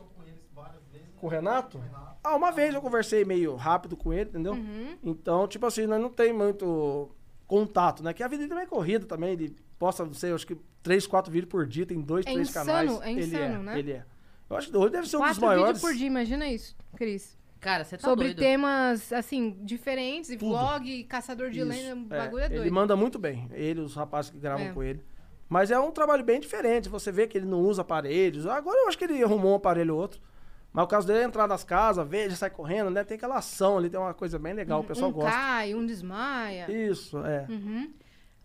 Com o Renato? Ah, uma vez eu conversei meio rápido com ele, entendeu? Uhum. Então, tipo assim, nós não tem muito contato, né? Que a vida dele também é corrida também. Ele posta, não sei, acho que três, quatro vídeos por dia, tem dois, É três insano, canais. é ele insano, é, né? Ele é. Eu acho que hoje deve ser um dos Quatro maiores. vídeos por dia, imagina isso, Cris. Cara, você tá Sobre doido. temas, assim, diferentes, e Tudo. vlog, caçador de lenda, é. bagulho é doido. Ele manda muito bem. Ele, os rapazes que gravam É. com ele. Mas é um trabalho bem diferente. Você vê que ele não usa aparelhos. Agora eu acho que ele arrumou um aparelho ou outro. Mas o caso dele é entrar nas casas, ver, já sai correndo, né? Tem aquela ação ali, tem uma coisa bem legal, o pessoal um gosta. cai, um desmaia. Isso, é. Uhum.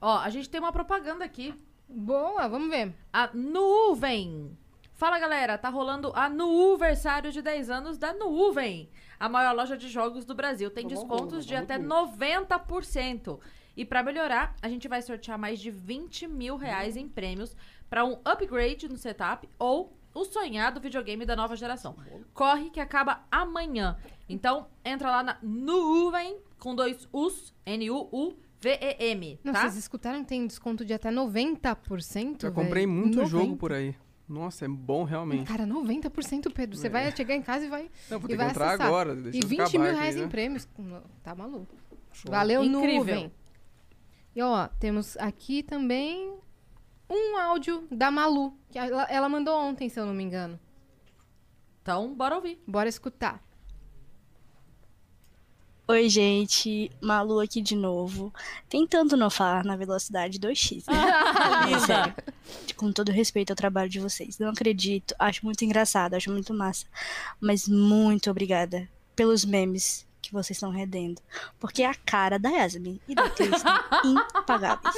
Ó, a gente tem uma propaganda aqui. Boa, vamos ver. A Nuvem. Fala, galera. Tá rolando a Nuversário de 10 anos da Nuvem. A maior loja de jogos do Brasil. Tem descontos de até bonito. 90%. E pra melhorar, a gente vai sortear mais de 20 mil reais em prêmios para um upgrade no setup ou o sonhado videogame da nova geração. Corre que acaba amanhã. Então, entra lá na Nuvem com dois U's, N-U-U-V-E-M, Não, tá? vocês escutaram que tem desconto de até 90%? Já comprei velho? muito 90. jogo por aí. Nossa, é bom realmente. Cara, 90%, Pedro. Você É. vai chegar em casa e vai. Não, vou e ter que vai entrar acessar. agora. Deixa E eu 20 acabar mil aqui, reais né? em prêmios. Tá maluco. Show. Valeu, Incrível. nuvem. E ó, temos aqui também um áudio da Malu, que ela, ela mandou ontem, se eu não me engano. Então, bora ouvir. Bora escutar. Oi, gente. Malu aqui de novo. Tentando não falar na velocidade 2x, né? [LAUGHS] É, sério. Com todo respeito ao trabalho de vocês. Não acredito. Acho muito engraçado, acho muito massa. Mas muito obrigada pelos memes que vocês estão rendendo. Porque a cara da Yasmin e da Cris estão [LAUGHS] impagáveis.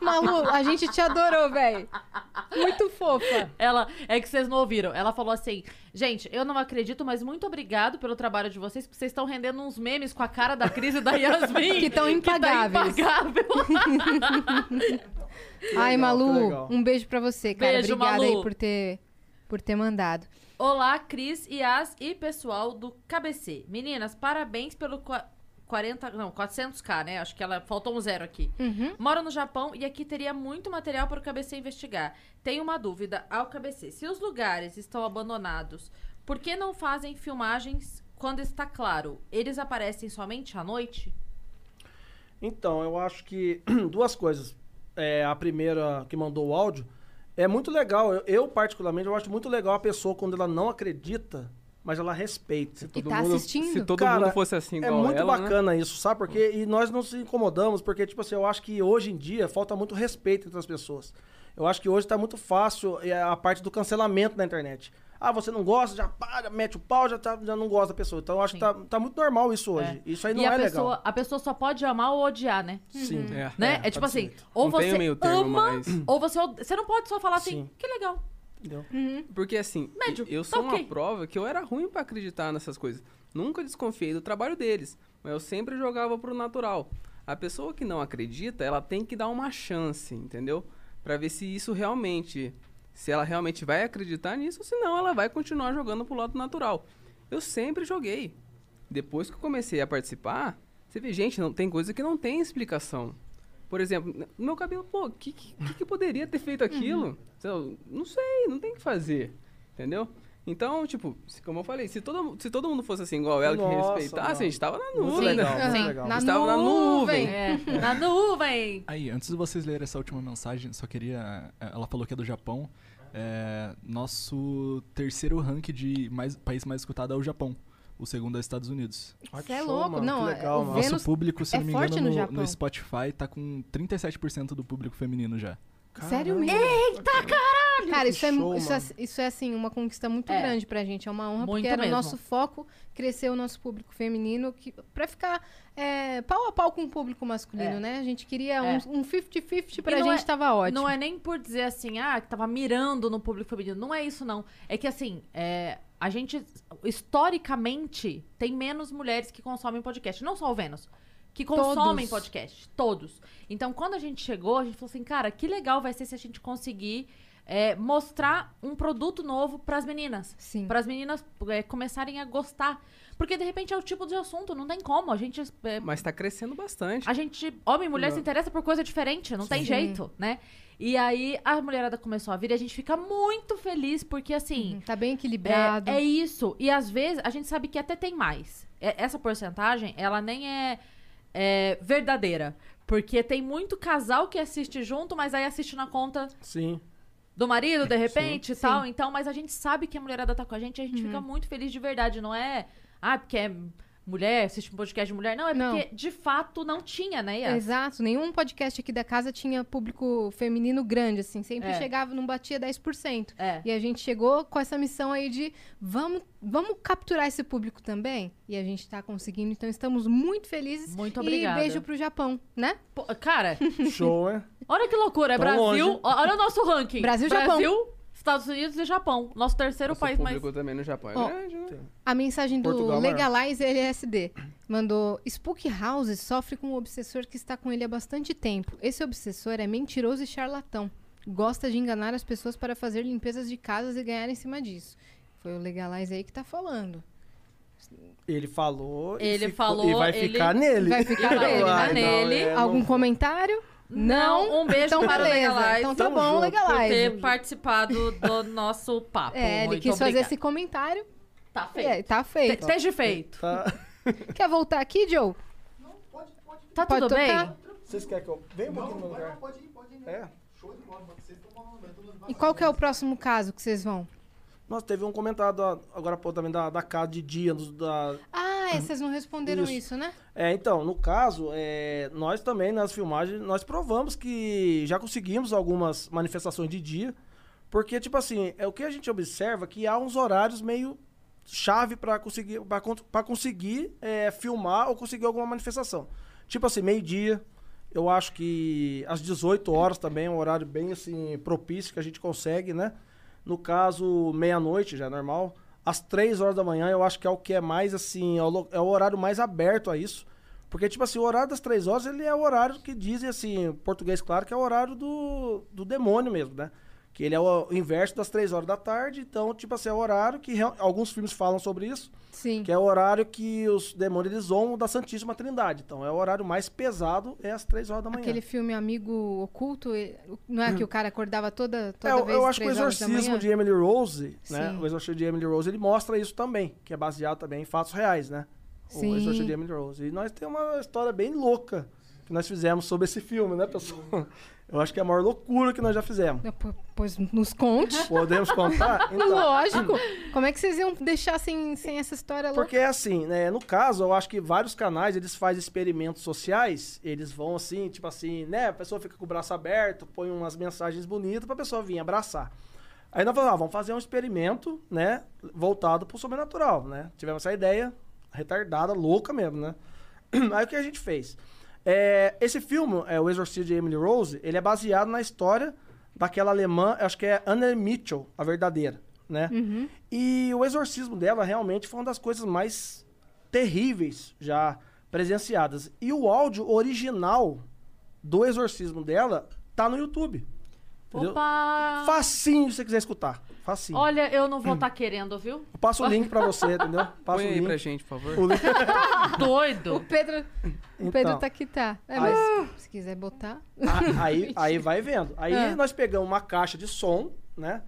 Malu, a gente te adorou, velho. Muito fofa. Ela, é que vocês não ouviram. Ela falou assim: gente, eu não acredito, mas muito obrigado pelo trabalho de vocês, porque vocês estão rendendo uns memes com a cara da Cris e da Yasmin. [LAUGHS] Que tão tá impagáveis. impagável. [LAUGHS] Ai, legal, que Malu, um beijo pra você, cara. Beijo, Obrigada Malu. aí por ter, por ter mandado. Olá, Cris, Yas e pessoal do KBC. Meninas, parabéns pelo qua- 40, não, 400k, né? Acho que ela faltou um zero aqui. Uhum. Moro no Japão e aqui teria muito material para o KBC investigar. Tenho uma dúvida ao KBC. Se os lugares estão abandonados, por que não fazem filmagens quando está claro? Eles aparecem somente à noite? Então, eu acho que [CLEARS THROAT] duas coisas. É, a primeira que mandou o áudio é muito legal. Eu, eu, particularmente, eu acho muito legal a pessoa quando ela não acredita, mas ela respeita. E tá assistindo. Se todo Cara, mundo fosse assim É igual muito ela, né? bacana isso, sabe? Porque e nós não se incomodamos, porque tipo assim, eu acho que hoje em dia falta muito respeito entre as pessoas. Eu acho que hoje tá muito fácil é, a parte do cancelamento na internet. Ah, você não gosta, já para, mete o pau, já, tá- já não gosta da pessoa. Então eu acho que tá, tá muito normal isso hoje. Isso aí não e é a legal. pessoa, a pessoa só pode amar ou odiar, né? Sim. É. Né? É, É, tipo assim, ou Não você meio termo ama, mais. ou você od- Você não pode só falar assim, Sim. que legal. Entendeu? Porque assim, Médio, eu tá sou uma ok. prova que eu era ruim pra acreditar nessas coisas. Nunca desconfiei do trabalho deles, mas eu sempre jogava pro natural. A pessoa que não acredita, ela tem que dar uma chance, entendeu? Pra ver se isso realmente, se ela realmente vai acreditar nisso, ou senão ela vai continuar jogando pro lado natural. Eu sempre joguei. Depois que eu comecei a participar, você vê, gente, não tem coisa que não tem explicação. Por exemplo, no meu cabelo, pô, o que, que, que poderia ter feito aquilo? Sei lá, Não sei, não tem o que fazer. Entendeu? Então, tipo, como eu falei, se todo, se todo mundo fosse assim, igual ela, Nossa, que respeitasse, a gente tava na nuvem. legal, né? muito Sim. legal. Na Estava na nuvem. nuvem. É, na nuvem. Aí, antes de vocês lerem essa última mensagem, só queria. eh, Ela falou que é do Japão. É, nosso terceiro ranking de mais, país mais escutado é o Japão. O segundo é os Estados Unidos. Que Você é louco. mano, Não, é- legal, o mano. Vênus Nosso público, se é não me engano, no no, no Spotify tá com 37% do público feminino já. Sério mesmo? Eita, caralho! Cara, isso, é, show, mu- isso, é, mano. isso é, assim, uma conquista muito É. grande pra gente. É uma honra, Muito porque era o nosso foco crescer o nosso público feminino que, pra ficar é, pau a pau com o público masculino, É. né? A gente queria É. um um 50-50 pra E não gente, é- tava ótimo. Não é nem por dizer assim, ah, que tava mirando no público feminino. Não é isso, não. É que assim, é, a gente, historicamente, tem menos mulheres que consomem podcast. Não só o Vênus. Que consomem Todos. podcast. Todos. Então, quando a gente chegou, a gente falou assim, cara, que legal vai ser se a gente conseguir é, mostrar um produto novo pras meninas. Sim. Para as meninas é, começarem a gostar. Porque, de repente, é o tipo de assunto, não tem como. A gente é, Mas tá crescendo bastante. a gente, homem e mulher, se interessa por coisa diferente, não tem Sim. jeito, né? E aí a mulherada começou a vir e a gente fica muito feliz, porque assim. Uhum, Tá bem equilibrado. É, é isso. E às vezes a gente sabe que até tem mais. É- Essa porcentagem, ela nem é, é verdadeira. Porque tem muito casal que assiste junto, mas aí assiste na conta Sim. Do marido, de repente e Sim. tal. Então, mas a gente sabe que a mulherada tá com a gente e a gente Uhum. fica muito feliz de verdade. Não é, ah, porque é mulher, assiste um podcast de mulher. Não, é Não. porque de fato não tinha, né, Yas? Exato, nenhum podcast aqui da casa tinha público feminino grande, assim, sempre É. chegava, não batia 10%. É. E a gente chegou com essa missão aí de vamos, vamos capturar esse público também. E a gente tá conseguindo, então estamos muito felizes. Muito E obrigada. beijo pro Japão, né? Pô, cara, Show, hein? olha que loucura. É Tão Brasil. longe. Olha o nosso ranking. Brasil e Japão. Brasil, Estados Unidos e Japão. Nosso terceiro Nosso país mais. também no Japão é Ó, grande, né? A mensagem do Portugal é maior. Legalize LSD mandou: Spook House sofre com um obsessor que está com ele há bastante tempo. Esse obsessor é mentiroso e charlatão. Gosta de enganar as pessoas para fazer limpezas de casas e ganhar em cima disso. Foi o Legalize aí que tá falando. Ele falou. e Ele ficou- falou, E vai ele- ficar nele. Vai ficar [LAUGHS] Vai nele, ficar né? nele. é, Algum não- comentário? Não, um beijo então para o beleza. Legalize. Então tá bom, junto. Por Legalize. ter participado do [LAUGHS] nosso papo. É, ele Muito quis fazer obrigada. esse comentário. Tá feito. É, tá feito. Esteja feito. Tá. [LAUGHS] Quer voltar aqui, Joe? Tá Pode tudo bem? tocar? Vocês querem que eu. Vem um pouquinho no meu lugar. É. E qual que é o próximo caso que vocês vão? Nossa, teve um comentário da- agora pô, também da, da casa de dia. Da, Ah, é, vocês não responderam Isso. isso, né? É, então, no caso, é, nós também, nas filmagens, nós provamos que já conseguimos algumas manifestações de dia, porque, tipo assim, é o que a gente observa que há uns horários meio chave para conseguir, pra conseguir é, filmar ou conseguir alguma manifestação. Tipo assim, meio-dia, eu acho que às 18 horas também é um horário bem, assim, propício que a gente consegue, né? No caso, meia-noite já é normal. Às três horas da manhã, eu acho que é o que é mais, assim, é o, é o horário mais aberto a isso. Porque, tipo assim, o horário das três horas, ele é o horário que dizem, assim, português, claro, que é o horário do, do demônio mesmo, né? Que ele é o inverso das três horas da tarde. Então, tipo assim, é o horário que alguns filmes falam sobre isso. Sim. Que é o horário que os demônios eles zoam da Santíssima Trindade. Então, é o horário mais pesado, é às três horas da manhã. Aquele filme Amigo Oculto, não é que o cara acordava toda, toda É, eu- vez eu acho que o exorcismo de Emily Rose, né? Sim. O exorcismo de Emily Rose, ele mostra isso também, que é baseado também em fatos reais, né? Sim. O exorcismo de Emily Rose. E nós temos uma história bem louca que nós fizemos sobre esse filme, né, pessoal? Eu acho que é a maior loucura que nós já fizemos. P- Pois nos conte. [LAUGHS] Podemos contar? [LAUGHS] Então. Lógico. Como é que vocês iam deixar sem, sem essa história louca? Porque é assim, né? No caso, eu acho que vários canais, eles fazem experimentos sociais, eles vão assim, tipo assim, né? A pessoa fica com o braço aberto, põe umas mensagens bonitas pra pessoa vir abraçar. Aí nós falamos, ah, vamos fazer um experimento, né? Voltado pro sobrenatural, né? Tivemos essa ideia retardada, louca mesmo, né? [CLEARS THROAT] Aí o que a gente fez? É, esse filme, é, O Exorcismo de Emily Rose, ele é baseado na história daquela alemã, acho que é Anne Mitchell, a verdadeira, né? Uhum. E o exorcismo dela realmente foi uma das coisas mais terríveis já presenciadas. E o áudio original do exorcismo dela tá no YouTube. Entendeu? Opa! Facinho se você quiser escutar. Facinho. Olha, eu não vou estar querendo, viu? Eu passo o link pra você, entendeu? [LAUGHS] Passo Põe o aí link. pra gente, por favor. O link- [LAUGHS] O Doido. Pedro, o Pedro Então. tá aqui, tá. É, Aí- mas se quiser botar. Ah, aí, [LAUGHS] aí vai vendo. Aí Ah. nós pegamos uma caixa de som, né?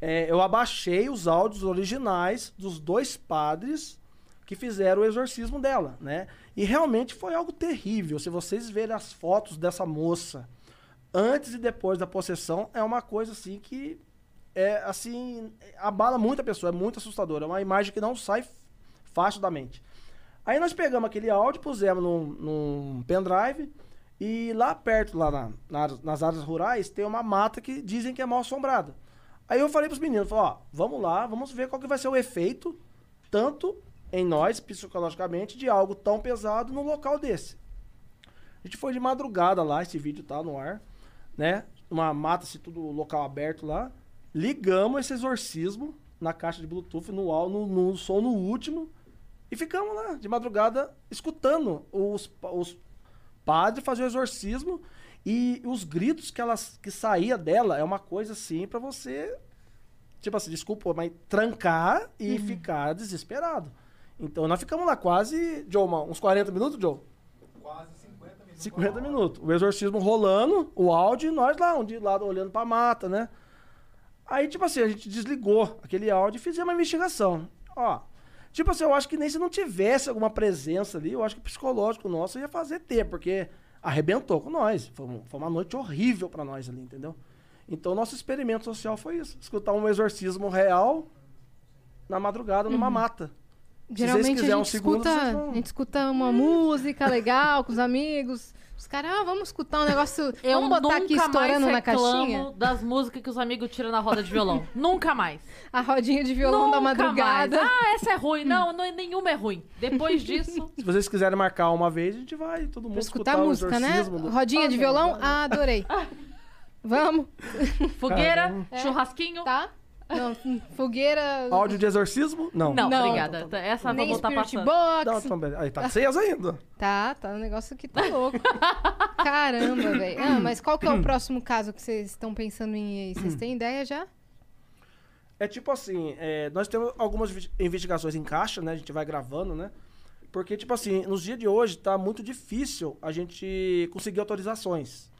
É, eu abaixei os áudios originais dos dois padres que fizeram o exorcismo dela, né? E realmente foi algo terrível. Se vocês verem as fotos dessa moça antes e depois da possessão, é uma coisa assim que é assim abala muito a pessoa, é muito assustador. É uma imagem que não sai fácil da mente. Aí nós pegamos aquele áudio, pusemos num, num pendrive e lá perto, lá na- na- nas áreas rurais, tem uma mata que dizem que é mal assombrada. Aí eu falei pros meninos, falei, ó, vamos lá, vamos ver qual que vai ser o efeito, tanto em nós, psicologicamente, de algo tão pesado num local desse. A gente foi de madrugada lá, esse vídeo tá no ar, né? Uma mata-se tudo local aberto lá. Ligamos esse exorcismo na caixa de Bluetooth, no, no, no som no último, e ficamos lá, de madrugada, escutando os, os padres fazer o exorcismo. E os gritos que, elas, que saía dela é uma coisa assim pra você, tipo assim, desculpa, mas trancar e ficar desesperado. Então nós ficamos lá quase, Joe, uns 40 minutos, Joe? Quase 50 minutos. 50 minutos. O exorcismo rolando, o áudio e nós lá, um de lado olhando pra mata, né? Aí, tipo assim, a gente desligou aquele áudio e fizemos uma investigação. Ó, tipo assim, eu acho que nem se não tivesse alguma presença ali, eu acho que o psicológico nosso ia fazer ter, porque arrebentou com nós. Foi, foi uma noite horrível pra nós ali, entendeu? Então, nosso experimento social foi isso: escutar um exorcismo real na madrugada numa mata. Se vocês Geralmente a quiserem um gente, segundo, escuta, vão- a gente escuta uma música legal com os amigos. Os caras, ah, vamos escutar um negócio. [LAUGHS] Eu vamos botar aqui nunca estourando mais na caixinha. das músicas que os amigos tiram na roda de violão. [LAUGHS] nunca mais. A rodinha de violão da Nunca madrugada. mais. Ah, essa é ruim. [LAUGHS] Não, não, nenhuma é ruim. Depois disso... Se vocês quiserem marcar uma vez, a gente vai, todo mundo Pra escutar escutar música, né? do- Rodinha de Ah, violão? não, Ah, adorei. Vamos? Fogueira, É. churrasquinho. Tá? Não, hum, fogueira. Áudio de exorcismo? Não. Não, Não. obrigada. Essa Nem vamos estar Spirit passando. Box. Não, então, beleza. Aí tá cheias ainda. Tá, tá. O negócio aqui tá louco. [LAUGHS] Caramba, velho. Ah, mas qual que é o próximo caso que vocês estão pensando em ir aí? Vocês têm ideia já? É tipo assim, é, nós temos algumas investigações em caixa, né? A gente vai gravando, né? Porque, tipo assim, nos dias de hoje tá muito difícil a gente conseguir autorizações.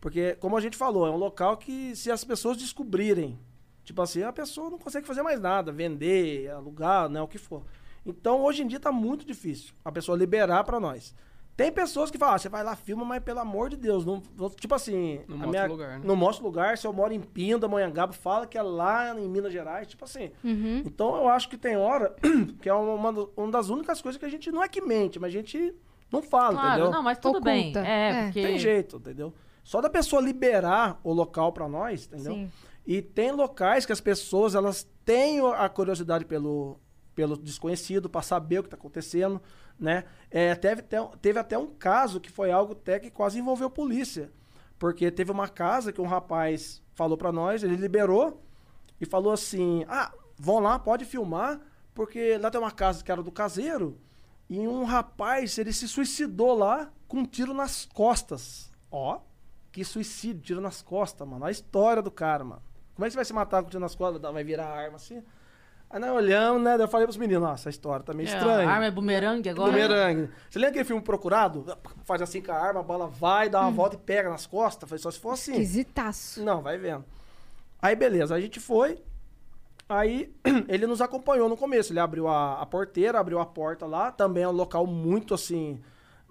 Porque, como a gente falou, é um local que se as pessoas descobrirem, tipo assim, a pessoa não consegue fazer mais nada, vender, alugar, né? O que for. Então, hoje em dia tá muito difícil a pessoa liberar pra nós. Tem pessoas que falam, ah, você vai lá, filma, mas pelo amor de Deus, não, tipo assim... Não mostra minha- lugar, né? Não mostra lugar, se eu moro em Pinda, Monhangaba, fala que é lá em Minas Gerais, tipo assim. Uhum. Então eu acho que tem hora [CLEARS THROAT] que é uma, uma das únicas coisas que a gente não é que mente, mas a gente não fala, Claro, entendeu? não, mas tudo bem. Oculta. É, É. porque... Tem jeito, entendeu? Só da pessoa liberar o local pra nós, entendeu? Sim. E tem locais que as pessoas elas têm a curiosidade pelo, pelo desconhecido, pra saber o que tá acontecendo, né? É, teve, teve até um caso que foi algo até que quase envolveu polícia. Porque teve uma casa que um rapaz falou pra nós, ele liberou e falou assim: Ah, vão lá, pode filmar, porque lá tem uma casa que era do caseiro e um rapaz, ele se suicidou lá com um tiro nas costas. Ó, que suicídio, tiro nas costas, mano. A história do cara, mano. Como é que você vai se matar com o tiro nas costas? Vai virar a arma assim? Aí nós olhamos, né? Daí eu falei pros meninos, nossa, essa história tá meio É, estranha. a arma é bumerangue agora? Bumerangue. Você lembra aquele filme Procurado? Faz assim com a arma, a bola vai, dá uma Hum. volta e pega nas costas. Falei, só se for assim. Esquisitaço. Não, vai vendo. Aí, beleza, a gente foi. Aí, [CLEARS THROAT] ele nos acompanhou no começo. Ele abriu a, a porteira, abriu a porta lá. Também é um local muito, assim,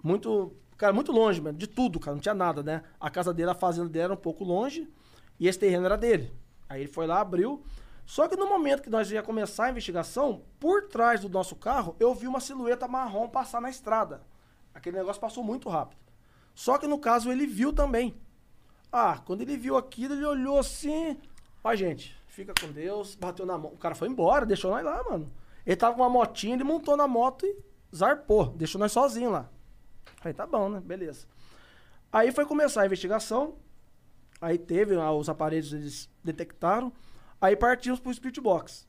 muito... Cara, muito longe, mano, de tudo, cara. Não tinha nada, né? A casa dele, a fazenda dele era um pouco longe. E esse terreno era dele. Aí ele foi lá, abriu. Só que no momento que nós ia começar a investigação, por trás do nosso carro, eu vi uma silhueta marrom passar na estrada. Aquele negócio passou muito rápido. Só que no caso ele viu também. Ah, quando ele viu aquilo, ele olhou assim. Ó, gente, fica com Deus, bateu na mão. O cara foi embora, deixou nós lá, mano. Ele tava com uma motinha, ele montou na moto e zarpou. Deixou nós sozinhos lá. Falei, tá bom, né? Beleza. Aí foi começar a investigação. Aí teve os aparelhos, eles detectaram. Aí partimos pro Spirit Box.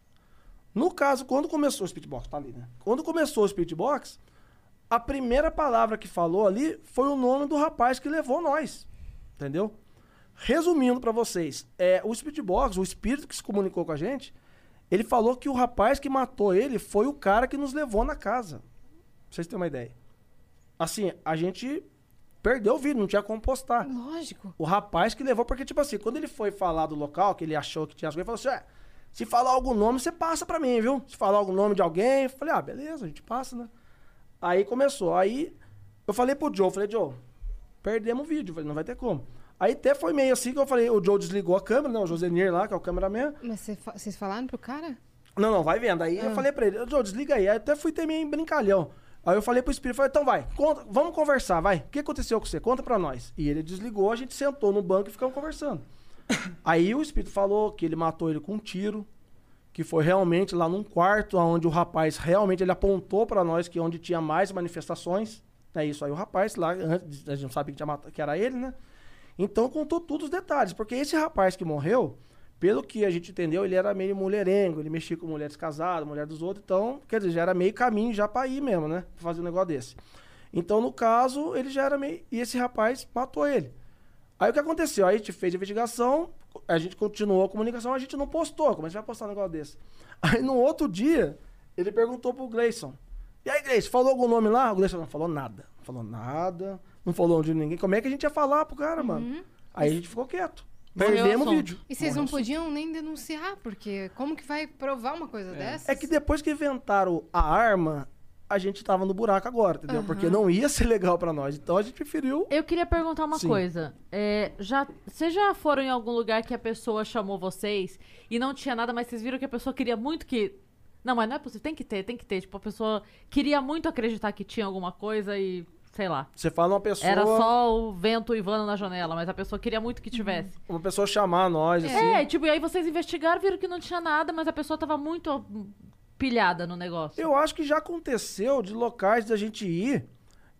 No caso, quando começou o Spirit Box, tá ali, né? Quando começou o Spirit Box, a primeira palavra que falou ali foi o nome do rapaz que levou nós. Entendeu? Resumindo pra vocês, é, o Spirit Box, o espírito que se comunicou com a gente, ele falou que o rapaz que matou ele foi o cara que nos levou na casa. Pra vocês terem uma ideia. Assim, a gente perdeu o vídeo, não tinha como postar. Lógico. O rapaz que levou, porque, tipo assim, quando ele foi falar do local, que ele achou que tinha as coisas, ele falou assim: é, se falar algum nome, você passa pra mim, viu? Se falar algum nome de alguém, eu falei, ah, beleza, a gente passa, né? Aí começou. Aí eu falei pro Joe, falei, Joe, perdemos o vídeo, falei, não vai ter como. Aí até foi meio assim que eu falei, o Joe desligou a câmera, né? O Josenir lá, que é o cameraman. Mas vocês falaram pro cara? Não, não, vai vendo. Aí eu Ah. falei pra ele, Joe, desliga aí. Aí até fui ter meio brincalhão. Aí eu falei pro espírito, falei, então vai, conta, vamos conversar, vai. O que aconteceu com você? Conta pra nós. E ele desligou, a gente sentou no banco e ficamos conversando. [COUGHS] Aí o espírito falou que ele matou ele com um tiro, que foi realmente lá num quarto onde o rapaz realmente ele apontou pra nós que é onde tinha mais manifestações. É isso aí o rapaz lá, antes, a gente não sabia que, tinha matado, que era ele, né? Então contou todos os detalhes, porque esse rapaz que morreu, pelo que a gente entendeu, ele era meio mulherengo, ele mexia com mulheres casadas, mulher dos outros, então, quer dizer, já era meio caminho já pra ir mesmo, né? Pra fazer um negócio desse. Então, no caso, ele já era meio. E esse rapaz matou ele. Aí o que aconteceu? Aí a gente fez a investigação, a gente continuou a comunicação, a gente não postou. Como a gente vai postar um negócio desse? Aí no outro dia, ele perguntou pro Gleison. E aí, Gleison, falou algum nome lá? O Gleison não falou nada. Não falou nada, não falou onde ninguém. Como é que a gente ia falar pro cara, mano? Aí a gente ficou quieto. Perdemos o vídeo. E vocês Morreu não podiam nem denunciar, porque como que vai provar uma coisa dessa? É que depois que inventaram a arma, a gente tava no buraco agora, entendeu? Aham. Porque não ia ser legal pra nós. Então a gente preferiu. Eu queria perguntar uma Sim. coisa. É, já, vocês já foram em algum lugar que a pessoa chamou vocês e não tinha nada, mas vocês viram que a pessoa queria muito que. Não, mas não é possível. Tem que ter, tem que ter. Tipo, a pessoa queria muito acreditar que tinha alguma coisa e. Sei lá. Você fala uma pessoa. Era só o vento uivando na janela, mas a pessoa queria muito que tivesse. Uma pessoa chamar nós, assim. É, tipo, e aí vocês investigaram, viram que não tinha nada, mas a pessoa tava muito pilhada no negócio. Eu acho que já aconteceu de locais da gente ir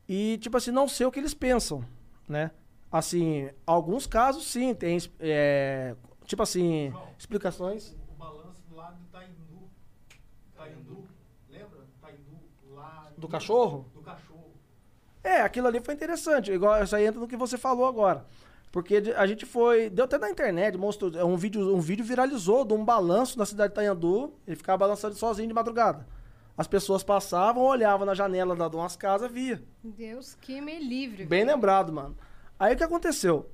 e, tipo assim, não sei o que eles pensam, né? Assim, alguns casos sim, tem, é, tipo assim, explicações. O balanço lá do Taindu. Taindu, lembra? Taindu, lá. Do cachorro? Do cachorro. É, aquilo ali foi interessante. Igual isso aí entra no que você falou agora. Porque a gente foi. Deu até na internet, mostrou. é, Um vídeo, um vídeo viralizou de um balanço na cidade de Itanhandu. Ele ficava balançando sozinho de madrugada. As pessoas passavam, olhavam na janela da- de umas casas, via. Deus que me livre. Bem lembrado, mano. Aí o que aconteceu?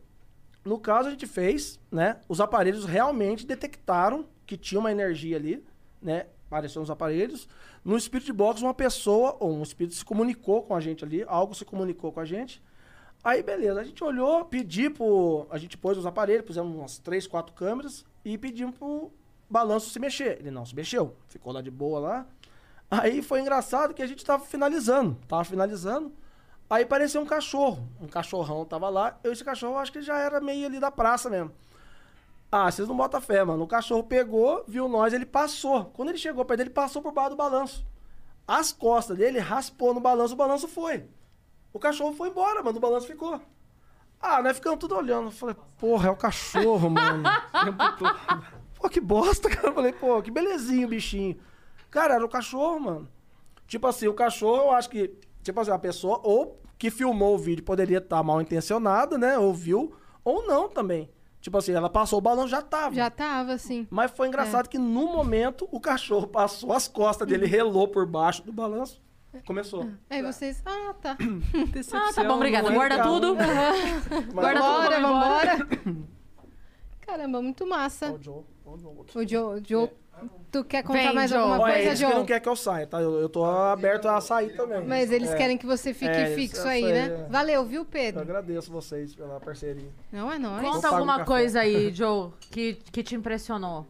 No caso, a gente fez, né? Os aparelhos realmente detectaram que tinha uma energia ali, né? Apareceram os aparelhos. No Spirit Box, uma pessoa, ou um espírito se comunicou com a gente ali, algo se comunicou com a gente. Aí, beleza, a gente olhou, pedi pro. A gente pôs os aparelhos, pusemos umas três, quatro câmeras e pedimos pro balanço se mexer. Ele não se mexeu, ficou lá de boa lá. Aí foi engraçado que a gente tava finalizando, tava finalizando. Aí apareceu um cachorro, um cachorrão tava lá. Eu, esse cachorro, acho que já era meio ali da praça mesmo. Ah, vocês não botam fé, mano. O cachorro pegou, viu nós, ele passou. Quando ele chegou perto dele, ele passou por baixo do balanço. As costas dele raspou no balanço, o balanço foi. O cachorro foi embora, mano, o balanço ficou. Ah, nós ficamos tudo olhando. Eu falei, porra, é o cachorro, mano. [LAUGHS] Pô, que bosta, cara. Eu falei, pô, que belezinho o bichinho. Cara, era o cachorro, mano. Tipo assim, o cachorro, eu acho que, tipo assim, a pessoa ou que filmou o vídeo poderia estar mal intencionada, né? Ou viu, ou não também. Tipo assim, ela passou o balão, já tava. Já tava, assim. Mas foi engraçado que no momento o cachorro passou as costas dele, relou por baixo do balanço, começou. Aí vocês, ah, tá. [COUGHS] Ah, tá bom, obrigada. é Guarda legal. tudo. Guarda tudo, vambora, vamos embora. vambora. Caramba, muito massa. O Joe, o Joe. O Joe, o Joe, tu quer contar Vem, mais Joe. alguma é coisa, eles que não Joe? quer que eu saia, tá? Eu, eu tô aberto a sair também. Mas eles É. querem que você fique É, fixo isso aí, aí, né? é. Valeu, viu, Eu Pedro? agradeço vocês pela parceria. Não é nóis. Conta alguma coisa aí, [LAUGHS] Joe, que, que te impressionou.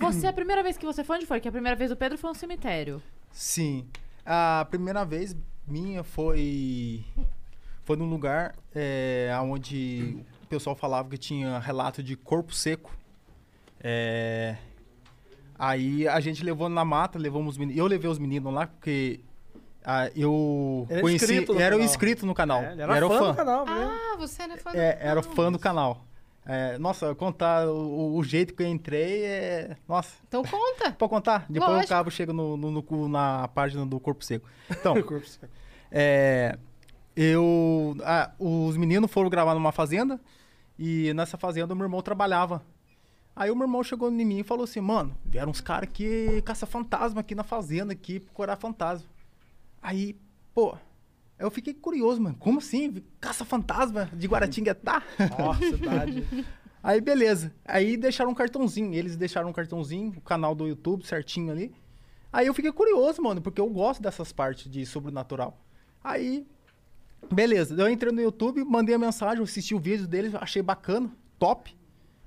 Você, a primeira vez que você foi, onde foi? Que a primeira vez do Pedro foi um cemitério. Sim. A primeira vez minha foi. Foi num lugar é, onde o pessoal falava que tinha relato de corpo seco. É, aí a gente levou na mata, levamos os meninos. Eu levei os meninos lá porque ah, eu é conheci. inscrito Era o canal. inscrito no canal. É, ele era o fã do canal? Ah, você era fã do É, era fã do canal. É, nossa, contar o, o jeito que eu entrei é. Nossa. Então conta. [LAUGHS] Pode contar? Depois Lógico. o cabo chega no, no- no- na página do Corpo Seco. Então, [LAUGHS] Corpo seco. é, eu. ah, os meninos foram gravar numa fazenda e nessa fazenda o meu irmão trabalhava. Aí o meu irmão chegou em mim e falou assim: Mano, vieram uns caras que caça fantasma aqui na fazenda, aqui, procurar fantasma. Aí, pô, eu fiquei curioso, mano. Como assim? Caça fantasma de Guaratinguetá? [LAUGHS] Nossa, cidade. [LAUGHS] Aí, beleza. Aí deixaram um cartãozinho. Eles deixaram um cartãozinho, o canal do YouTube certinho ali. Aí eu fiquei curioso, mano, porque eu gosto dessas partes de sobrenatural. Aí, beleza. Eu entrei no YouTube, mandei a mensagem, assisti o vídeo deles, achei bacana, top.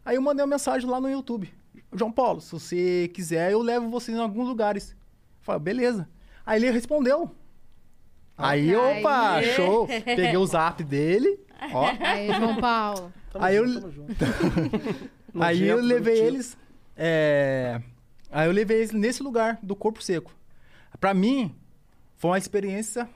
Aí eu mandei uma mensagem lá no YouTube. João Paulo, se você quiser, eu levo você em alguns lugares. Falei, beleza. Aí ele respondeu. Aí, Aí. opa, show. Peguei o zap dele, ó. Aí, João Paulo. Tamo Aí eu- junto, tamo junto. [LAUGHS] Aí eu Nojento, levei produtivo. eles. é, Aí eu levei eles nesse lugar do corpo seco. Pra mim, foi uma experiência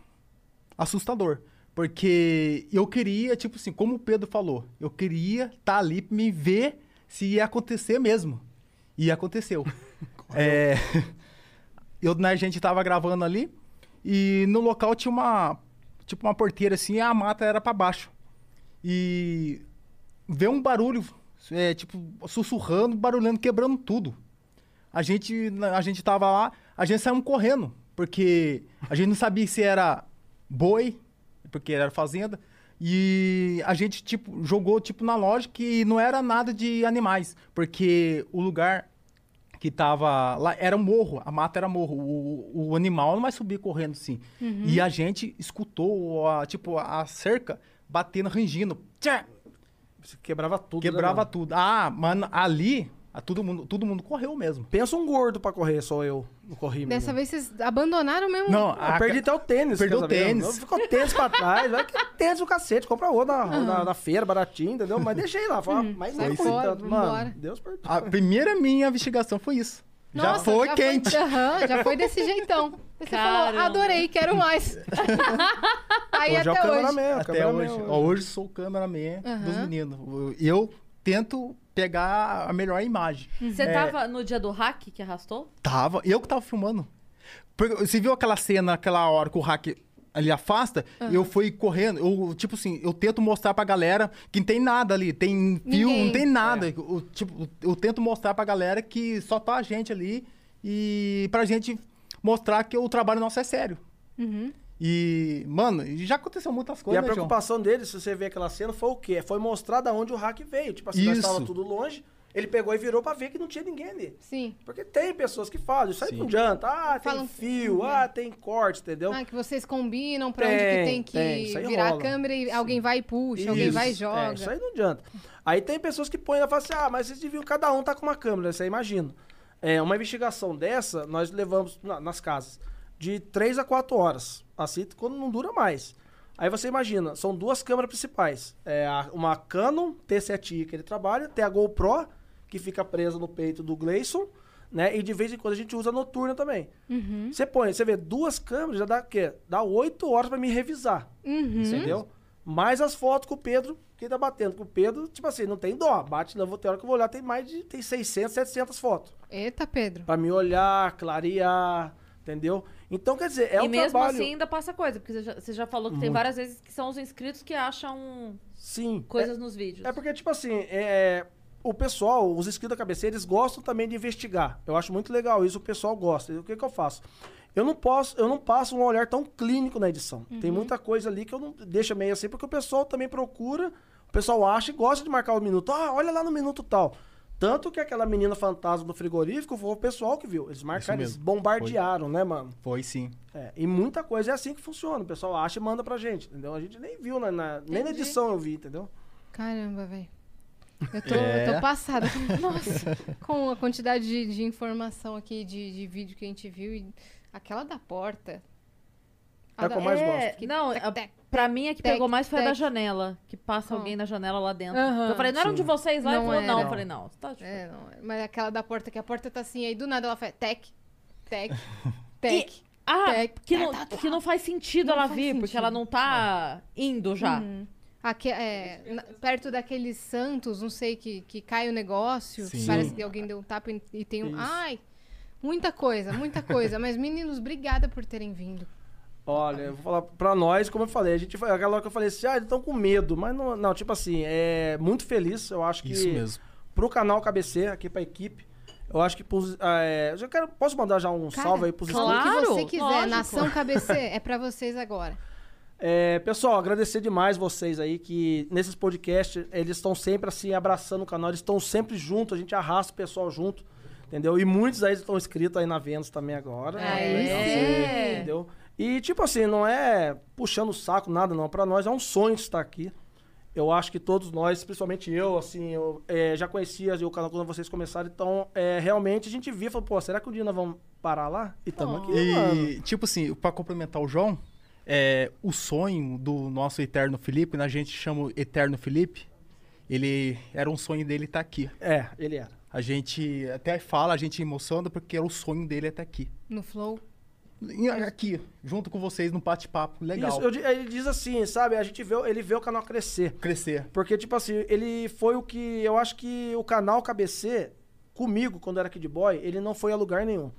assustador. Porque eu queria, tipo assim, como o Pedro falou, eu queria estar ali pra me ver se ia acontecer mesmo. E aconteceu. [LAUGHS] é, [LAUGHS] eu, né, a gente tava gravando ali e no local tinha uma, tipo uma porteira assim e a mata era pra baixo. E veio um barulho, é, tipo, sussurrando, barulhando, quebrando tudo. A gente, a gente tava lá, a gente saiu correndo, porque a gente não sabia se era boi, porque era fazenda, e a gente, tipo, jogou, tipo, na loja que não era nada de animais, porque o lugar que tava lá era um morro, a mata era morro, o, o animal não vai subir correndo assim. Uhum. E a gente escutou, a, tipo, a cerca batendo, rangindo. Tchá! Quebrava tudo. né, Quebrava tudo. Ah, mano, ali, a todo, mundo, todo mundo correu mesmo. Pensa um gordo pra correr, sou eu. Não corri Dessa menino. vez vocês abandonaram mesmo? Não, Eu a- perdi até o tênis. Perdeu o tênis. Ficou tênis pra trás. Vai que [LAUGHS] tênis o cacete. Compra outro na, na, na feira, baratinho, entendeu? Mas deixei lá. Falei, mas sai não foi fora, tanto. Mano, Deus perdoe. A primeira minha investigação foi isso. já Nossa, foi quente. [LAUGHS] Aham, já foi desse jeitão. Você falou, Caramba. adorei, quero mais. [LAUGHS] Aí Hoje é o até hoje. cameraman, o Até hoje. Ó, hoje sou o cameraman dos Aham. meninos. Eu tento pegar a melhor imagem. Você É, tava no dia do hack que arrastou? Tava. Eu que tava filmando. Porque Você viu aquela cena, aquela hora que o hack ali afasta? Eu fui correndo. Eu, tipo assim, eu tento mostrar pra galera que não tem nada ali. Tem fio, Ninguém. não tem nada. Eu, tipo, eu tento mostrar pra galera que só tá a gente ali. E pra gente mostrar que o trabalho nosso é sério. Uhum. E, mano, já aconteceu muitas E coisas, a né, João? preocupação dele, se você ver aquela cena, foi o quê? Foi mostrar da onde o hack veio. Tipo assim, nós Isso. estava tudo longe. Ele pegou e virou pra ver que não tinha ninguém ali. Sim. Porque tem pessoas que falam, isso aí Sim. não adianta. Ah, tem Falam- fio, ah, tem corte, entendeu? Ah, que vocês combinam pra onde que Tem, tem que tem, virar a rola. câmera e alguém vai e puxa, alguém Isso. vai e É, joga. isso aí não adianta. Aí tem pessoas que põem e falam assim: ah, mas vocês deviam, cada um tá com uma câmera, você imagina. É, uma investigação dessa, nós levamos na- nas casas de 3 a 4 horas. Assim, quando não dura mais. Aí você imagina, são duas câmeras principais. É uma Canon T7i que ele trabalha, tem a GoPro, que fica presa no peito do Gleison, né? E de vez em quando a gente usa a noturna também. Uhum. Você põe, você vê duas câmeras, já dá o quê? Dá 8 horas pra me revisar. Uhum. Entendeu? Mais as fotos que o Pedro que tá batendo. Que o Pedro, tipo assim, não tem dó. Bate, não vou ter hora que eu vou olhar, tem mais de tem 600, 700 fotos. Eita, Pedro. Pra me olhar, clarear, Entendeu? Então, quer dizer, é e um mesmo trabalho... assim ainda passa coisa, porque você já, você já falou que tem Muito. várias vezes que são os inscritos que acham Sim. coisas é, nos vídeos. É porque, tipo assim, é, o pessoal, os inscritos da cabeceira, eles gostam também de investigar. Eu acho muito legal isso, o pessoal gosta. E O que, que eu faço? Eu não posso, eu não passo um olhar tão clínico na edição. Tem Uhum. muita coisa ali que eu não deixo meio assim, porque o pessoal também procura, o pessoal acha e gosta de marcar o minuto. Ah, olha lá no minuto tal. Tanto que aquela menina fantasma do frigorífico foi o pessoal que viu. Eles marcaram, eles bombardearam, né, mano? Foi sim. É, e muita coisa é assim que funciona. O pessoal acha e manda pra gente, entendeu? A gente nem viu, na, na- nem na edição eu vi, entendeu? Caramba, velho. Eu tô, É. eu tô passada. Nossa, com a quantidade de, de informação aqui, de, de vídeo que a gente viu. E aquela da porta. É a que eu mais É, gosto. Não, a- pra mim a que pegou mais foi a da janela. Que passa Qual? alguém na janela lá dentro. Eu falei, não era um de vocês lá? Ele Não falou, não. Eu falei, não. Tá de É, não, é. mas aquela da porta, que a porta tá assim, aí do nada ela faz tec, tec, [LAUGHS] tec. Ah, tec, que, tá, não, tá, tá. que não faz sentido Não ela faz vir, porque sentido. ela não tá indo já. Uhum. Aqui, é, na- perto daqueles santos, não sei, que, que cai o negócio. Sim. Parece que alguém deu um tapa e, e tem um. Isso. Ai! Muita coisa, muita coisa. [LAUGHS] Mas, meninos, obrigada por terem vindo. Olha, eu vou falar pra nós, como eu falei, a gente foi aquela hora que eu falei assim, ah, eles estão com medo, mas não, não, tipo assim, é muito feliz, eu acho que Isso mesmo. pro canal KBC, aqui pra equipe, eu acho que pros, ah, é, eu já quero, posso mandar já um Cara, salve aí pros fala inscritos? o que você quiser. lógico. Nação KBC é pra vocês agora. É, pessoal, agradecer demais vocês aí que nesses podcasts eles estão sempre assim abraçando o canal, eles estão sempre juntos, a gente arrasta o pessoal junto, entendeu? E muitos aí estão inscritos aí na Vênus também agora. Aí Legal, sim. Entendeu? E tipo assim, não é puxando o saco nada não, Pra nós é um sonho estar aqui. Eu acho que todos nós, principalmente eu, assim, eu é, já conhecia o canal quando vocês começaram, então é, realmente a gente via e falou, pô, será que um dia nós vamos parar lá? E estamos aqui, mano. E, tipo assim, pra complementar o João, é, o sonho do nosso Eterno Felipe, né, a gente chama o Eterno Felipe, ele era um sonho dele estar aqui. É, ele era. A gente até fala, a gente emociona porque era o sonho dele estar aqui. No Flow. Aqui, junto com vocês, num bate-papo legal. Isso, eu ele diz assim, sabe? A gente vê, ele vê o canal crescer. Crescer. Porque, tipo assim, ele foi o que. Eu acho que o canal KBC, comigo, quando era Kid Boy, ele não foi a lugar nenhum.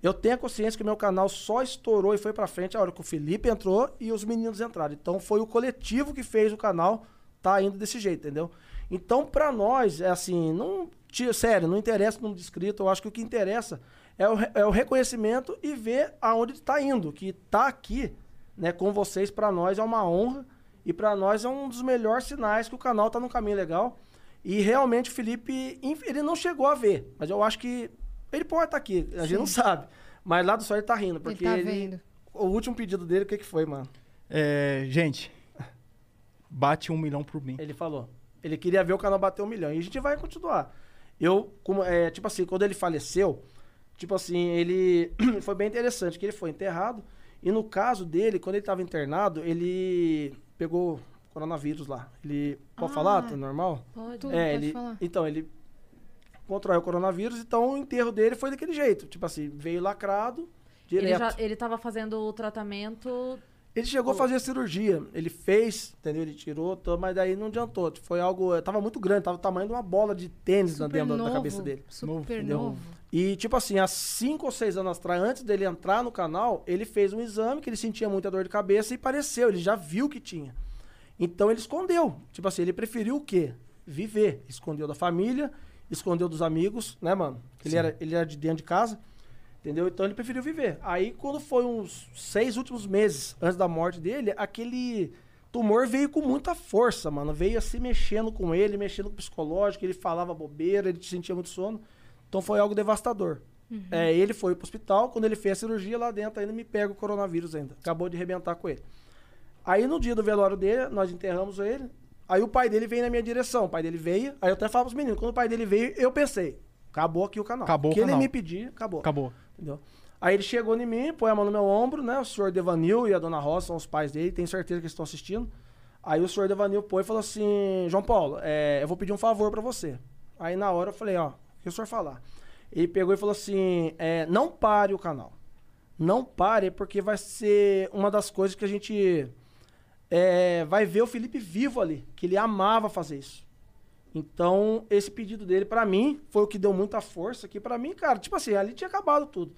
Eu tenho a consciência que o meu canal só estourou e foi pra frente a hora que o Felipe entrou e os meninos entraram. Então foi o coletivo que fez o canal tá indo desse jeito, entendeu? Então, pra nós, é assim, não. Sério, não interessa o número de inscritos, eu acho que o que interessa é o, é o reconhecimento e ver aonde está indo. Que tá aqui, né, com vocês, pra nós é uma honra. E pra nós é um dos melhores sinais que o canal tá no caminho legal. E realmente o Felipe, ele não chegou a ver, mas eu acho que ele pode estar aqui, a gente Sim. não sabe. Mas lá do sol ele tá rindo, porque tá ele- vendo. o último pedido dele, o que que foi, mano? É, gente, bate um milhão por mim. Ele falou. Ele queria ver o canal bater um milhão. E a gente vai continuar. Eu, como, é, tipo assim, quando ele faleceu, tipo assim, ele. [CLEARS THROAT] foi bem interessante, que ele foi enterrado. E no caso dele, quando ele estava internado, ele pegou coronavírus lá. Ele. Pode Ah, falar? Tá normal? Pode. É, pode ele. falar. Então, ele contraiu o coronavírus, então o enterro dele foi daquele jeito. Tipo assim, veio lacrado, direto. Ele, já, ele tava fazendo o tratamento. Ele chegou a fazer a cirurgia. Ele fez, entendeu? Ele tirou, mas daí não adiantou. Foi algo. Tava muito grande, tava o tamanho de uma bola de tênis na- Super dentro da- da novo, cabeça dele. Super entendeu? novo. E, tipo assim, há cinco ou seis anos atrás, antes dele entrar no canal, ele fez um exame que ele sentia muita dor de cabeça e pareceu, ele já viu que tinha. Então ele escondeu. Tipo assim, ele preferiu o quê? Viver. Escondeu da família, escondeu dos amigos, né, mano? Ele Sim. era, ele era de dentro de casa. Entendeu? Então ele preferiu viver. Aí, quando foi uns seis últimos meses antes da morte dele, aquele tumor veio com muita força, mano. Veio assim mexendo com ele, mexendo com o psicológico, ele falava bobeira, ele sentia muito sono. Então foi algo devastador. É, ele foi pro hospital, quando ele fez a cirurgia lá dentro, ainda me pega o coronavírus ainda. Acabou de arrebentar com ele. Aí no dia do velório dele, nós enterramos ele. Aí o pai dele veio na minha direção. O pai dele veio. Aí eu até falo pros meninos, quando o pai dele veio, eu pensei, acabou aqui o canal. Acabou o que ele canal. me pedir, acabou. Acabou. Entendeu? Aí ele chegou em mim, põe a mão no meu ombro, né? O senhor Devanil e a dona Rosa são os pais dele, tenho certeza que eles estão assistindo. Aí o senhor Devanil põe e falou assim: João Paulo, é, eu vou pedir um favor pra você. Aí na hora eu falei: ó, o senhor falar? Ele pegou e falou assim: é, não pare o canal. Não pare, porque vai ser uma das coisas que a gente é, vai ver o Felipe vivo ali, que ele amava fazer isso. Então, esse pedido dele, pra mim, foi o que deu muita força. Que pra mim, cara, tipo assim, ali tinha acabado tudo.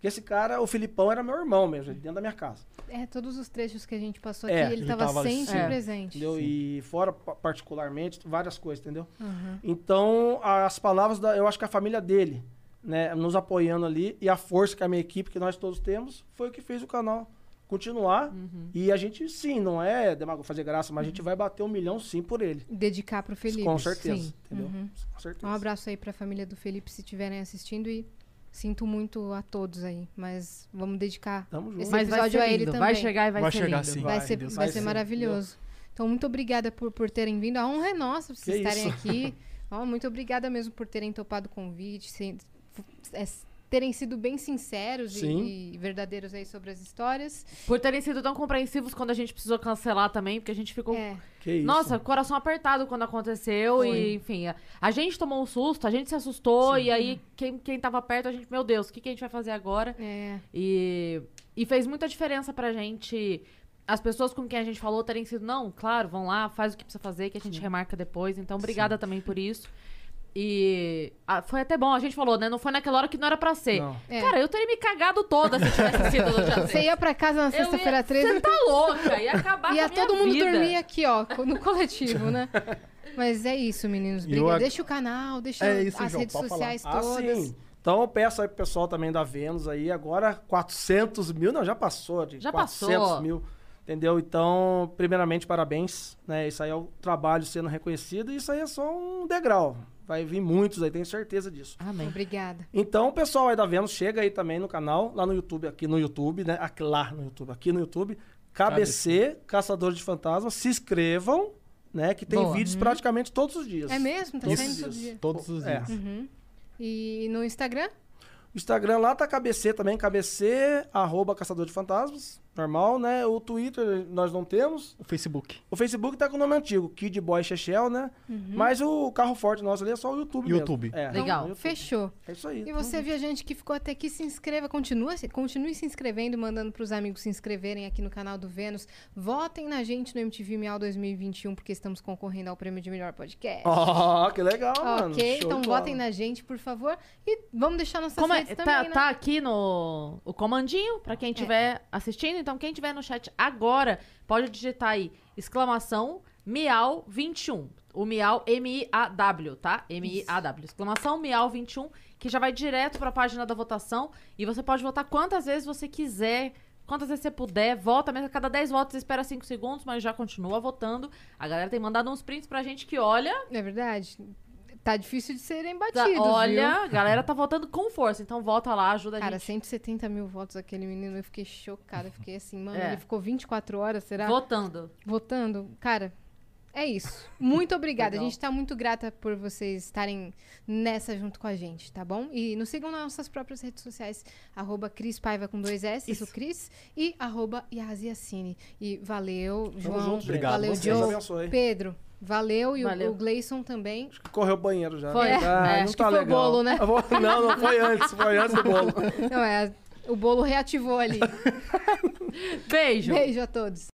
Porque esse cara, o Filipão, era meu irmão mesmo, dentro da minha casa. É, todos os trechos que a gente passou É, aqui, ele, ele tava, tava sempre É. presente. Entendeu? E fora, pa- particularmente, várias coisas, entendeu? Uhum. Então, as palavras, da, eu acho que a família dele, né, nos apoiando ali, e a força que a minha equipe, que nós todos temos, foi o que fez o canal continuar. E a gente, sim, não é demago fazer graça, mas a gente vai bater um milhão sim por ele. Dedicar pro Felipe. Com certeza, sim. entendeu? Uhum. Com certeza. Um abraço aí pra família do Felipe se estiverem assistindo e sinto muito a todos aí, mas vamos dedicar Tamo junto. esse Mas episódio a ele também. vai chegar e vai Vai ser chegar, lindo. sim. Vai, Vai, ser, Deus vai ser maravilhoso. Então, muito obrigada por, por terem vindo. A honra é nossa por vocês Que estarem isso. aqui. Ó, muito obrigada mesmo por terem topado o convite, sem- é, terem sido bem sinceros e, Sim. e verdadeiros aí sobre as histórias. Por terem sido tão compreensivos quando a gente precisou cancelar também, porque a gente ficou. Que isso. Nossa, coração apertado quando aconteceu. Foi. E, enfim, a, a gente tomou um susto, a gente se assustou. E aí, quem, quem tava perto, a gente, meu Deus, o que, que a gente vai fazer agora? É. E, e fez muita diferença pra gente. As pessoas com quem a gente falou terem sido, não, claro, vão lá, faz o que precisa fazer, que a gente remarca depois. Então, obrigada também por isso. E ah, foi até bom, a gente falou, né? Não foi naquela hora que não era pra ser. É. Cara, eu teria me cagado toda se tivesse sido no dia Você 6. ia pra casa na sexta-feira 13. Você tá louca, ia acabar Ia com a minha todo mundo vida. dormir aqui, ó, no coletivo, né? Mas é isso, meninos. Ag- Deixa o canal, deixa É isso, as João, redes pode falar. sociais Ah, todas. sim. Então eu peço aí pro pessoal também da Vênus aí, agora 400 mil, não, já passou de Já 400 passou. mil, entendeu? Então, primeiramente, parabéns, né? Isso aí é o trabalho sendo reconhecido e isso aí é só um degrau. Vai vir muitos aí, tenho certeza disso. Amém. Obrigada. Então, o pessoal aí da Vênus, chega aí também no canal, lá no YouTube, aqui no YouTube, né? Aqui, lá no YouTube, aqui no YouTube, KBC, Caçadores de Fantasmas, se inscrevam, né? Que tem Boa. vídeos Uhum. praticamente todos os dias. É mesmo? Tá Todos saindo os todo dias. dia? Todos os É. dias. Uhum. E no Instagram? O Instagram lá tá KBC também, KBC, arroba Caçador de Fantasmas, normal, né? O Twitter nós não temos. O Facebook. O Facebook tá com o nome antigo, Kid Boy Chechel, né? Uhum. Mas o carro forte nosso ali é só o YouTube mesmo. YouTube. É, Então, no YouTube. fechou. É isso aí. E você, viajante que ficou até aqui, se inscreva, continua, continue se inscrevendo, mandando pros amigos se inscreverem aqui no canal do Vênus. Votem na gente no MTV Miau 2021, porque estamos concorrendo ao prêmio de melhor podcast. Ó, que legal, mano. Ok, então votem na gente, por favor. E vamos deixar nossas Como é? redes Tá, também, né? tá aqui no o comandinho pra quem estiver assistindo. Então, quem estiver no chat agora, pode digitar aí exclamação Miau 21. O Miau M-I-A-W, tá? M-I-A-W. Exclamação Miau 21, que já vai direto pra página da votação. E você pode votar quantas vezes você quiser. Quantas vezes você puder, vota mesmo. A cada 10 votos, espera 5 segundos, mas já continua votando. A galera tem mandado uns prints pra gente que olha. É verdade. Tá difícil de serem Tá, batidos, olha, viu? a galera tá votando com força. Então vota lá, ajuda a Cara, gente. 170 mil votos aquele menino, eu fiquei chocada. Eu fiquei assim, mano, É. ele ficou 24 horas, será? Votando. Votando. Cara, é isso. Muito obrigada. Legal. A gente tá muito grata por vocês estarem nessa junto com a gente, tá bom? E nos sigam nas nossas próprias redes sociais, arroba Cris Paiva com dois S, o Cris, e arroba Yaziacine. E valeu, João. junto, gente. Obrigado. Valeu, abençoe. Pedro, valeu. E o- Valeu. o Gleison também. Correu o banheiro já. Foi. Ah, É, não acho tá que foi o legal. bolo, né? [LAUGHS] Vou- Não, não foi antes, foi antes do bolo. Não, é, o bolo reativou ali. [LAUGHS] Beijo. Beijo a todos.